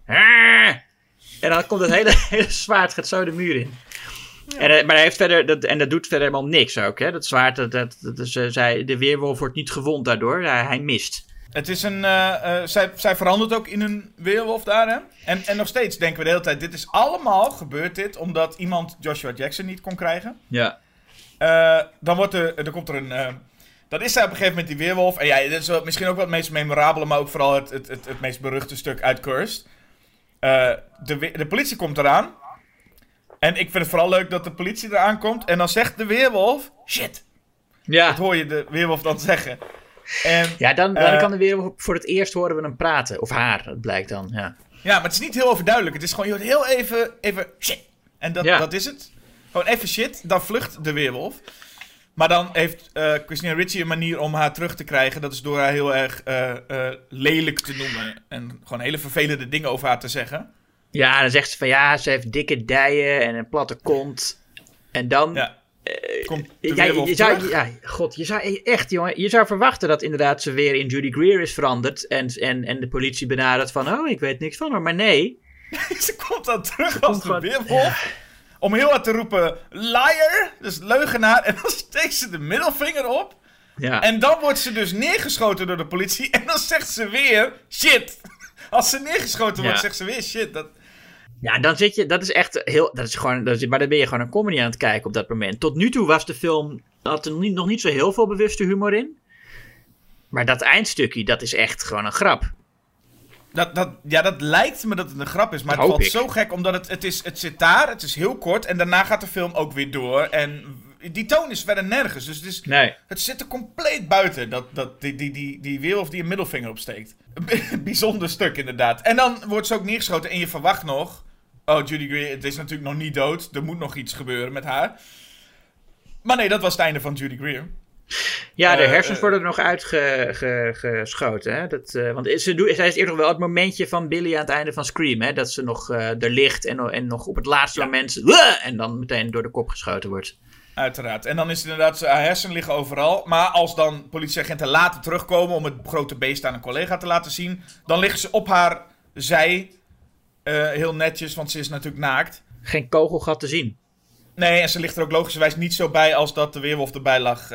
En dan komt het hele, (laughs) hele zwaard gaat zo de muur in. En, eh, maar hij heeft verder, dat, en dat doet verder helemaal niks ook. Hè? Dat zwaard, dat, dat, dat is, eh, zij, de weerwolf wordt niet gewond daardoor. Hij, hij mist.
Het is een. eh, zij, zij verandert ook in een weerwolf daar, hè? En, en nog steeds denken we de hele tijd: dit is allemaal gebeurd dit omdat iemand Joshua Jackson niet kon krijgen.
Ja.
Eh, dan, wordt er, dan komt er een. eh, dan is zij op een gegeven moment die weerwolf. En ja, dat is wel, misschien ook wel het meest memorabele, maar ook vooral het, het, het, het meest beruchte stuk uit Cursed. Eh, de, de politie komt eraan. En ik vind het vooral leuk dat de politie eraan komt. En dan zegt de weerwolf: shit. Dat
Ja,
hoor je de weerwolf dan zeggen. En,
ja dan, dan kan de weerwolf voor het eerst horen we hem praten. Of haar, dat blijkt dan. Ja.
Ja, maar het is niet heel overduidelijk. Het is gewoon je hoort heel even, even shit. En dat,
Ja.
dat is het. Gewoon even shit, dan vlucht de weerwolf. Maar dan heeft eh Christina Ricci een manier om haar terug te krijgen. Dat is door haar heel erg eh, eh, lelijk te noemen. En gewoon hele vervelende dingen over haar te zeggen.
ja, dan zegt ze van ja, ze heeft dikke dijen en een platte kont. En dan,
Ja. Komt
Ja, je zou, ja, god, je zou echt, jongen, je zou verwachten dat inderdaad ze weer in Judy Greer is veranderd en, en, en de politie benadert van, oh, ik weet niks van haar, maar nee. (laughs)
Ze komt dan terug als de weerwolf. Om heel hard te roepen, liar, dus leugenaar. En dan steekt ze de middelvinger op.
Ja.
En dan wordt ze dus neergeschoten door de politie. En dan zegt ze weer, shit. Als ze neergeschoten wordt,
Ja.
zegt ze weer shit. Dat,
Ja, dan zit je, dat is echt heel, dat is gewoon, dat is, maar dan ben je gewoon een comedy aan het kijken op dat moment. Tot nu toe was de film, had er niet, nog niet zo heel veel bewuste humor in. Maar dat eindstukje, dat is echt gewoon een grap.
Dat, dat, ja, dat lijkt me dat het een grap is. Maar
Dat
het valt
ik.
zo gek, omdat het, het, is, het zit daar. Het is heel kort. En daarna gaat de film ook weer door. En die toon is verder nergens. Dus het is...
Nee.
Het zit er compleet buiten, dat, dat, die, die, die, die weerwolf die een middelvinger opsteekt. (laughs) Bijzonder stuk, inderdaad. En dan wordt ze ook neergeschoten en je verwacht nog... Oh, Judy Greer, het is natuurlijk nog niet dood. Er moet nog iets gebeuren met haar. Maar nee, dat was het einde van Judy Greer.
Ja, de
Eh,
hersens
eh,
worden er nog uitgeschoten. Hè? Dat, eh, want ze doen, zij is eerder nog wel het momentje van Billy aan het einde van Scream. Hè? Dat ze nog er ligt en, en nog op het laatste moment... En dan meteen door de kop geschoten wordt.
Uiteraard. En dan is het inderdaad, haar hersenen liggen overal. Maar als dan politieagenten later terugkomen om het grote beest aan een collega te laten zien... dan liggen ze op haar zij, heel netjes, want ze is natuurlijk naakt.
Geen kogelgat te zien.
Nee, en ze ligt er ook logischerwijs niet zo bij als dat de weerwolf erbij lag.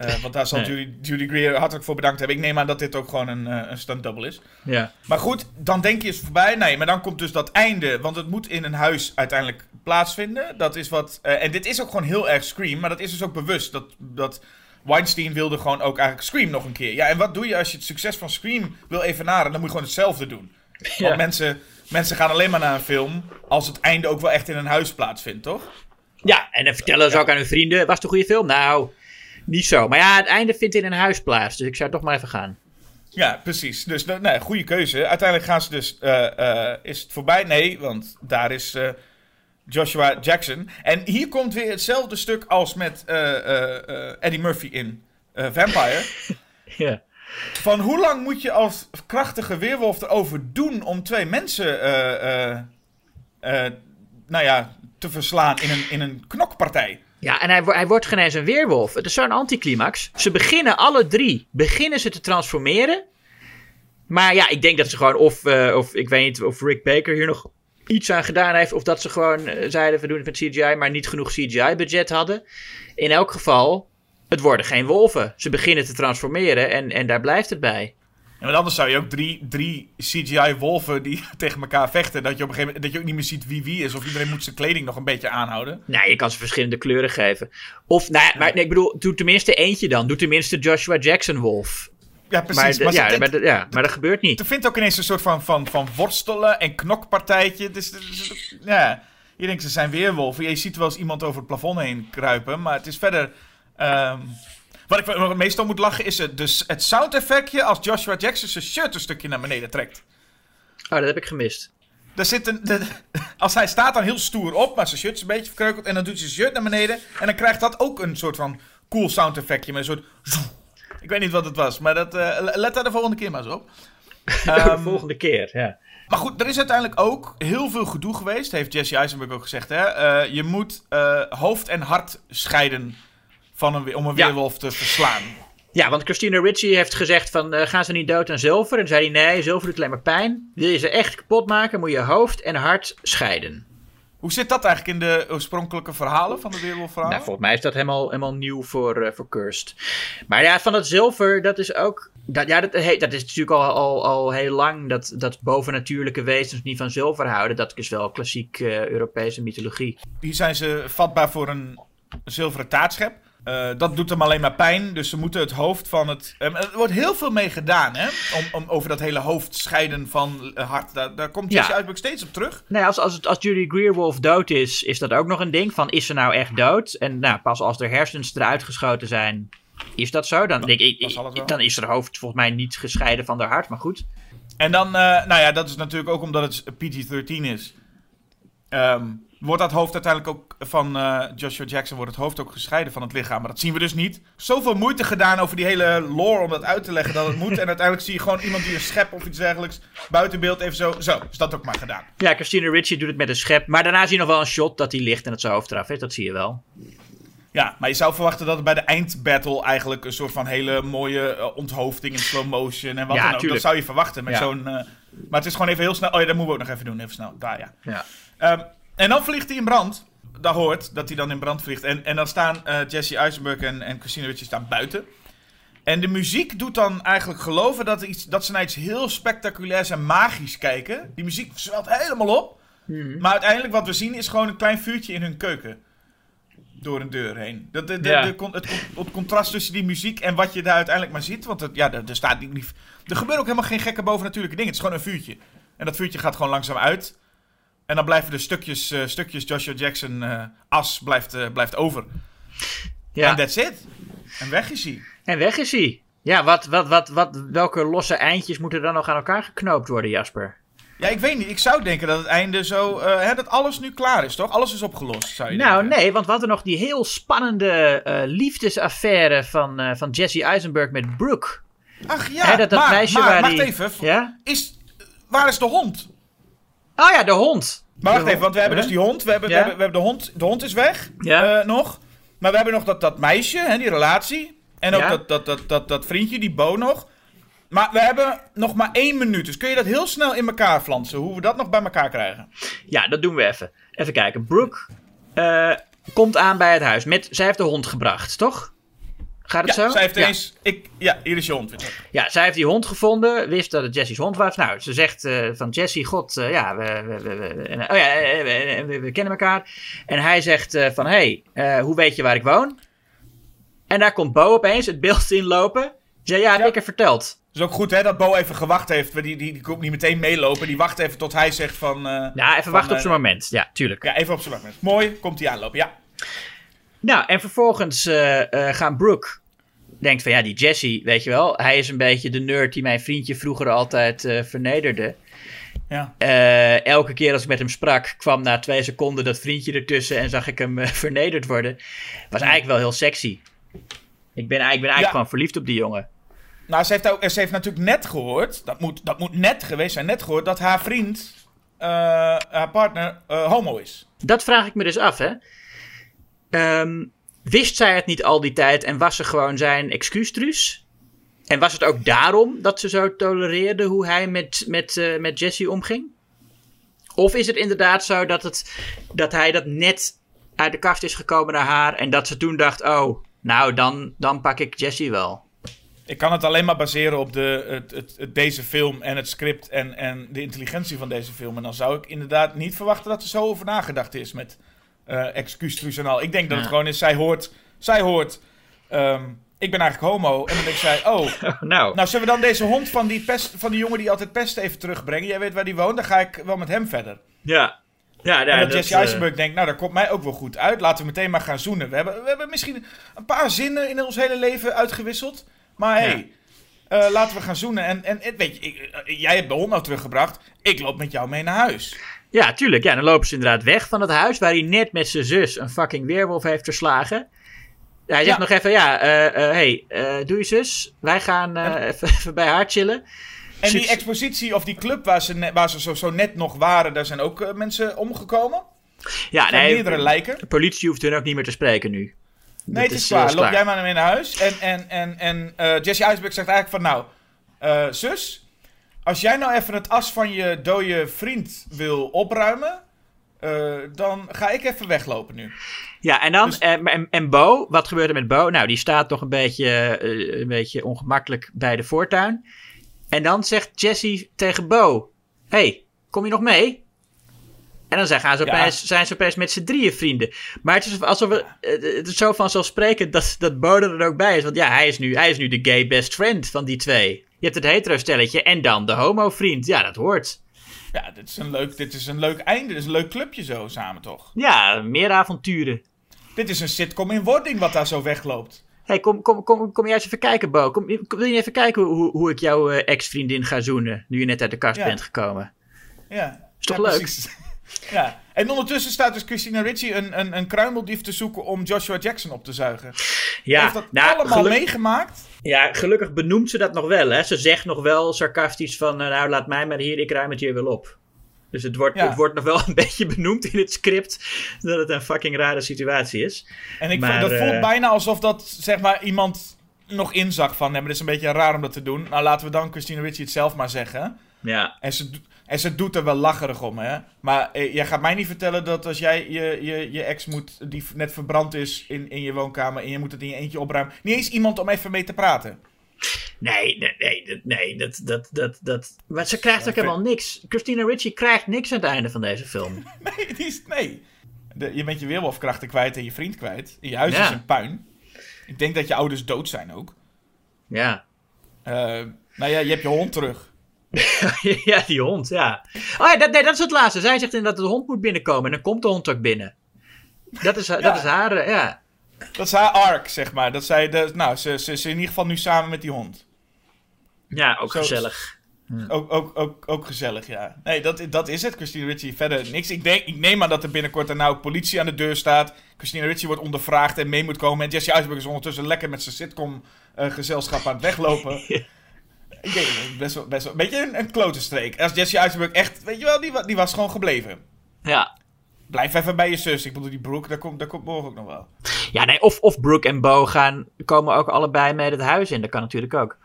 Eh, want daar zal
Nee.
Judy, Judy Greer hartelijk voor bedankt hebben. Ik neem aan dat dit ook gewoon een, eh, een stunt double is.
Ja.
Maar goed, dan denk je is het voorbij. Nee, maar dan komt dus dat einde. Want het moet in een huis uiteindelijk plaatsvinden. Dat is wat. eh, en dit is ook gewoon heel erg Scream. Maar dat is dus ook bewust. Dat, dat Weinstein wilde gewoon ook eigenlijk Scream nog een keer. Ja, en wat doe je als je het succes van Scream wil evenaren? Dan moet je gewoon hetzelfde doen.
Ja.
Want mensen, mensen gaan alleen maar naar een film als het einde ook wel echt in een huis plaatsvindt, toch?
Ja, en dan vertellen ze ook aan hun vrienden: was het een goede film? Nou, niet zo. Maar ja, het einde vindt in een huis plaats. Dus ik zou toch maar even gaan.
Ja, precies. Dus nou, nee, goede keuze. Uiteindelijk gaan ze dus. eh, eh, is het voorbij? Nee, want daar is eh, Joshua Jackson. En hier komt weer hetzelfde stuk als met Eddie Murphy in Vampire. (laughs)
Ja.
Van hoe lang moet je als krachtige weerwolf erover doen om twee mensen. nou ja, te verslaan in een, in een knokpartij?
Ja, en hij, hij wordt geen een weerwolf. Het is zo'n anticlimax. Ze beginnen alle drie, beginnen ze te transformeren. Maar ja, ik denk dat ze gewoon, of, eh, of ik weet niet of Rick Baker hier nog iets aan gedaan heeft. Of dat ze gewoon eh, zeiden, we doen het met CGI, maar niet genoeg CGI-budget hadden. In elk geval, het worden geen wolven. Ze beginnen te transformeren en, en daar blijft het bij.
Ja, want anders zou je ook drie, drie CGI-wolven die (laughs) tegen elkaar vechten. Dat je op een gegeven moment dat je ook niet meer ziet wie wie is. Of iedereen moet zijn kleding nog een beetje aanhouden.
Nou, je kan ze verschillende kleuren geven. Of, nou ja, maar nee, ik bedoel, doe tenminste eentje dan. Doe tenminste Joshua Jackson wolf.
Ja, precies.
Maar, de-
Maar,
ja, maar, de- ja, maar dat gebeurt niet.
er vindt ook ineens een soort van, van, van worstelen en knokpartijtje. Dus, dus- ja, je denkt ze zijn weerwolven. Je ziet wel eens iemand over het plafond heen kruipen. Maar het is verder... ehm, wat ik meestal moet lachen is het, dus het sound effectje als Joshua Jackson zijn shirt een stukje naar beneden trekt.
Oh, dat heb ik gemist.
Daar zit een, de- (laughs) als hij staat dan heel stoer op, maar zijn shirt is een beetje verkreukeld. En dan doet hij zijn shirt naar beneden. En dan krijgt dat ook een soort van cool sound effectje. Met een soort... Ik weet niet wat het was, maar dat, eh, let daar de volgende keer maar eens op. (laughs)
de
Ehm,
volgende keer, ja.
maar goed, er is uiteindelijk ook heel veel gedoe geweest. Heeft Jesse Eisenberg ook gezegd. Hè? Eh, je moet eh, hoofd en hart scheiden van een, om een weerwolf te verslaan.
Ja, want Christina Ricci heeft gezegd van, eh, gaan ze niet dood aan zilver? En zei hij, nee, zilver doet alleen maar pijn. Wil je ze echt kapot maken, moet je hoofd en hart scheiden.
Hoe zit dat eigenlijk in de oorspronkelijke verhalen van de weerwolfverhalen?
Nou, volgens mij is dat helemaal, helemaal nieuw voor, eh, voor Cursed. Maar ja, van dat zilver, dat is ook... Dat, ja, dat, he- dat is natuurlijk al, al, al heel lang dat, dat bovennatuurlijke wezens niet van zilver houden. Dat is wel klassiek eh, Europese mythologie.
Hier zijn ze vatbaar voor een zilveren taartschep. Eh, dat doet hem alleen maar pijn, dus ze moeten het hoofd van het... eh, er wordt heel veel mee gedaan, hè? Om, om over dat hele hoofd scheiden van eh, hart. Daar, daar komt
Ja.
Jesse Eisenberg steeds op terug.
Ja, als, als, het- als Judy Greerwolf dood is, is dat ook nog een ding. Van, is ze nou echt dood? En nou, pas als er hersens eruit geschoten zijn, is dat zo? Dan, denk ik,
dan
is haar hoofd volgens mij niet gescheiden van haar hart, maar goed.
En dan, nou ja, dat is natuurlijk ook omdat het PG-13 is. Ehm, wordt dat hoofd uiteindelijk ook van eh, Joshua Jackson wordt het hoofd ook gescheiden van het lichaam. Maar dat zien we dus niet. Zoveel moeite gedaan over die hele lore om dat uit te leggen dat het moet. En uiteindelijk zie je gewoon iemand die een schep of iets dergelijks buiten beeld even zo. Zo, is dat ook maar gedaan.
Ja, Christina Ricci doet het met een schep. Maar daarna zie je nog wel een shot dat hij ligt en het zijn hoofd eraf is. Dat zie je wel.
Ja, maar je zou verwachten dat het bij de eindbattle eigenlijk een soort van hele mooie eh, onthoofding in slow motion en wat
Ja,
dan ook.
tuurlijk.
Dat zou je verwachten met
Ja.
zo'n... eh, maar het is gewoon even heel snel... Oh ja, dat moeten we ook nog even doen. Even snel. Daar, ja.
Ja.
Ehm, en dan vliegt hij in brand. Dat hoort, dat hij dan in brand vliegt. En, en dan staan eh, Jesse Eisenberg en, en Christina Ricci staan buiten. En de muziek doet dan eigenlijk geloven dat, er iets, dat ze naar iets heel spectaculairs en magisch kijken. Die muziek zwelt helemaal op. Maar uiteindelijk wat we zien is gewoon een klein vuurtje in hun keuken. Door een deur heen. Dat, de, de,
Ja.
de con- het, het contrast tussen die muziek en wat je daar uiteindelijk maar ziet. Want het, ja, er, er staat er gebeuren ook helemaal geen gekke bovennatuurlijke dingen. Het is gewoon een vuurtje. En dat vuurtje gaat gewoon langzaam uit. En dan blijven er stukjes, eh, stukjes Joshua Jackson eh, as blijft, eh, blijft over.
Ja.
En that's it. En weg is hij.
En weg is hij. Ja, wat, wat, wat, wat, welke losse eindjes moeten dan nog aan elkaar geknoopt worden, Jasper?
Ja, ik weet niet. Ik zou denken dat het einde zo... hè, dat alles nu klaar is, toch? Alles is opgelost, zou je
Nou,
denken.
nee, want we hadden nog die heel spannende eh, liefdesaffaire van, van Jesse Eisenberg met Brooke.
Ach ja,
Hè, dat, dat
maar,
meisje
maar,
waar
wacht
die...
even.
Ja?
Is, waar is de hond?
Oh ja, de hond.
Maar wacht even, want we hebben dus die hond. We hebben,
Ja.
we hebben, we hebben de hond. De hond is weg.
Ja.
eh, nog. Maar we hebben nog dat, dat meisje, hè, die relatie. En ook
Ja.
dat, dat, dat, dat, dat vriendje, die Bo nog. Maar we hebben nog maar één minuut. Dus kun je dat heel snel in elkaar flansen? Hoe we dat nog bij elkaar krijgen?
Ja, dat doen we even. Even kijken. Brooke eh, komt aan bij het huis. Met, zij heeft de hond gebracht, toch? Gaat het
Ja,
zo?
zij heeft
ja.
eens... Ik, ja, hier is je hond weer.
Ja, zij heeft die hond gevonden, wist dat het Jesse's hond was. Nou, ze zegt eh, van Jesse, god, eh, ja, we, we, we, we- en, oh ja, eh, we, kennen elkaar. En hij zegt van, hé, hey, hoe weet je waar ik woon? En daar komt Bo opeens het beeld inlopen. Zei, ja, heb
Ja.
ik er verteld.
Het is ook goed hè, dat Bo even gewacht heeft. Die, die, die komt niet meteen meelopen. Die wacht even tot hij zegt van...
Ja, even
van,
wachten op zijn moment. Ja, tuurlijk.
Ja, even op zijn moment. Mooi, komt hij aanlopen. Ja.
Nou, en vervolgens eh, eh, gaan Brooke denkt van ja, die Jesse, weet je wel, hij is een beetje de nerd die mijn vriendje vroeger altijd eh, vernederde.
ja.
Elke keer als ik met hem sprak, kwam na twee seconden dat vriendje ertussen en zag ik hem vernederd worden. Was eigenlijk wel heel sexy. Ik ben, ik ben eigenlijk
Ja.
gewoon verliefd op die jongen.
Nou, ze heeft, ook, ze heeft natuurlijk net gehoord, dat moet, dat moet net geweest zijn, net gehoord dat haar vriend, haar partner, homo is.
Dat vraag ik me dus af, hè. Ehm, wist zij het niet al die tijd en was ze gewoon zijn excuustruus? En was het ook daarom dat ze zo tolereerde hoe hij met, met, eh, met Jesse omging? Of is het inderdaad zo dat, het, dat hij dat net uit de kast is gekomen naar haar en dat ze toen dacht: oh, nou dan, dan pak ik Jesse wel?
Ik kan het alleen maar baseren op de, het, het, deze film en het script en, en de intelligentie van deze film. En dan zou ik inderdaad niet verwachten dat er zo over nagedacht is met eh excuustruus en al. Ik denk dat het gewoon is, zij hoort, zij hoort, ehm, ik ben eigenlijk homo. En dan denkt zij, oh, (laughs)
nou,
nou zullen we dan deze hond van die, pest, van die jongen die altijd pest even terugbrengen? Jij weet waar die woont, dan ga ik wel met hem verder.
ja. Ja, ja,
En dat,
dat,
Jesse
eh,
Eisenberg denkt, nou, dat komt mij ook wel goed uit. Laten we meteen maar gaan zoenen. We hebben, we hebben misschien een paar zinnen in ons hele leven uitgewisseld. Maar hé, hey, eh, laten we gaan zoenen. En, en weet je, ik- jij hebt de hond nou teruggebracht. Ik loop met jou mee naar huis.
Ja, tuurlijk. Ja, dan lopen ze inderdaad weg van het huis waar hij net met zijn zus een fucking weerwolf heeft verslagen. Hij zegt
Ja.
nog even, ja, eh, hey, doe je zus. Wij gaan (laughs) even, even bij haar chillen.
En die expositie of die club waar ze, waar ze zo, zo net nog waren, daar zijn ook mensen omgekomen.
Ja, nee,
meerdere lijken.
de politie hoeft hun ook niet meer te spreken nu.
Nee, het is,
eh,
klaar.
is
Loop jij maar naar huis. En, en, en, en Jesse Eisenberg zegt eigenlijk van, nou, zus, als jij nou even het as van je dode vriend wil opruimen, eh, dan ga ik even weglopen nu.
Ja, en dan,
Dus-
en, en, en Bo, wat gebeurt er met Bo? Nou, die staat toch een beetje, eh, een beetje ongemakkelijk bij de voortuin. En dan zegt Jesse tegen Bo, hey, kom je nog mee? En dan zijn, gaan ze
Ja.
opeens, zijn ze opeens met z'n drieën vrienden. Maar het is alsof we, eh, het is zo vanzelfsprekend dat, dat Bo er ook bij is. Want ja, hij is, nu, hij is nu de gay best friend van die twee. Je hebt het hetero stelletje en dan de homo vriend. Ja, dat hoort.
Ja, dit is een leuk, dit is een leuk einde. Dit is een leuk clubje zo samen, toch?
Ja, meer avonturen.
Dit is een sitcom in wording wat daar zo wegloopt.
hey, kom, kom, kom, kom jij eens even kijken, Bo. Kom, wil je even kijken hoe, hoe ik jouw eh, ex-vriendin ga zoenen, nu je net uit de kast
Ja.
bent gekomen?
Ja.
Is toch
Ja,
leuk?
Ja, en ondertussen staat dus Christina Ricci een, een, een kruimeldief te zoeken om Joshua Jackson op te zuigen.
Ja,
Heeft dat
nou,
allemaal
geluk-
meegemaakt?
ja, gelukkig benoemt ze dat nog wel. Hè? Ze zegt nog wel sarcastisch van, eh, nou laat mij maar hier, ik ruim het hier wel op. Dus het wordt,
Ja.
het wordt nog wel (laughs) een beetje benoemd in het script dat het een fucking rare situatie is.
En ik
Maar,
vond, dat voelt
eh,
bijna alsof dat, zeg maar, iemand nog inzag van... Nee, maar dit is een beetje raar om dat te doen. Nou, laten we dan Christina Ricci het zelf maar zeggen.
Ja,
En ze, en ze doet er wel lacherig om, hè. Maar eh, jij gaat mij niet vertellen dat als jij je, je, je ex moet... die net verbrand is in, in je woonkamer... en je moet het in je eentje opruimen... niet eens iemand om even mee te praten.
nee, nee, nee, dat, nee, dat, dat, dat, dat. Maar ze krijgt ook helemaal niks. Christina Ricci krijgt niks aan het einde van deze film. (laughs)
Nee, die is, nee. De, je bent je weerwolfkrachten kwijt en je vriend kwijt. Je huis
Ja.
is een puin. Ik denk dat je ouders dood zijn ook.
Ja.
Eh, nou ja, je hebt je hond terug. (laughs)
ja, die hond, ja. Oh ja, dat, nee, dat is het laatste. Zij zegt inderdaad dat de hond moet binnenkomen en dan komt de hond ook binnen. Dat is, dat is haar, eh, ja.
Dat is haar arc, zeg maar. Dat zij de, nou, ze, ze, ze is in ieder geval nu samen met die hond.
Ja, ook
Zo-
gezellig.
Ook, ook, ook, ook gezellig, ja. Nee, dat, dat is het. Christina Ricci. Verder niks. Ik, denk, ik neem aan dat er binnenkort daarna ook politie aan de deur staat. Christina Ricci wordt ondervraagd en mee moet komen. En Jesse Eisenberg is ondertussen lekker met zijn sitcom-gezelschap aan het weglopen. (laughs) Ik denk, best wel, best wel, een beetje een, een klote streek. Als Jesse Eisenberg echt, weet je wel, die, die was gewoon gebleven.
Ja.
Blijf even bij je zus. Ik bedoel, die Brooke, daar komt, daar komt morgen ook nog wel.
Ja, nee, of, of Brooke en Bo gaan, komen ook allebei mee het huis in. Dat kan natuurlijk ook.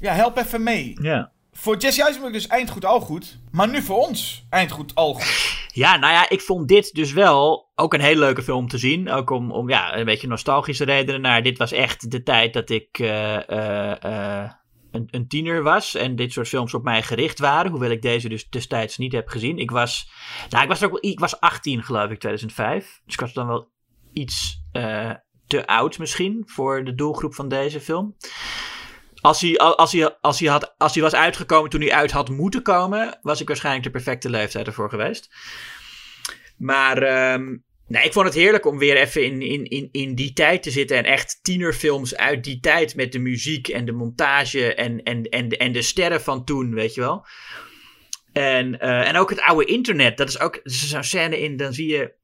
Ja, help even mee.
Ja.
Voor Jesse Eisenberg dus eindgoed al goed. Maar nu voor ons eindgoed al goed.
Ja, nou ja, ik vond dit dus wel ook een hele leuke film te zien. Ook om, om ja, een beetje nostalgische redenen. naar dit was echt de tijd dat ik eh, eh, eh, een, tiener was. En dit soort films op mij gericht waren. Hoewel ik deze dus destijds niet heb gezien. Ik was, nou, ik was, ook ik was 18 geloof ik, 2005. Dus ik was dan wel iets eh, te oud misschien voor de doelgroep van deze film. Als hij, als, hij, als, hij had, als hij was uitgekomen toen hij uit had moeten komen, was ik waarschijnlijk de perfecte leeftijd ervoor geweest. Maar ehm, nee, ik vond het heerlijk om weer even in, in, in, in die tijd te zitten. En echt tienerfilms uit die tijd met de muziek en de montage en, en, en, en de sterren van toen, weet je wel. En, eh, en ook het oude internet. Dat is ook zo'n scène in, dan zie je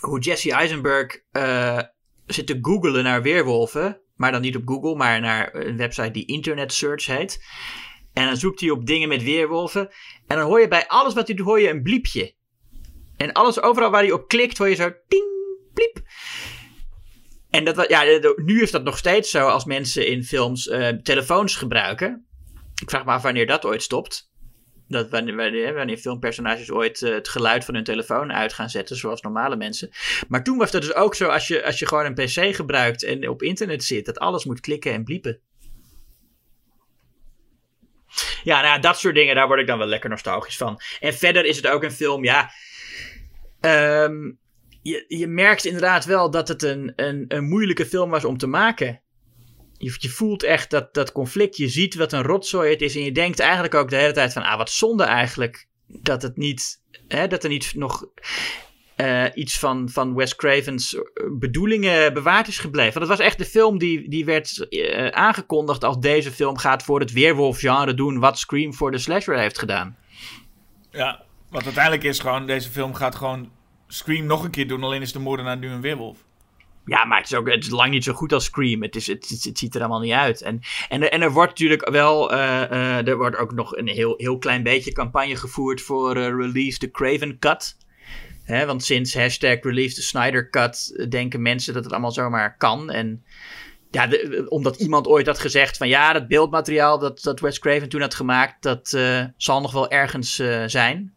hoe Jesse Eisenberg eh, zit te googlen naar weerwolven. Maar dan niet op Google, maar naar een website die Internet Search heet. En dan zoekt hij op dingen met weerwolven. En dan hoor je bij alles wat hij doet, hoor je een bliepje. En alles, overal waar hij op klikt, hoor je zo ting, bliep. En dat, ja, de- nu is dat nog steeds zo als mensen in films eh, telefoons gebruiken. Ik vraag me af wanneer dat ooit stopt. Dat wanneer, wanneer, wanneer filmpersonages ooit eh, het geluid van hun telefoon uit gaan zetten, zoals normale mensen. Maar toen was dat dus ook zo als je, als je gewoon een PC gebruikt en op internet zit, dat alles moet klikken en bliepen. Ja, nou ja, dat soort dingen, daar word ik dan wel lekker nostalgisch van. En verder is het ook een film, ja. Ehm, je, je merkt inderdaad wel dat het een, een, een moeilijke film was om te maken. Je, je voelt echt dat, dat conflict. Je ziet wat een rotzooi het is. En je denkt eigenlijk ook de hele tijd van... Ah, wat zonde eigenlijk. Dat het niet... Hè, dat er niet nog eh, iets van, van Wes Craven's eh, bedoelingen bewaard is gebleven. Want het was echt de film die, die werd eh, aangekondigd... als deze film gaat voor het weerwolf-genre doen... wat Scream voor de slasher heeft gedaan.
Ja, wat uiteindelijk is gewoon, deze film gaat gewoon Scream nog een keer doen. Alleen is de moordenaar nu een weerwolf.
Ja, maar het is ook het is lang niet zo goed als Scream. Het, is, het, het, ziet er allemaal niet uit. En, en, en er wordt natuurlijk wel. eh, eh, er wordt ook nog een heel, heel klein beetje campagne gevoerd voor eh, Release the Craven Cut. Want sinds hashtag Release the Snyder Cut denken mensen dat het allemaal zomaar kan. En ja, omdat iemand ooit had gezegd van ja, dat beeldmateriaal dat, dat Wes Craven toen had gemaakt, dat zal nog wel ergens zijn.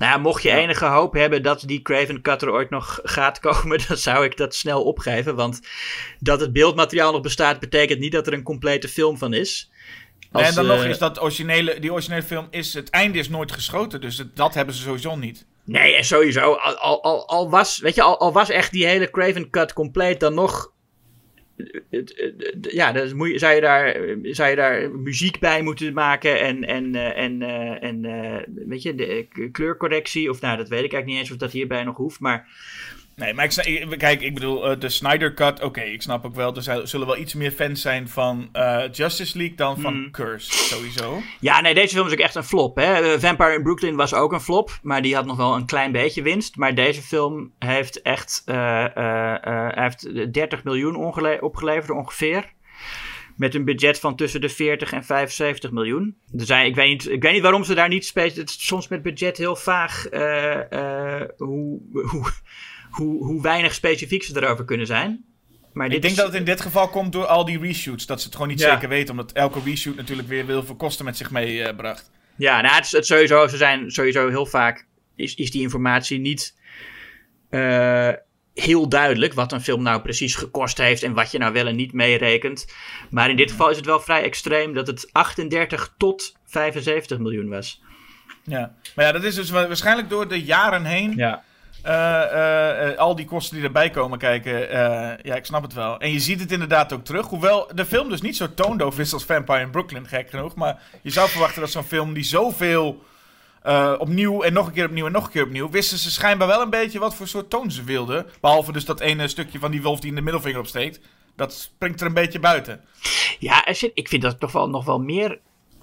Nou ja, mocht je enige hoop hebben dat die Craven Cut er ooit nog gaat komen, (laughs) dan zou ik dat snel opgeven. Want dat het beeldmateriaal nog bestaat, betekent niet dat er een complete film van is. Als,
en dan
eh,
nog is dat originele, die originele film is, het einde is nooit geschoten. Dus het- dat hebben ze sowieso niet.
Nee, en sowieso, al, al, al, al was, weet je, al, al was echt die hele Craven Cut compleet, dan nog. Ja, dan moet je, zou, je daar, zou je daar muziek bij moeten maken en, en, eh, en, eh, en eh, weet je, de kleurcorrectie. Of nou, dat weet ik eigenlijk niet eens of dat hierbij nog hoeft. Maar
Nee, maar ik, kijk, ik bedoel, eh, de Snyder Cut, oké, ik snap ook wel. Er zullen wel iets meer fans zijn van eh, Justice League dan van
Hmm.
Curse, sowieso.
Ja, nee, deze film is ook echt een flop. Hè? Eh, Vampire in Brooklyn was ook een flop, maar die had nog wel een klein beetje winst. Maar deze film heeft echt eh, eh, eh, heeft 30 miljoen opgeleverd ongeveer. Met een budget van tussen de 40 en 75 miljoen. Er zijn, ik, weet niet, ik weet niet waarom ze daar niet spelen. Het is soms met budget heel vaag eh, eh, hoe, hoe, hoe, hoe weinig specifiek ze erover kunnen zijn. Maar dit
Ik denk
is-
dat het in dit geval komt door al die reshoots. Dat ze het gewoon niet
Ja.
zeker weten. Omdat elke reshoot natuurlijk weer heel veel kosten met zich meebracht.
Ja, nou, het is het sowieso, ze zijn sowieso heel vaak, is, is die informatie niet eh, heel duidelijk wat een film nou precies gekost heeft en wat je nou wel en niet meerekent. Maar in dit geval is het wel vrij extreem dat het 38 tot 75 miljoen was.
ja. Maar ja, dat is dus wa- waarschijnlijk door de jaren heen.
Ja.
Eh, eh, eh, al die kosten die erbij komen kijken. ja, ik snap het wel. En je ziet het inderdaad ook terug. Hoewel de film dus niet zo toondoof is als Vampire in Brooklyn, gek genoeg. Maar je zou verwachten dat zo'n film die zoveel opnieuw en nog een keer opnieuw en nog een keer opnieuw. wisten ze schijnbaar wel een beetje wat voor soort toon ze wilden. Behalve dus dat ene stukje van die wolf die in de middelvinger opsteekt. Dat springt er een beetje buiten.
Ja, ik vind dat toch wel, nog wel meer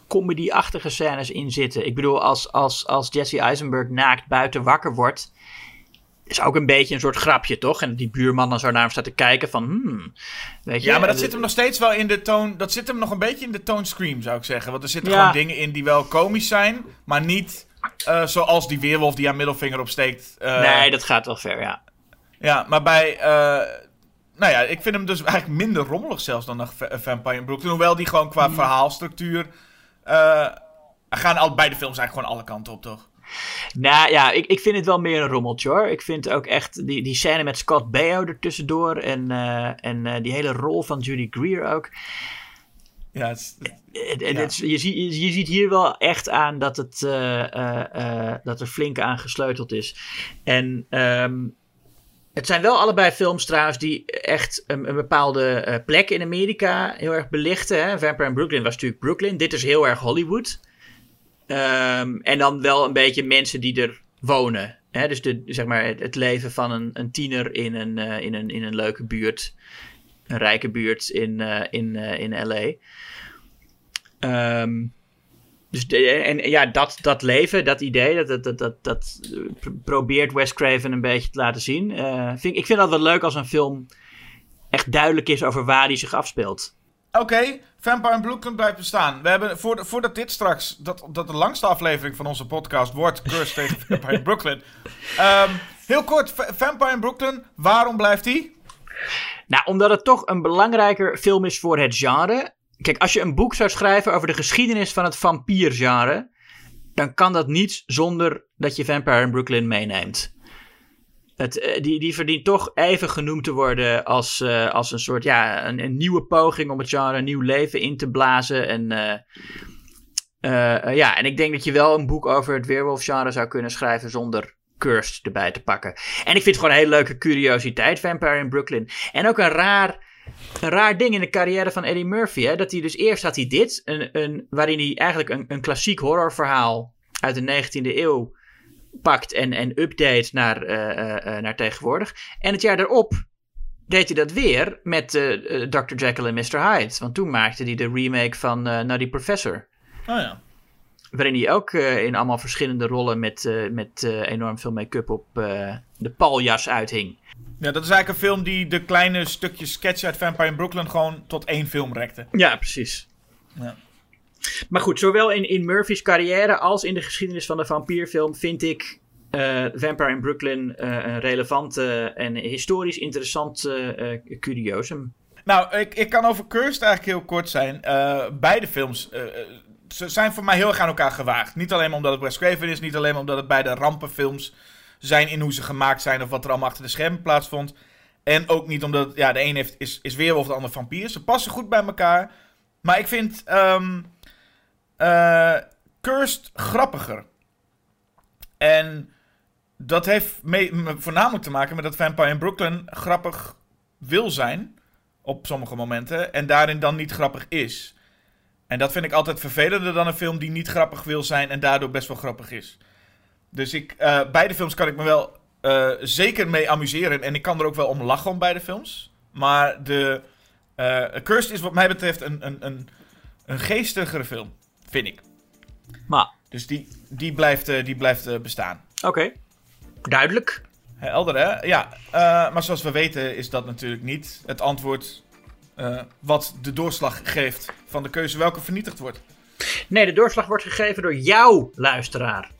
comedy-achtige scènes in zitten. Ik bedoel, als, als, als Jesse Eisenberg naakt buiten wakker wordt... is ook een beetje een soort grapje, toch? En die buurman dan zo naar hem staat te kijken van... Hmm, weet je,
Ja, maar dat
en-
zit hem nog steeds wel in de toon. Dat zit hem nog een beetje in de toon Scream, zou ik zeggen. Want er zitten
Ja.
gewoon dingen in die wel komisch zijn, maar niet eh, zoals die weerwolf die haar middelvinger opsteekt. eh,
Nee, dat gaat wel ver, ja.
Ja, maar bij. eh, nou ja, ik vind hem dus eigenlijk minder rommelig zelfs dan Vampire in Brooklyn. Hoewel die gewoon
Mm.
qua verhaalstructuur. eh, gaan al, beide films eigenlijk gewoon alle kanten op, toch?
Nou ja, ik, ik vind het wel meer een rommeltje hoor. Ik vind ook echt die, die scène met Scott Baio ertussendoor. En, eh, en eh, die hele rol van Judy Greer ook.
Ja, het is-
Het- het-
Ja.
het is- je, ziet, je, je ziet hier wel echt aan dat, het, eh, eh, eh, dat er flink aan gesleuteld is. En ehm, het zijn wel allebei films trouwens die echt een, een bepaalde eh, plek in Amerika heel erg belichten. Hè? Vampire in Brooklyn was natuurlijk Brooklyn. Dit is heel erg Hollywood. Ehm, en dan wel een beetje mensen die er wonen. Hè? Dus de, zeg maar het, leven van een, een tiener in een, eh, in, een, in een leuke buurt. Een rijke buurt in, eh, in, eh, in LA. Ehm, dus de, en ja, dat, dat leven, dat idee, dat, dat, dat, dat, dat pro- probeert Wes Craven een beetje te laten zien. Vind, ik- ik vind dat wel leuk als een film echt duidelijk is over waar die zich afspeelt.
Oké, Vampire in Brooklyn blijft bestaan. We hebben, voor, voordat dit straks, dat, dat de langste aflevering van onze podcast wordt, Curse tegen (laughs) Vampire in Brooklyn. Ehm, heel kort, Va- Vampire in Brooklyn, waarom blijft die?
Nou, omdat het toch een belangrijker film is voor het genre. Kijk, als je een boek zou schrijven over de geschiedenis van het vampiergenre, dan kan dat niet zonder dat je Vampire in Brooklyn meeneemt. Eh, die, die verdient toch even genoemd te worden als, eh, als een soort ja, een, een nieuwe poging om het genre een nieuw leven in te blazen. En, eh, ja, en ik denk dat je wel een boek over het weerwolfgenre zou kunnen schrijven zonder Cursed erbij te pakken. En ik vind het gewoon een hele leuke curiositeit, Vampire in Brooklyn. En ook een raar, een raar ding in de carrière van Eddie Murphy. Hè? Dat hij dus eerst had hij dit, een, een, waarin hij eigenlijk een, een klassiek horrorverhaal uit de 19e eeuw pakt en, en update naar, eh, eh, eh, naar tegenwoordig. En het jaar daarop deed hij dat weer met Dr. Jekyll en Mr. Hyde. Want toen maakte hij de remake van Nutty Professor.
Oh ja.
Waarin hij ook in allemaal verschillende rollen met, met enorm veel make-up op de paljas uithing.
Ja, dat is eigenlijk een film die de kleine stukjes sketch uit Vampire in Brooklyn gewoon tot één film rekte.
Ja, precies.
Ja.
Maar goed, zowel in, in Murphy's carrière als in de geschiedenis van de vampierfilm vind ik eh, Vampire in Brooklyn eh, een relevant en historisch interessant eh, curiosum.
Nou, ik, ik kan over Cursed eigenlijk heel kort zijn. Beide films ze zijn voor mij heel erg aan elkaar gewaagd. Niet alleen omdat het Wes Craven is, niet alleen omdat het beide rampenfilms zijn in hoe ze gemaakt zijn of wat er allemaal achter de schermen plaatsvond. En ook niet omdat, ja, de een heeft, is, is weerwolf, de ander vampier. Ze passen goed bij elkaar. Maar ik vind ehm eh, Cursed grappiger. En dat heeft mee, voornamelijk te maken met dat Vampire in Brooklyn grappig wil zijn. Op sommige momenten. En daarin dan niet grappig is. En dat vind ik altijd vervelender dan een film die niet grappig wil zijn en daardoor best wel grappig is. Dus ik, eh, beide films kan ik me wel eh, zeker mee amuseren. En ik kan er ook wel om lachen om beide films. Maar de Cursed is wat mij betreft een, een, een, een geestigere film. Vind ik.
Maar,
Dus die, die blijft, eh, die blijft eh, bestaan.
oké. Duidelijk.
Helder, hè? Ja, eh, maar zoals we weten is dat natuurlijk niet het antwoord wat de doorslag geeft van de keuze welke vernietigd wordt.
Nee, de doorslag wordt gegeven door jouw luisteraar.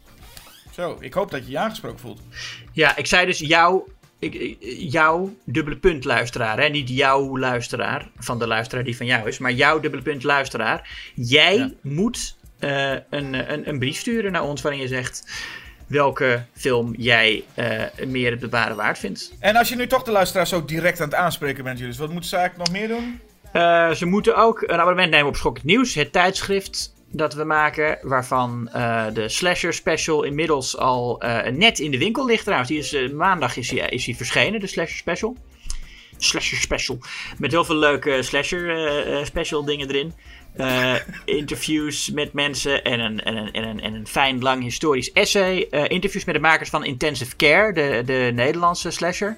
Zo, ik hoop dat je je aangesproken voelt.
Ja, ik zei dus jouw, ik, jouw dubbele punt luisteraar. Hè? Niet jouw luisteraar van de luisteraar die van jou is, maar jouw dubbele punt luisteraar. Jij
Ja.
moet eh, een, een, een brief sturen naar ons waarin je zegt welke film jij eh, meer het bewaren waard vindt.
En als je nu toch de luisteraar zo direct aan het aanspreken bent, Julius, wat moeten ze eigenlijk nog meer doen?
Eh, ze moeten ook een abonnement nemen op Schokkend Nieuws, het tijdschrift dat we maken, waarvan eh, de Slasher Special inmiddels al eh, net in de winkel ligt trouwens. Die is, eh, maandag is hij is die verschenen, de Slasher Special. Slasher Special. Met heel veel leuke Slasher Special dingen erin. Interviews met mensen en een, en, een, en, een, en een fijn lang historisch essay. Interviews met de makers van Intensive Care, de, de Nederlandse slasher.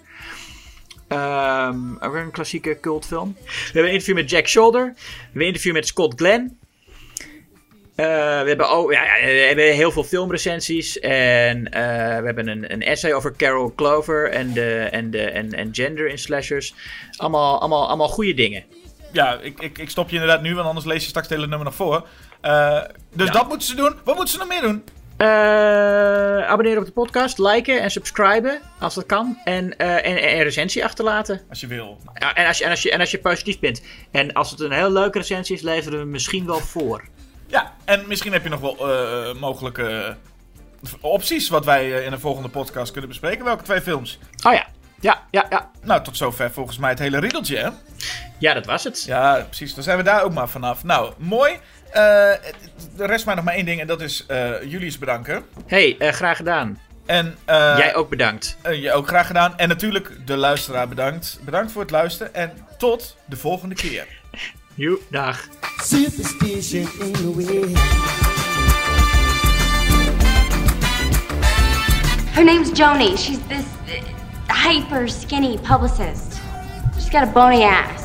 Ehm, ook een klassieke cultfilm. We hebben een interview met Jack Shoulder. We hebben een interview met Scott Glenn. Eh, we, hebben ook, ja, we hebben heel veel filmrecensies. En eh, we hebben een, een essay over Carol Clover en, de, en, de, en, en gender in slashers. Allemaal, allemaal, allemaal goede dingen.
Ja, ik, ik, ik stop je inderdaad nu, want anders lees je straks het hele nummer nog voor. Eh, dus
Ja.
dat moeten ze doen. Wat moeten ze nog meer doen?
Abonneren op de podcast, liken en subscriben als dat kan. En, en, en een recensie achterlaten.
Als je wil.
En, als je, en, als je, en als je positief bent. En als het een heel leuke recensie is, leveren we hem misschien wel voor.
Ja, en misschien heb je nog wel eh, mogelijke eh, opties wat wij eh, in een volgende podcast kunnen bespreken. Welke twee films?
Oh ja, ja, ja, ja.
Nou, tot zover volgens mij het hele riedeltje, hè?
Ja, dat was het.
Ja, precies. Dan zijn we daar ook maar vanaf. Nou, mooi. Eh, de rest maar nog maar één ding en dat is eh Julius bedanken.
hey, eh, graag gedaan.
En eh,
Jij ook bedankt.
eh, je ook graag gedaan. En natuurlijk de luisteraar bedankt. Bedankt voor het luisteren en tot de volgende keer.
Joe, dag.
Superstition in the way.
Her name's Joni. She's this uh, hyper skinny publicist. She's got a bony ass.